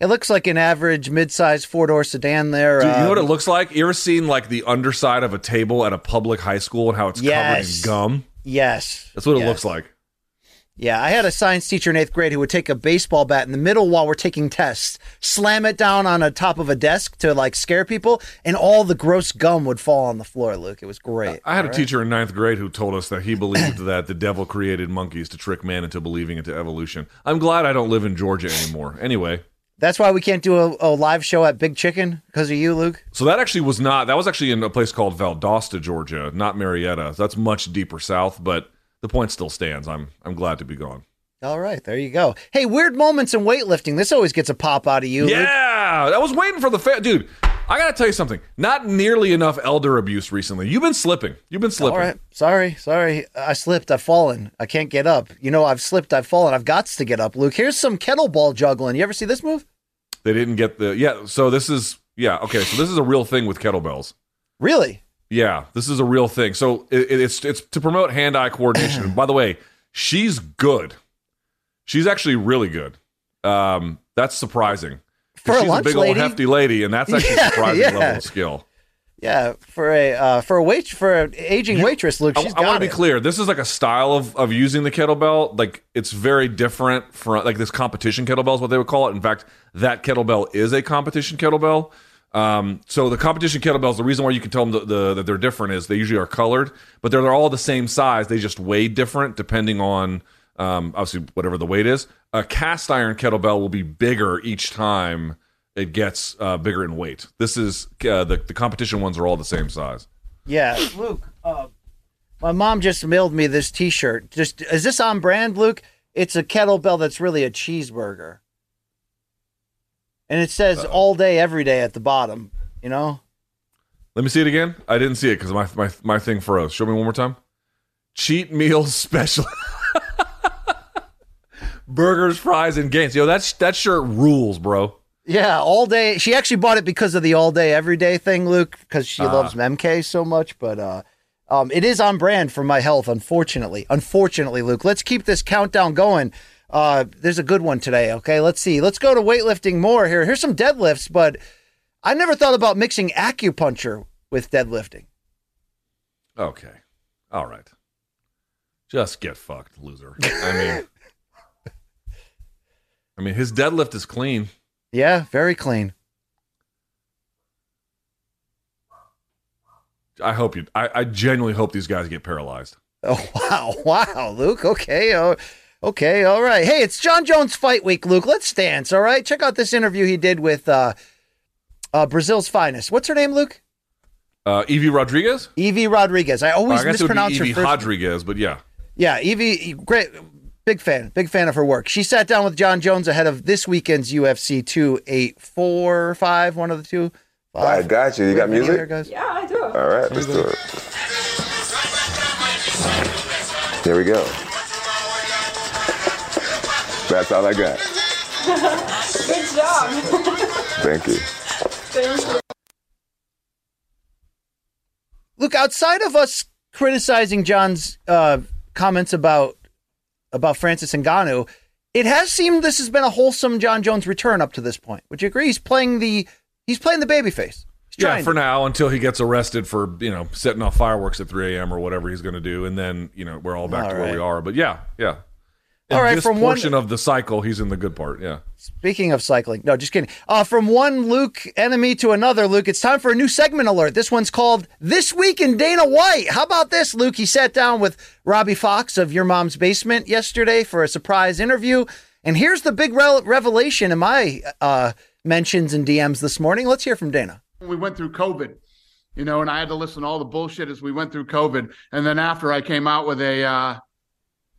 it looks like an average mid-sized four-door sedan there. Dude, you know what it looks like? You ever seen like the underside of a table at a public high school and how it's Yes. covered in gum? Yes. That's what it looks like. Yeah, I had a science teacher in eighth grade who would take a baseball bat in the middle while we're taking tests, slam it down on a top of a desk to like scare people, and all the gross gum would fall on the floor. Luke, it was great. I had a All right? teacher in ninth grade who told us that he believed that the devil created monkeys to trick man into believing into evolution. I'm glad I don't live in Georgia anymore. Anyway, That's why we can't do a, a live show at Big Chicken because of you, Luke. so that actually was not, that was actually in a place called Valdosta, Georgia, not Marietta. That's much deeper south, but the point still stands. I'm, I'm glad to be gone. All right, there you go. Hey, weird moments in weightlifting. This always gets a pop out of you. Luke. Yeah, I was waiting for the fa- dude. I gotta tell you something. Not nearly enough elder abuse recently. You've been slipping. You've been slipping. All right. Sorry, sorry. I slipped. I've fallen. I can't get up. You know, I've slipped. I've fallen. I've got to get up. Luke, here's some kettlebell juggling. You ever see this move? They didn't get the yeah. So this is yeah. Okay, so this is a real thing with kettlebells. Really? Yeah, this is a real thing. So it, it's it's to promote hand-eye coordination. and by the way, she's good. She's actually really good. Um, that's surprising. For a she's lunch a big lady? old hefty lady, and that's actually Yeah, surprising yeah. level of skill. Yeah, for a uh, for a wait for an aging waitress, Luke. I, She's I want to be clear. This is like a style of, of using the kettlebell. Like it's very different from like this competition kettlebell is what they would call it. In fact, that kettlebell is a competition kettlebell. Um, so the competition kettlebells, the reason why you can tell them the, the, that they're different is they usually are colored, but they're, they're all the same size. They just weigh different depending on um, obviously whatever the weight is. A cast iron kettlebell will be bigger each time it gets uh, bigger in weight. This is uh, the the competition ones are all the same size. Yeah, Luke. Uh, my mom just mailed me this T-shirt. Just is this on brand, Luke? It's a kettlebell that's really a cheeseburger, and it says "all day, every day" at the bottom. You know. Let me see it again. I didn't see it because my, my my thing froze. Show me one more time. Cheat meals special. Burgers, fries, and games. Yo, that's that shirt rules, bro. Yeah, all day. She actually bought it because of the all day, every day thing, Luke, because she Ah. loves MK so much. But uh, um, it is on brand for my health, unfortunately. Unfortunately, Luke. Let's keep this countdown going. Uh, there's a good one today. Okay, let's see. Let's go to weightlifting more here. Here's some deadlifts, but I never thought about mixing acupuncture with deadlifting. Okay, all right. Just get fucked, loser. I mean, I mean, his deadlift is clean. Yeah, very clean. I hope you. I, I genuinely hope these guys get paralyzed. Oh wow, wow, Luke. Okay, oh, okay, all right. Hey, it's Jon Jones Fight Week, Luke. Let's dance. All right, check out this interview he did with uh, uh, Brazil's finest. What's her name, Luke? Uh, Evie Rodriguez. Evie Rodriguez. I always I guess it would mispronounce be her Evie first. Rodriguez, but yeah. Yeah, Evie, great, big fan, big fan of her work. She sat down with Jon Jones ahead of this weekend's UFC two eight four five, one of the two. I got you. You got music? here, guys. Yeah, I do. All right, let's do it. Here we go. That's all I got. Good job. Thank you. Thank you. Look, outside of us criticizing Jon's uh, comments about about Francis Ngannou, it has seemed this has been a wholesome Jon Jones return up to this point. Would you agree? He's playing the he's playing the babyface. He's Yeah, for to. now, until he gets arrested for you know setting off fireworks at 3 a.m. or whatever he's going to do, and then you know we're all back All to where we are. But yeah, yeah, In All right, this from one- portion of the cycle, he's in the good part. Yeah. Speaking of cycling, no, just kidding. Uh, from one Luke enemy to another, Luke, it's time for a new segment alert. This one's called This Week in Dana White. How about this, Luke? He sat down with Robbie Fox of Your Mom's Basement yesterday for a surprise interview. And here's the big re- revelation in my uh, mentions and DMs this morning. Let's hear from Dana. we went through COVID, you know, and I had to listen to all the bullshit as we went through COVID. And then after I came out with a, uh,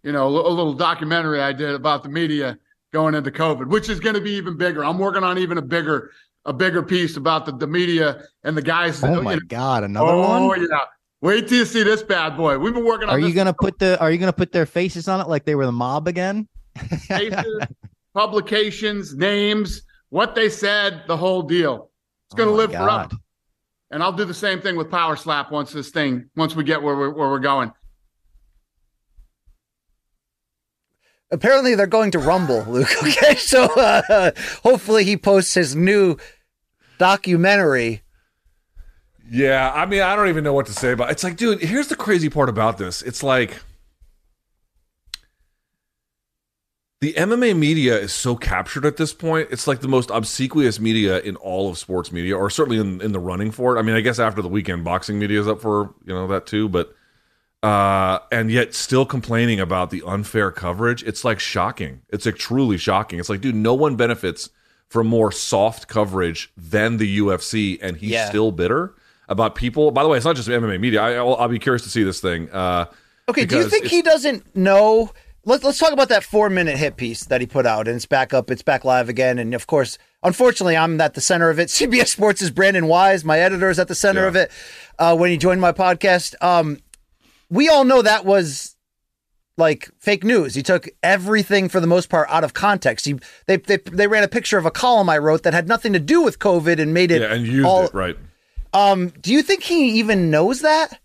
you know, a little documentary I did about the media going into COVID, which is going to be even bigger. I'm working on even a bigger, a bigger piece about the, the media and the guys. Oh you my know- God, another oh, one? yeah. Wait till you see this bad boy. We've been working on Are this you gonna put the Are you gonna put their faces on it like they were the mob again? faces, publications, names, what they said, the whole deal. It's going to Oh live forever. And I'll do the same thing with Power Slap once this thing, once we get where we're, where we're going. Apparently, they're going to Rumble, Luke. Okay, so uh, hopefully he posts his new documentary. Yeah, I mean, I don't even know what to say about. It's like, dude, here's the crazy part about this. It's like the MMA media is so captured at this point. It's like the most obsequious media in all of sports media, or certainly in, in the running for it. I mean, I guess after the weekend, boxing media is up for you know that too, but uh, and yet still complaining about the unfair coverage. It's like shocking. It's like truly shocking. It's like, dude, no one benefits from more soft coverage than the UFC, and he's Yeah. still bitter about people. By the way, it's not just MMA media. I, I'll, I'll be curious to see this thing. Uh, Okay, do you think he doesn't know? Let's let's talk about that four minute hit piece that he put out, and it's back up, it's back live again, and of course, unfortunately, I'm at the center of it. CBS Sports is Brandon Wise, my editor, is at the center of it. Uh, when he joined my podcast, um, we all know that was like fake news. He took everything for the most part out of context. He they they, they ran a picture of a column I wrote that had nothing to do with COVID and made it yeah, and used all. it right. Um, do you think he even knows that?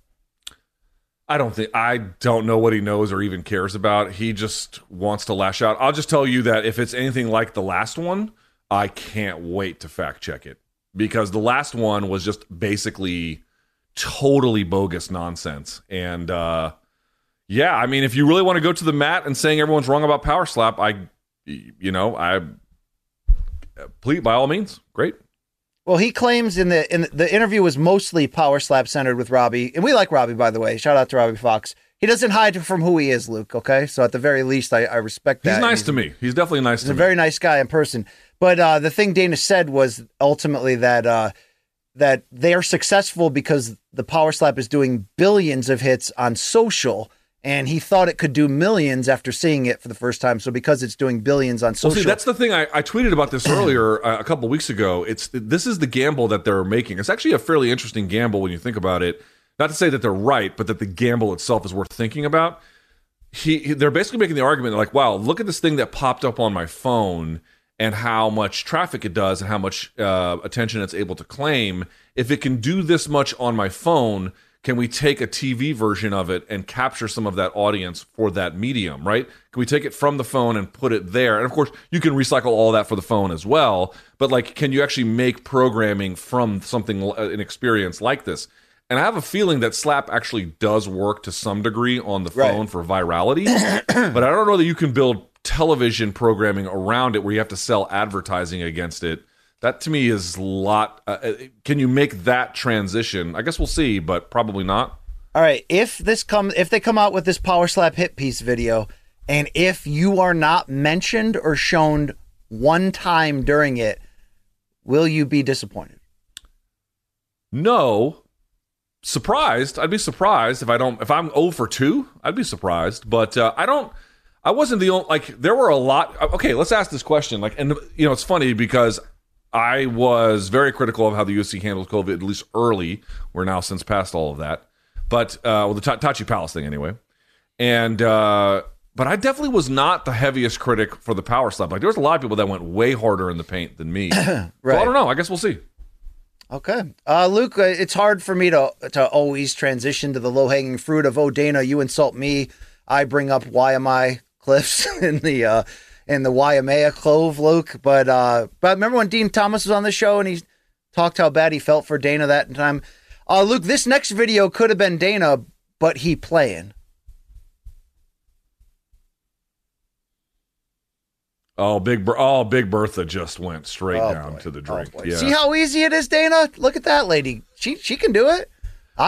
I don't think I don't know what he knows or even cares about. He just wants to lash out. I'll just tell you that if it's anything like the last one, I can't wait to fact check it because the last one was just basically totally bogus nonsense. And uh yeah, I mean if you really want to go to the mat and saying everyone's wrong about power slap, I you know, I please by all means, great. Well, he claims in the in the interview was mostly power slap centered with Robbie, and we like Robbie by the way. Shout out to Robbie Fox. He doesn't hide from who he is, Luke. Okay, so at the very least, I, I respect that. He's nice He's- to me. He's definitely nice He's a me. very nice guy in person. But uh, the thing Dana said was ultimately that uh, that they are successful because the power slap is doing billions of hits on social, and he thought it could do millions after seeing it for the first time. So because it's doing billions on Well, social, see, that's the thing. I, I tweeted about this earlier uh, a couple weeks ago. It's this is the gamble that they're making. It's actually a fairly interesting gamble when you think about it. Not to say that they're right, but that the gamble itself is worth thinking about. He, he- they're basically making the argument like, wow, look at this thing that popped up on my phone and how much traffic it does and how much uh, attention it's able to claim. If it can do this much on my phone, can we take a TV version of it and capture some of that audience for that medium, right? Can we take it from the phone and put it there? And of course, you can recycle all that for the phone as well, but like can you actually make programming from something uh, an experience like this? And I have a feeling that Slap actually does work to some degree on the Right. phone for virality, but I don't know that you can build television programming around it where you have to sell advertising against it. That to me is a lot. Uh, uh, can you make that transition? I guess we'll see, but probably not. All right, if this come if they come out with this power slap hit piece video, and if you are not mentioned or shown one time during it, will you be disappointed? No. Surprised. I'd be surprised if I don't. If I'm 0 for 2, I'd be surprised. But uh, I don't. I wasn't the only. Like, there were a lot. Okay, let's ask this question. Like, and, you know, it's funny because I was very critical of how the UFC handled COVID, at least early. We're now since past all of that. But, uh, well, the Ta- Tachi Palace thing anyway. And, uh, but I definitely was not the heaviest critic for the power slap. Like, there was a lot of people that went way harder in the paint than me. So I don't know. I guess we'll see. Okay, uh, Luke, uh, it's hard for me to to always transition to the low hanging fruit of oh Dana, you insult me, I bring up YMI cliffs in the uh, in the Waimea clove, Luke. But uh, but remember when Dean Thomas was on the show and he talked how bad he felt for Dana that time. Uh, Luke, this next video could have been Dana, but he playing. Oh, big oh, big Bertha just went straight Oh, down boy. to the drink. yeah. See how easy it is, Dana? Look at that lady. She she can do it.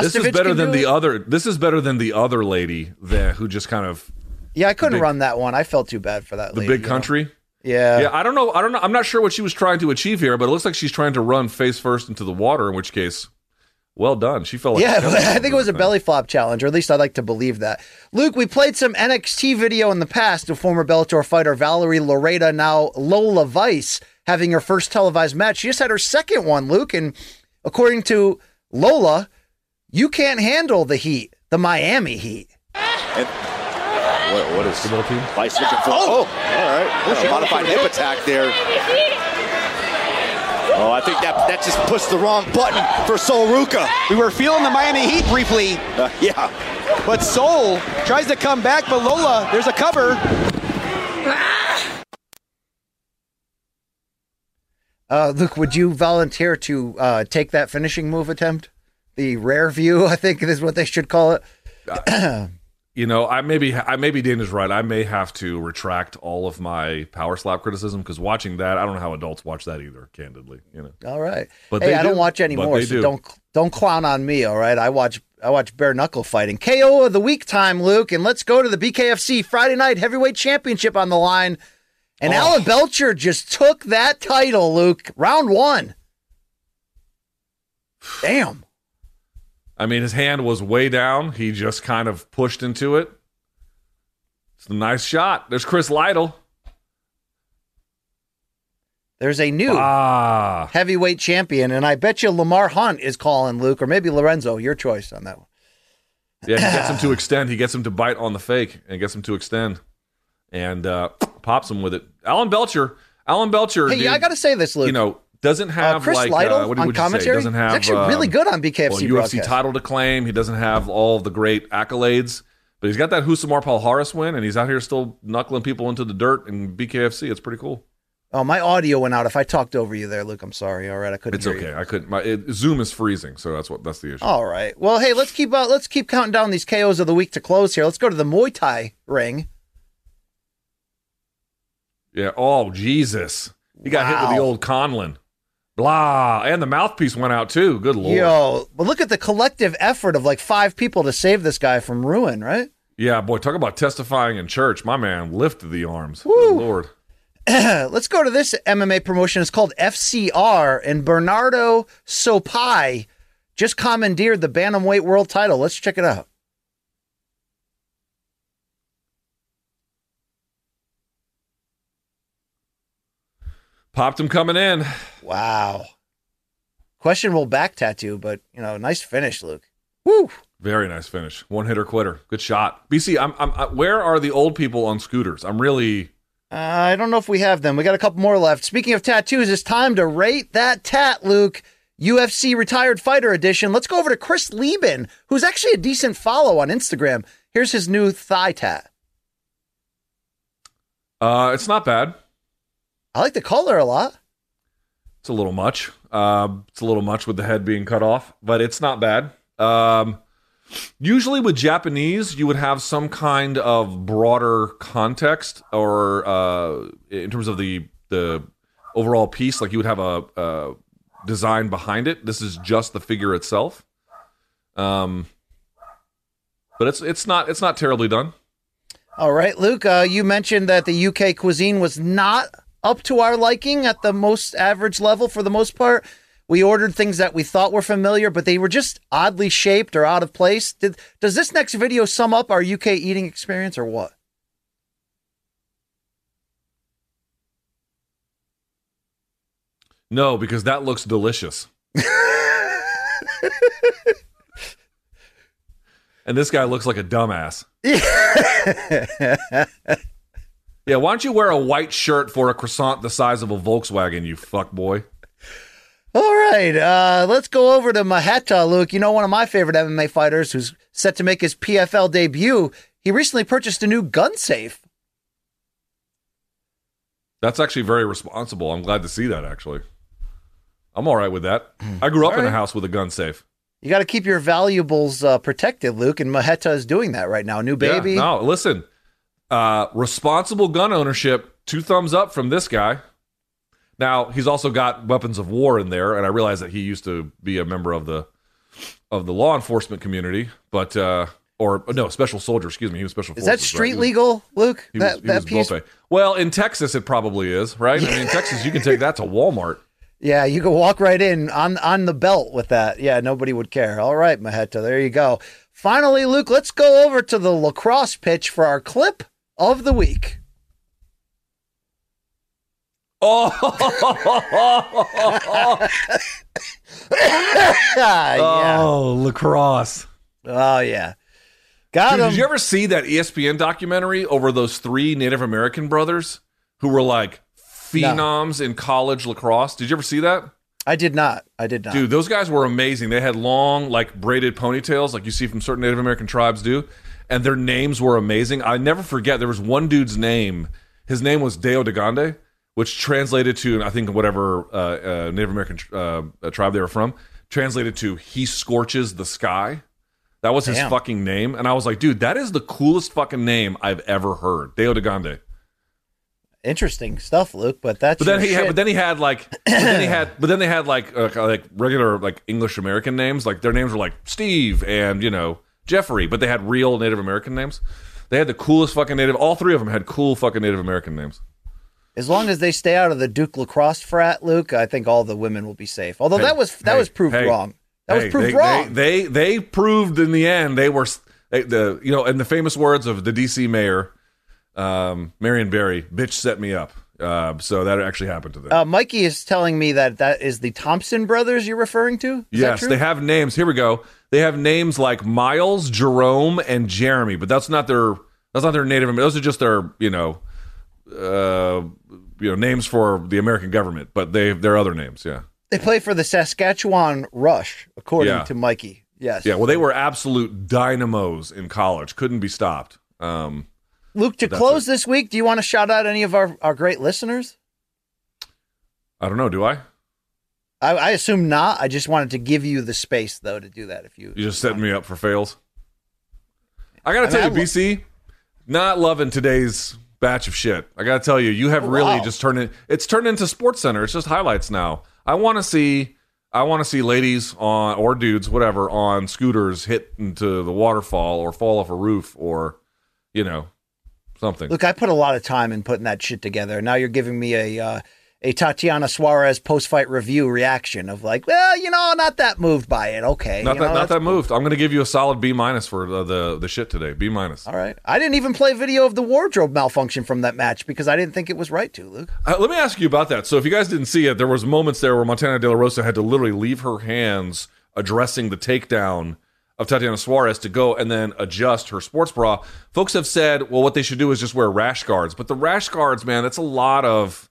this is better than the it. other. This is better than the other lady that who just kind of Yeah, I couldn't big- run that one. I felt too bad for that the lady. big you know? country. Yeah. Yeah, I don't know. I don't know. I'm not sure what she was trying to achieve here, but it looks like she's trying to run face first into the water. In which case, well done. She felt like yeah, I think it was a doing belly flop challenge, or at least I'd like to believe that. Luke, we played some NXT video in the past of former Bellator fighter Valerie Loureda, now Lola Vice, having her first televised match. She just had her second one, Luke, and according to Lola, you can't handle the heat, the Miami heat. What, what is Vice looking for? Oh, all right. A modified hip attack there. Oh, I think that that just pushed the wrong button for Sol Ruca. We were feeling the Miami Heat briefly. Uh, yeah. But Sol tries to come back, but Lola, there's a cover. Uh, Luke, would you volunteer to uh, take that finishing move attempt? The rare view, I think is what they should call it. You know, I maybe I maybe Dana's right. I may have to retract all of my power slap criticism because watching that, I don't know how adults watch that either. Candidly, you know. All right. But hey, I don't do. watch But anymore, so do. don't don't clown on me. All right. I watch I watch bare knuckle fighting. KO of the week time, Luke, and let's go to the BKFC Friday night heavyweight championship on the line. And Oh. Alan Belcher just took that title, Luke. Round one. Damn. I mean, his hand was way down. He just kind of pushed into it. It's a nice shot. There's Chris Lytle. There's a new Ah. heavyweight champion, and I bet you Lamar Hunt is calling Luke, or maybe Lorenzo. Your choice on that one. Yeah, he gets him to extend. He gets him to bite on the fake and gets him to extend, and uh, pops him with it. Alan Belcher. Alan Belcher. Hey, dude, I got to say this, Luke. You know, doesn't have Chris like Lytle uh, what on commentary? Doesn't He's have actually really um, good on BKFC well, UFC broadcast. title to claim. He doesn't have all the great accolades, but he's got that Rousimar Palhares win, and he's out here still knuckling people into the dirt in BKFC. It's pretty cool. Oh, my audio went out. If I talked over you there, Luke, I'm sorry. All right, I couldn't It's hear okay. you. I couldn't. My it, Zoom is freezing, so that's what that's the issue. All right. Well, hey, let's keep uh, let's keep counting down these KOs of the week to close here. Let's go to the Muay Thai ring. Yeah. Oh Jesus, he got hit with the old Conlon. Blah, and the mouthpiece went out too. Good lord. Yo, but look at the collective effort of like five people to save this guy from ruin, right? Yeah, boy, talk about testifying in church. My man lifted the arms. Good lord. Let's go to this MMA promotion. It's called FCR, and Bernardo Sopai just commandeered the bantamweight world title. Let's check it out. Popped him coming in. Wow. Questionable back tattoo, but you know, nice finish, Luke. Woo! Very nice finish. One hitter quitter. Good shot. BC, I'm, I'm, I, where are the old people on scooters? I'm really. Uh, I don't know if we have them. We got a couple more left. Speaking of tattoos, it's time to rate that tat, Luke. UFC retired fighter edition. Let's go over to Chris Leben, who's actually a decent follow on Instagram. Here's his new thigh tat. Uh, it's not bad. I like the color a lot. It's a little much. Uh, it's a little much with the head being cut off, but it's not bad. Um, usually with Japanese, you would have some kind of broader context, or uh, in terms of the the overall piece, like you would have a, a design behind it. This is just the figure itself. Um, but it's it's not it's not terribly done. All right, Luke, uh, you mentioned that the UK cuisine was not up to our liking at the most average level for the most part. We ordered things that we thought were familiar, but they were just oddly shaped or out of place. Did, does this next video sum up our UK eating experience or what? No, because that looks delicious. and this guy looks like a dumbass. Yeah, why don't you wear a white shirt for a croissant the size of a Volkswagen, you fuck boy? All right, uh, let's go over to Maheta, Luke. You know, one of my favorite MMA fighters who's set to make his PFL debut. He recently purchased a new gun safe. That's actually very responsible. I'm glad to see that, actually. I'm all right with that. I grew up All in a house with a gun safe. You got to keep your valuables uh, protected, Luke, and Maheta is doing that right now. New baby. Yeah, no, listen. Uh, responsible gun ownership two thumbs up from this guy. Now he's also got weapons of war in there, and I realize that he used to be a member of the of the law enforcement community, but uh, or no, special soldier. Excuse me, he was special. Is forces, that street was- legal, Luke? He that was, he that piece. Volpe. Well, in Texas, it probably is, right? I mean, in Texas, you can take that to Walmart. Yeah, you can walk right in on on the belt with that. Yeah, nobody would care. All right, Maheta, there you go. Finally, Luke, let's go over to the lacrosse pitch for our clip of the week. Oh, yeah. oh, lacrosse. Oh yeah, got Dude, him. Did you ever see that ESPN documentary over those three Native American brothers who were like phenoms in college lacrosse? Did you ever see that? I did not. I did not. Dude, those guys were amazing. They had long, like braided ponytails, like you see from certain Native American tribes do, and their names were amazing. I never forget. There was one dude's name. His name was Deo de Gande, which translated to, I think, whatever uh, uh, Native American uh, tribe they were from, translated to "He scorches the sky." That was his Damn. fucking name, and I was like, dude, that is the coolest fucking name I've ever heard. Deo de Gande. Interesting stuff, Luke. But that's But then he had, but then he had like, but then he had, but then they had like, uh, like regular like English American names. Like their names were like Steve and you know Jeffrey, but they had real Native American names. They had the coolest fucking Native. All three of them had cool fucking Native American names. As long as they stay out of the Duke lacrosse frat, Luke, I think all the women will be safe. Although Hey, that was that hey, was proved hey, wrong. That was proved they, wrong. They, they they proved in the end they were they, the you know in the famous words of the DC mayor, um, Marion Barry, bitch set me up. Uh, so that actually happened to them. uh, Mikey is telling me that that is the Thompson brothers you're referring to. Is yes, they have names. Here we go. They have names like Miles, Jerome, and Jeremy, but that's not their that's not their native. Those are just their you know, uh, you know names for the American government. But they they're other names. Yeah, They play for the Saskatchewan Rush, according Yeah. to Mikey. Yes. yeah. Well, they were absolute dynamos in college. Couldn't be stopped. Um, Luke, to That's close this week, do you want to shout out any of our, our great listeners? I don't know. Do I? I, I assume not. I just wanted to give you the space, though, to do that. If you, You just setting me up for fails. I gotta I tell mean, you, BC, not loving today's batch of shit. I gotta tell you, you have Oh, really wow. just turned it. It's turned into Sports Center. It's just highlights now. I want to see. I want to see ladies on or dudes, whatever, on scooters hit into the waterfall or fall off a roof or, you know, something. Look, I put a lot of time in putting that shit together. Now you're giving me a uh, a Tatiana Suarez post fight review reaction of like, well, you know, not that moved by it. Okay, not you that, know, not that moved. I'm gonna give you a solid B minus for the, the the shit today. B minus. All right. I didn't even play video of the wardrobe malfunction from that match because I didn't think it was right to, Luke. Uh, let me ask you about that. So, if you guys didn't see it, there was moments there where Montana De La Rosa had to literally leave her hands addressing the takedown of Tatiana Suarez to go and then adjust her sports bra. Folks have said, well, what they should do is just wear rash guards. But the rash guards, man, that's a lot of.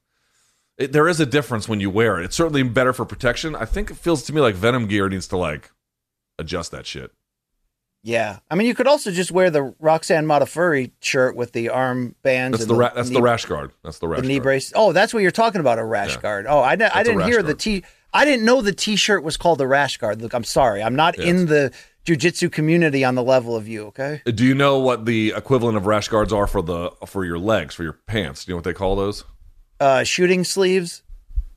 It, there is a difference when you wear it. It's certainly better for protection. I think it feels to me like Venum Gear needs to like adjust that shit. Yeah. I mean, you could also just wear the Roxanne Modafferi shirt with the arm bands. That's and the ra- that's knee, the rash guard. That's the rash the knee guard. brace. Oh, that's what you're talking about, a rash Yeah. guard. Oh, I, I didn't hear the. T. I didn't know the T-shirt was called the rash guard. Look, I'm sorry. I'm not Yeah, in the jujitsu community on the level of you. Okay. Do you know what the equivalent of rash guards are for the for your legs for your pants? Do you know what they call those? Uh, shooting sleeves,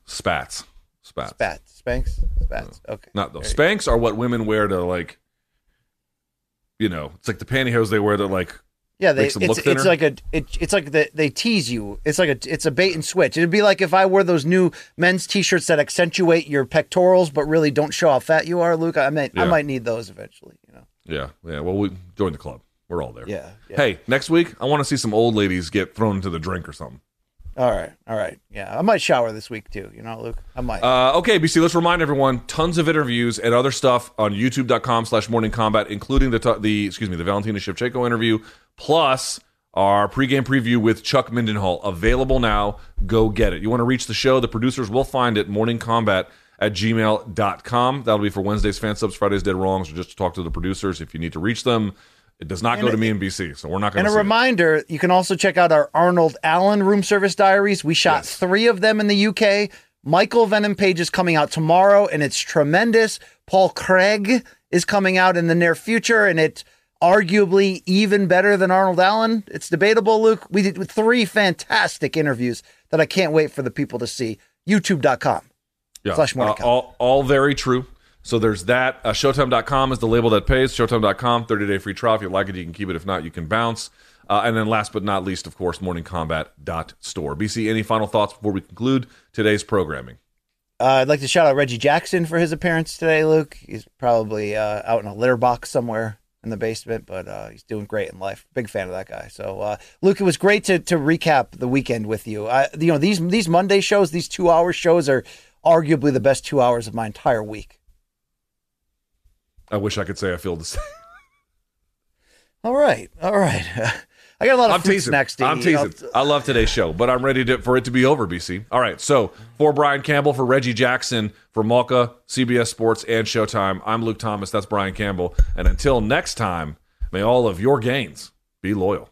Spats. Spats. spats, spanks, spats. Okay. Not those. Spanx are what women wear to like, you know, it's like the pantyhose they wear that like Yeah, they, it's, it's like a it, it's like the, they tease you. It's like a it's a bait and switch. It'd be like if I wore those new men's t-shirts that accentuate your pectorals but really don't show how fat you are, Luke. I might I might need those eventually. You know. yeah, yeah. Well, we join the club. We're all there. Yeah, yeah. Hey, next week I want to see some old ladies get thrown into the drink or something. All right, all right. Yeah, I might shower this week too. You know, Luke. I might. Uh, okay, BC, let's remind everyone tons of interviews and other stuff on youtube.com slash morning combat, including the, the excuse me, the Valentina Shevchenko interview, plus our pregame preview with Chuck Mindenhall. Available now. Go get it. You want to reach the show, the producers will find it, Morning Combat at gmail.com. That'll be for Wednesday's fan subs, Fridays dead wrongs, or just to talk to the producers if you need to reach them. It does not And go to it- me and BC, so we're not going to. and a reminder, you can also check out our Arnold Allen room service diaries. We shot three of them in the UK. Michael Venom Page is coming out tomorrow, and it's tremendous. Paul Craig is coming out in the near future, and it arguably even better than Arnold Allen. It's debatable, Luke. We did three fantastic interviews that I can't wait for the people to see. YouTube.com Yeah. slash Uh, all, all very true. So there's that. Uh, Showtime.com is the label that pays. Showtime.com, 30 day free trial. If you like it, you can keep it. If not, you can bounce. Uh, and then last but not least, of course, morningcombat.store. BC, any final thoughts before we conclude today's programming? Uh, I'd like to shout out Reggie Jackson for his appearance today, Luke. He's probably uh, out in a litter box somewhere in the basement, but uh, he's doing great in life. Big fan of that guy. So, uh, Luke, it was great to to recap the weekend with you. I, you know, these these Monday shows, these two hour shows, are arguably the best two hours of my entire week. I wish I could say I feel the same. All right, all right. I got a lot of I'm fruit teasing. snacks to I'm eat. teasing. I love today's show, but I'm ready to, for it to be over, BC. All right. So for Brian Campbell, for Reggie Jackson, for Malka, CBS Sports, and Showtime, I'm Luke Thomas. That's Brian Campbell. And until next time, may all of your gains be loyal.